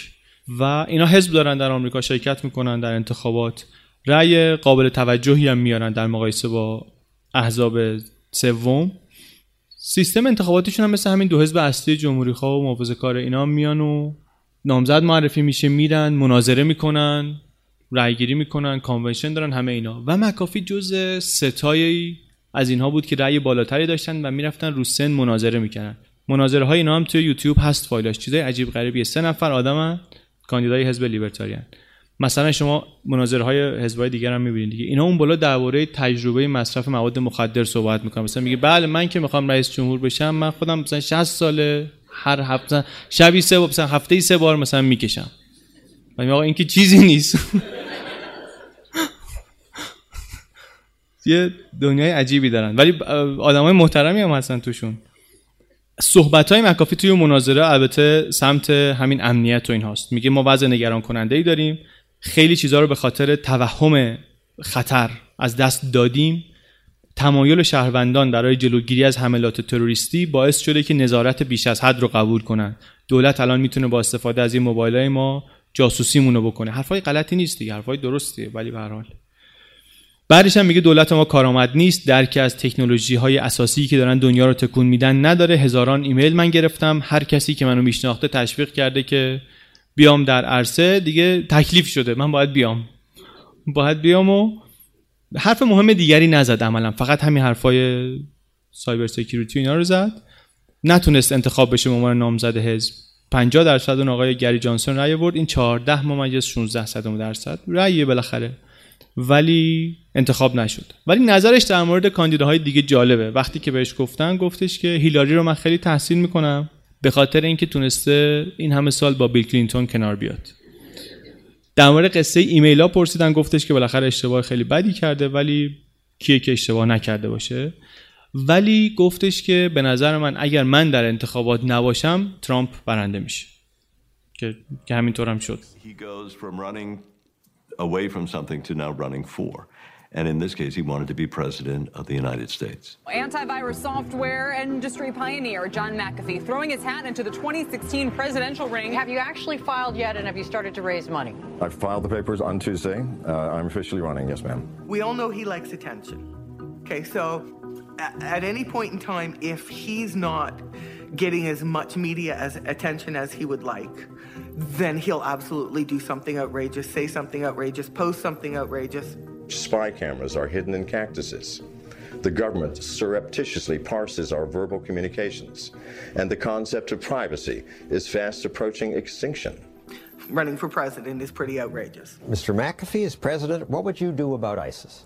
و اینا حزب دارن در آمریکا شرکت می‌کنن در انتخابات. رأی قابل توجهی هم میارن در مقایسه با احزاب سوم. سیستم انتخاباتیشون هم مثل همین دو حزب اصلی جمهوری خواه و محافظه کار اینا میان و نامزد معرفی میشه میرن مناظره می‌کنن رأیگیری می‌کنن کانونشن دارن همه اینا. و مکافی جز ستایی از اینها بود که رأی بالاتری داشتن و می‌رفتن رو سن مناظره می‌کنن مناظره های اینا هم توی یوتیوب هست فایلاش چیزای عجیب غریبیه سه نفر آدمن کاندیدای حزب لیبرتاریان. مثلا شما مناظره های حزب دیگر هم می‌بینید دیگه. اینا اون بالا درباره تجربه مصرف مواد مخدر صحبت می‌کنن. مثلا میگه بله من که می‌خوام رئیس جمهور بشم من خودم مثلا 60 ساله هر هفته شبی سه بار مثلا هفته سه بار مثلا می‌کشم. و آقا این که چیزی نیست. یه دنیای عجیبی دارن. ولی آدمای محترمی هم هستن توشون. صحبت های مکافی توی مناظره البته سمت همین امنیت و این هاست میگه ما وضع نگران کننده ای داریم. خیلی چیزها رو به خاطر توهم خطر از دست دادیم. تمایل شهروندان برای جلوگیری از حملات تروریستی باعث شده که نظارت بیش از حد رو قبول کنن دولت الان می‌تونه با استفاده از این موبایل های ما جاسوسیمون رو بکنه. حرفای غلطی نیست دیگه حرفای درستیه ولی به هر حال. بعدش هم میگه دولت ما کارآمد نیست درک از تکنولوژی های اساسی که دارن دنیا رو تکون میدن نداره. هزاران ایمیل من گرفتم. هر کسی که منو میشناخته تشویق کرده که بیام در عرصه دیگه تکلیف شده من باید بیام. باید بیام و حرف مهم دیگری نزد عملا فقط همین حرفای cyber security اینا رو زد. نتونست انتخاب بشه به عنوان نامزد حزب. 50 درصد اون آقای گری جانسون رأی برد این 14 ممیز 16 صدم درصد. رأی بالاخره. ولی انتخاب نشد. ولی نظرش در مورد کاندیداهای دیگه جالبه. وقتی که بهش گفتن گفتش که هیلاری رو من خیلی تحسین می‌کنم. به خاطر اینکه تونسته این همه سال با بیل کلینتون کنار بیاد. در مورد قصه ایمیل ها پرسیدن گفتش که بالاخره اشتباه خیلی بدی کرده ولی کیه که اشتباه نکرده باشه. ولی گفتش که به نظر من اگر من در انتخابات نباشم ترامپ برنده میشه. که که همینطور هم شد. And in this case, he wanted to be president of the United States. Antivirus software industry pioneer John McAfee throwing his hat into the 2016 presidential ring. Have you actually filed yet and have you started to raise money? I filed the papers on Tuesday. Uh, I'm officially running, yes, ma'am. We all know he likes attention. Okay, so at, at any point in time, if he's not getting as much media as attention as he would like, then he'll absolutely do something outrageous, say something outrageous, post something outrageous. Spy cameras are hidden in cactuses. The government surreptitiously parses our verbal communications, and the concept of privacy is fast approaching extinction. Running for president is pretty outrageous. Mr. McAfee is president. What would you do about ISIS?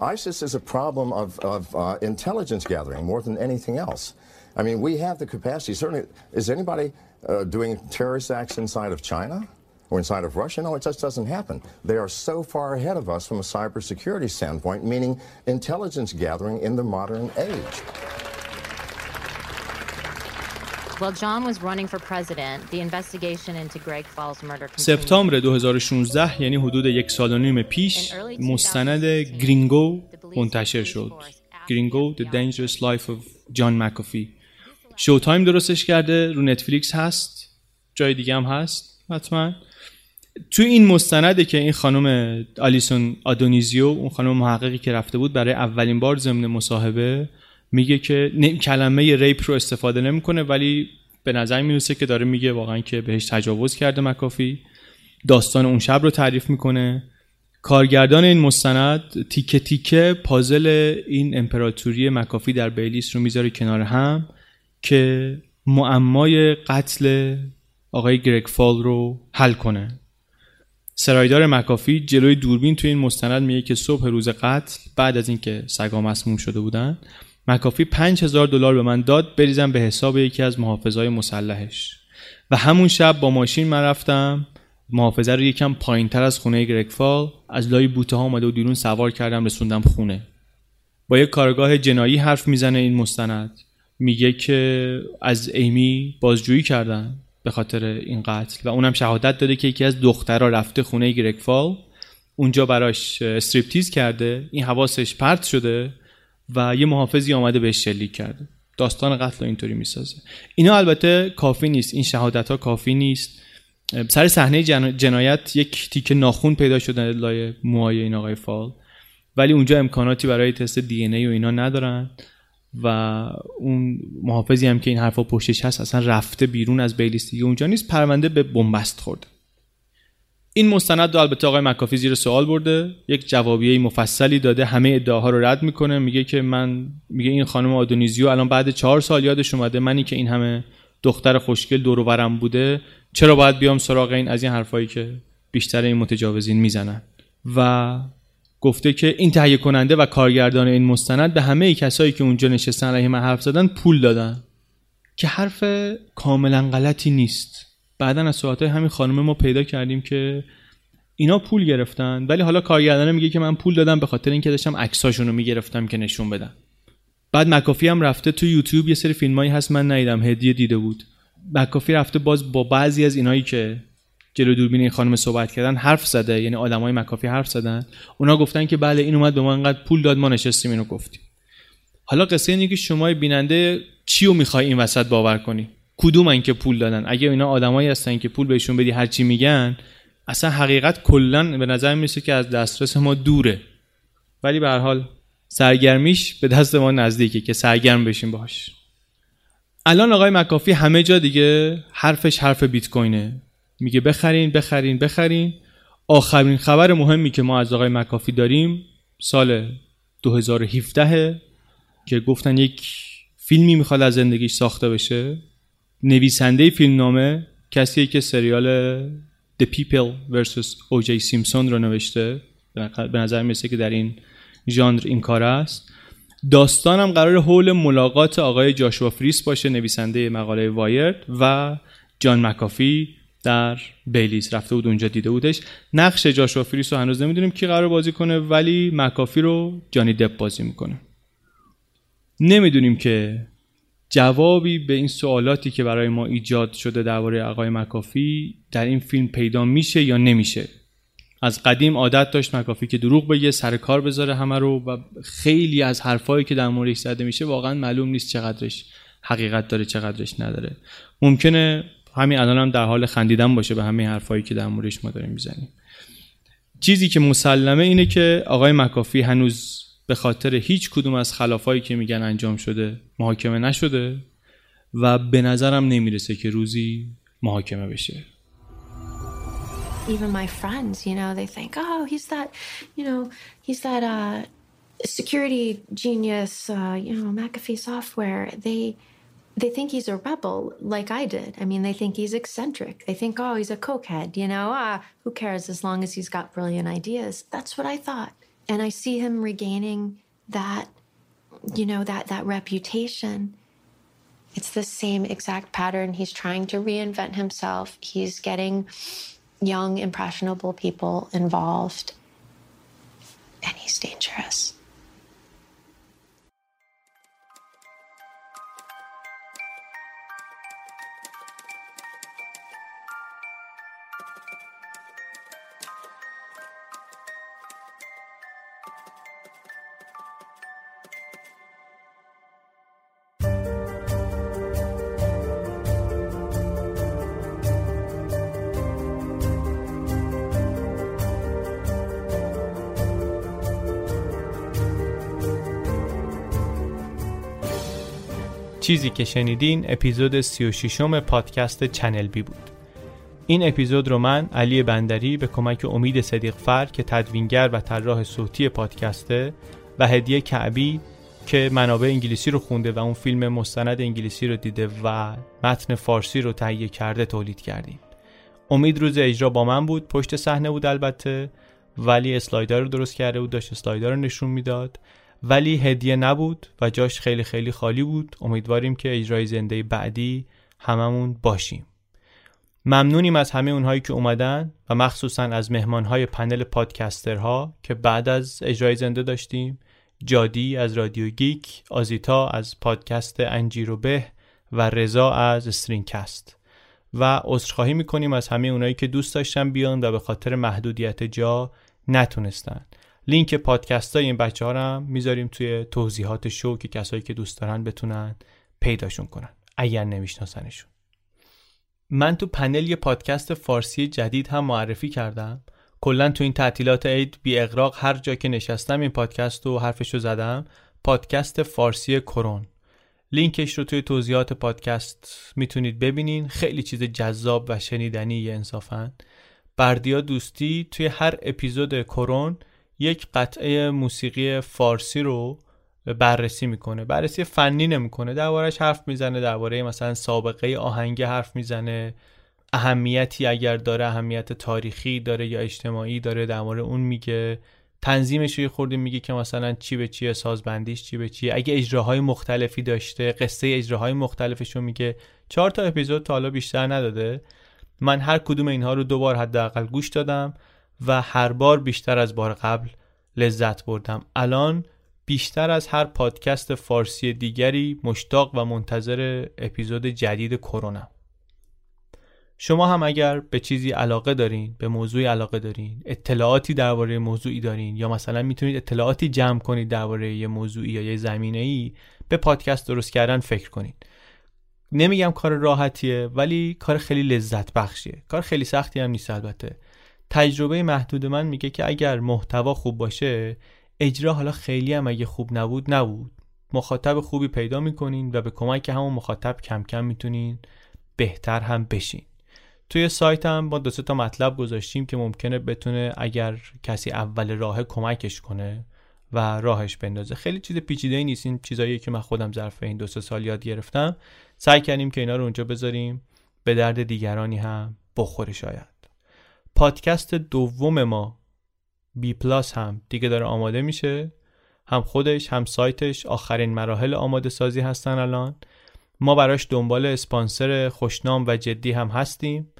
ISIS is a problem of, of uh, intelligence gathering more than anything else. I mean, we have the capacity. Certainly, is anybody uh, doing terrorist acts inside of China or inside of Russia? No, it just doesn't happen. They are so far ahead of us from a cybersecurity standpoint, meaning intelligence gathering in the modern age. While John was running for president, the investigation into Greg Fall's murder continued. سپتامبر 2016 یعنی حدود یک سال و نیم پیش مستند گرینگو منتشر شد گرینگو The Dangerous Life of John McAfee شو تایم درستش کرده رو نتفلیکس هست جای دیگه هم هست حتما تو این مستنده که این خانم آلیسون آدونیزیو اون خانم محققی که رفته بود برای اولین بار ضمن مصاحبه میگه که کلمه ریپ رو استفاده نمی‌کنه ولی به نظر می‌رسه که داره میگه واقعا که بهش تجاوز کرده مکافی. داستان اون شب رو تعریف می‌کنه. کارگردان این مستند تیکه تیکه پازل این امپراتوری مکافی در بیلیس رو می‌ذاره کنار هم که معمای قتل آقای گرگ فال رو حل کنه. سرایدار مکافی جلوی دوربین توی این مستند میگه که صبح روز قتل بعد از اینکه سگا مسموم شده بودن مکافی 5000 دلار به من داد بریزم به حساب یکی از محافظای مسلحش. و همون شب با ماشین من رفتم محافظه رو یکم پایین تر از خونه گرگفال از لای بوته ها اومده و دیرون سوار کردم رسوندم خونه. با یک کارگاه جنایی حرف می‌زنه این مستند. میگه که از ایمی بازجویی کردن. به خاطر این قتل. و اونم شهادت داده که یکی از دخترها رفته خونه گرگفال. اونجا براش استریپتیز کرده. این حواسش پرت شده و یه محافظی آمده بهش شلیک کرده. داستان قتل رو اینطوری می‌سازه. اینا البته کافی نیست. این شهادت ها کافی نیست. سر صحنه جنایت یک تیک ناخون پیدا شده لای موهای این آقای فال. ولی اونجا امکاناتی برای تست دی ای و اینا ندارن. و اون محافظی هم که این حرفا پشتش هست اصلا رفته بیرون از بیلیستیگی اونجا نیست. پرونده به بنبست خورده. این مستند رو البته آقای مکافی زیر سوال برده. یک جوابیه مفصلی داده همه ادعاها رو رد می‌کنه. میگه که من میگه این خانم آدونیزیو الان بعد چهار سال یادش اومده منی که این همه دختر خوشگل دور بوده. چرا باید بیام سراغ این از این حرفایی که بیشتر این متجاوزین می‌زنن؟ و گفته که این تهیه کننده و کارگردان این مستند به همه کسایی که اونجا نشستن علیه من حرف زدن پول دادن. که حرف کاملا غلطی نیست. بعدا از صحبت همین خانم ما پیدا کردیم که اینا پول گرفتن ولی حالا کارگردانه میگه که من پول دادم به خاطر اینکه داشتم عکساشون رو می‌گرفتم که نشون بدم. بعد مکافی هم رفته تو یوتیوب یه سری فیلمایی هست من ندیدم هدیه دیده بود. مکافی رفته باز با بعضی از اینایی که جلو دوربین این خانم صحبت کردن حرف زده. یعنی آدمای مکافی حرف زدن. اونا گفتن که بله این اومد به ما انقدر پول داد ما نشستیم اینو گفتیم. حالا قصه اینه که شما بیننده چی رو می‌خوای این وسط باور کنی؟ کدوم که پول دادن؟ اگه اینا آدمایی هستن که پول بهشون بدی هر چی میگن اصلا حقیقت کلا به نظر می‌رسه که از دسترس ما دوره. ولی به هر حال سرگرمیش به دست ما نزدیکه که سرگرم بشیم باش الان آقای مکافی همه جا دیگه حرفش حرف بیت کوینه میگه بخرین بخرین بخرین آخرین خبر مهمی که ما از آقای مکافی داریم سال 2017 که گفتن یک فیلمی می‌خواد از زندگیش ساخته بشه نویسنده فیلمنامه کسی که سریال The People vs. O.J. Simpson رو نوشته به نظر می‌رسه که در این ژانر این کاره است داستانم قراره حول ملاقات آقای جاشوا فریس باشه نویسنده مقاله وایرد و جان مکافی در بیلیز رفته بود اونجا دیده بودش. نقش جاشوا فریس رو هنوز نمی‌دونیم کی قراره بازی کنه ولی مکافی رو جانی دپ بازی می‌کنه. نمی‌دونیم که جوابی به این سوالاتی که برای ما ایجاد شده درباره آقای مکافی در این فیلم پیدا میشه یا نمیشه. از قدیم عادت داشت مکافی که دروغ بگه سر کار بذاره همه رو و خیلی از حرفایی که در موردش زده میشه واقعا معلوم نیست چقدرش حقیقت داره چقدرش نداره. ممکنه همین الان هم در حال خندیدن باشه به همه حرفایی که در موردش ما داریم می‌زنیم چیزی که مسلمه اینه که آقای مکافی هنوز به خاطر هیچ کدوم از خلافایی که میگن انجام شده محاکمه نشده و به نظرم نمی‌رسه که روزی محاکمه بشه Even my friends, you know, they think, oh, he's that, you know, he's that uh, security genius, uh, you know, McAfee software. They they think he's a rebel like I did. I mean, they think he's eccentric. They think, oh, he's a cokehead, you know, ah, who cares as long as he's got brilliant ideas. That's what I thought. and I see him regaining that, you know, that that reputation. It's the same exact pattern. He's trying to reinvent himself. He's getting young, impressionable people involved, and he's dangerous. چیزی که شنیدین اپیزود 36 م پادکست چنل بی بود. این اپیزود رو من علی بندری به کمک امید صدیق فر که تدوینگر و طراح صوتی پادکسته و هدیه کعبی که منابع انگلیسی رو خونده و اون فیلم مستند انگلیسی رو دیده و متن فارسی رو تهیه کرده تولید کردیم. امید روز اجرا با من بود پشت صحنه بود البته ولی اسلایدر رو درست کرده بود داشت اسلایدر رو نشون می‌داد. ولی هدیه نبود و جاش خیلی خیلی خالی بود. امیدواریم که اجرای زنده بعدی هممون باشیم. ممنونیم از همه اونهایی که اومدن و مخصوصا از مهمانهای پنل پادکسترها که بعد از اجرای زنده داشتیم. جادی از رادیو گیک آزیتا از پادکست انجیرو به و رضا از استرینگ‌کست. و عذرخواهی می‌کنیم از همه اونایی که دوست داشتن بیان و به خاطر محدودیت جا نتونستن. لینک پادکست های این بچه ها رو می‌ذاریم توی توضیحات شو که کسایی که دوست دارن بتونن پیداشون کنن اگر نمیشناسنشون. من تو پنل یه پادکست فارسی جدید هم معرفی کردم. کلا تو این تعطیلات عید بی اقراق هر جا که نشستم این پادکست رو حرفش رو زدم پادکست فارسی کرون. لینکش رو توی توضیحات پادکست می‌تونید ببینین. خیلی چیز جذاب و شنیدنی انصافا. بردیا دوستی توی هر اپیزود کرون یک قطعه موسیقی فارسی رو بررسی می‌کنه. بررسی فنی نمی‌کنه. دربارهش حرف می‌زنه درباره مثلا سابقه آهنگ حرف می‌زنه. اهمیتی اگر داره اهمیت تاریخی داره یا اجتماعی داره درباره اون میگه. تنظیمش رو خورده میگه که مثلا چی به چیه سازبندیش چی به چیه. اگه اجراهای مختلفی داشته قصه اجراهای مختلفش رو میگه. چهار تا اپیزود تا حالا بیشتر نداده. من هر کدوم اینها رو دوبار حداقل گوش دادم. و هر بار بیشتر از بار قبل لذت بردم. الان بیشتر از هر پادکست فارسی دیگری مشتاق و منتظر اپیزود جدید کرونا. شما هم اگر به چیزی علاقه دارین به موضوعی علاقه دارین اطلاعاتی درباره موضوعی دارین یا مثلا می‌تونید اطلاعاتی جمع کنید درباره یه موضوعی یا یه زمینه ای به پادکست درست کردن فکر کنید نمیگم کار راحتیه ولی کار خیلی لذت بخشیه کار خیلی سختی هم نیست البته. تجربه محدود من میگه که اگر محتوا خوب باشه اجرا حالا خیلی هم اگه خوب نبود نبود. مخاطب خوبی پیدا می‌کنین و به کمک همون مخاطب کم کم می‌تونین بهتر هم بشین. توی سایت هم با دو تا مطلب گذاشتیم که ممکنه بتونه اگر کسی اول راه کمکش کنه و راهش بندازه. خیلی چیز پیچیده ای نیست. این چیزایی که من خودم ظرف این دو سه سال یاد گرفتم. سعی کردیم که اینا رو اونجا بذاریم. به درد دیگرانی هم بخوره شاید. پادکست دوم ما بی پلاس هم دیگه داره آماده میشه. هم خودش هم سایتش آخرین مراحل آماده سازی هستن الان. ما براش دنبال اسپانسر خوشنام و جدی هم هستیم.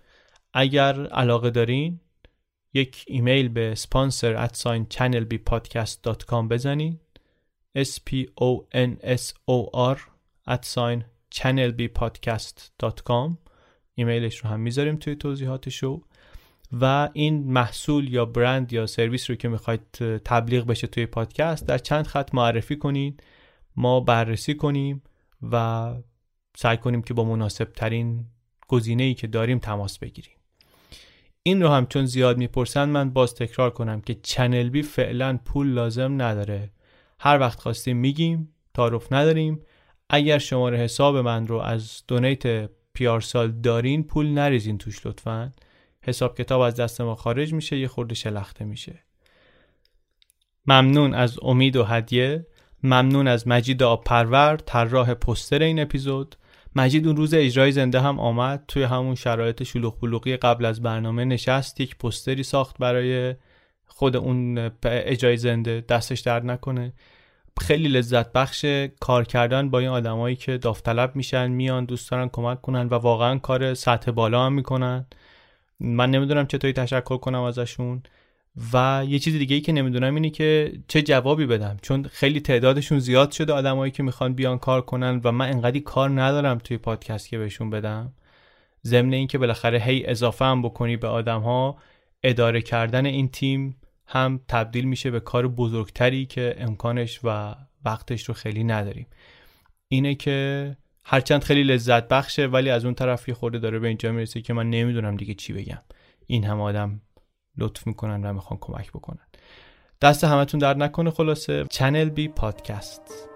اگر علاقه دارین یک ایمیل به sponsor at sign channelbpodcast.com بزنید s p o n s o r at sign ایمیلش رو هم می‌ذاریم توی توضیحات شو و این محصول یا برند یا سرویس رو که می‌خواید تبلیغ بشه توی پادکست در چند خط معرفی کنید. ما بررسی کنیم و سعی کنیم که با مناسب ترین گزینه ای که داریم تماس بگیریم. این رو هم چون زیاد می‌پرسن من باز تکرار کنم که چنل بی فعلا پول لازم نداره. هر وقت خواستیم میگیم تعارف نداریم. اگر شماره حساب من رو از دونیت پیارسال دارین پول نریزین توش لطفا. حساب کتاب از دست ما خارج میشه یه خورده شلخته میشه. ممنون از امید و هدیه. ممنون از مجید آبپرور طراح پستر این اپیزود. مجید اون روز اجرای زنده هم آمد. توی همون شرایط شلوغ بلوغی قبل از برنامه نشست یک پستری ساخت برای خود اون اجرای زنده. دستش درد نکنه. خیلی لذت بخش کار کردن با این آدمایی که داوطلب میشن میان دوست دارن کمک کنن و واقعا کار سطح بالا هم می‌کنن. من نمی‌دونم چطوری تشکر کنم ازشون. و یه چیز دیگه ای که نمی‌دونم اینه که چه جوابی بدم. چون خیلی تعدادشون زیاد شده آدمایی که می‌خوان بیان کار کنن و من انقدی کار ندارم توی پادکست که بهشون بدم. ضمن اینکه بالاخره هی اضافه هم بکنی به آدم ها اداره کردن این تیم هم تبدیل میشه به کار بزرگتری که امکانش و وقتش رو خیلی نداریم. اینه که هرچند خیلی لذت بخشه ولی از اون طرف یه خورده داره به اینجا می‌رسه که من نمی‌دونم دیگه چی بگم. این هم آدم لطف می‌کنن و می‌خوان کمک بکنن. دست همتون درد نکنه خلاصه. چنل بی پادکست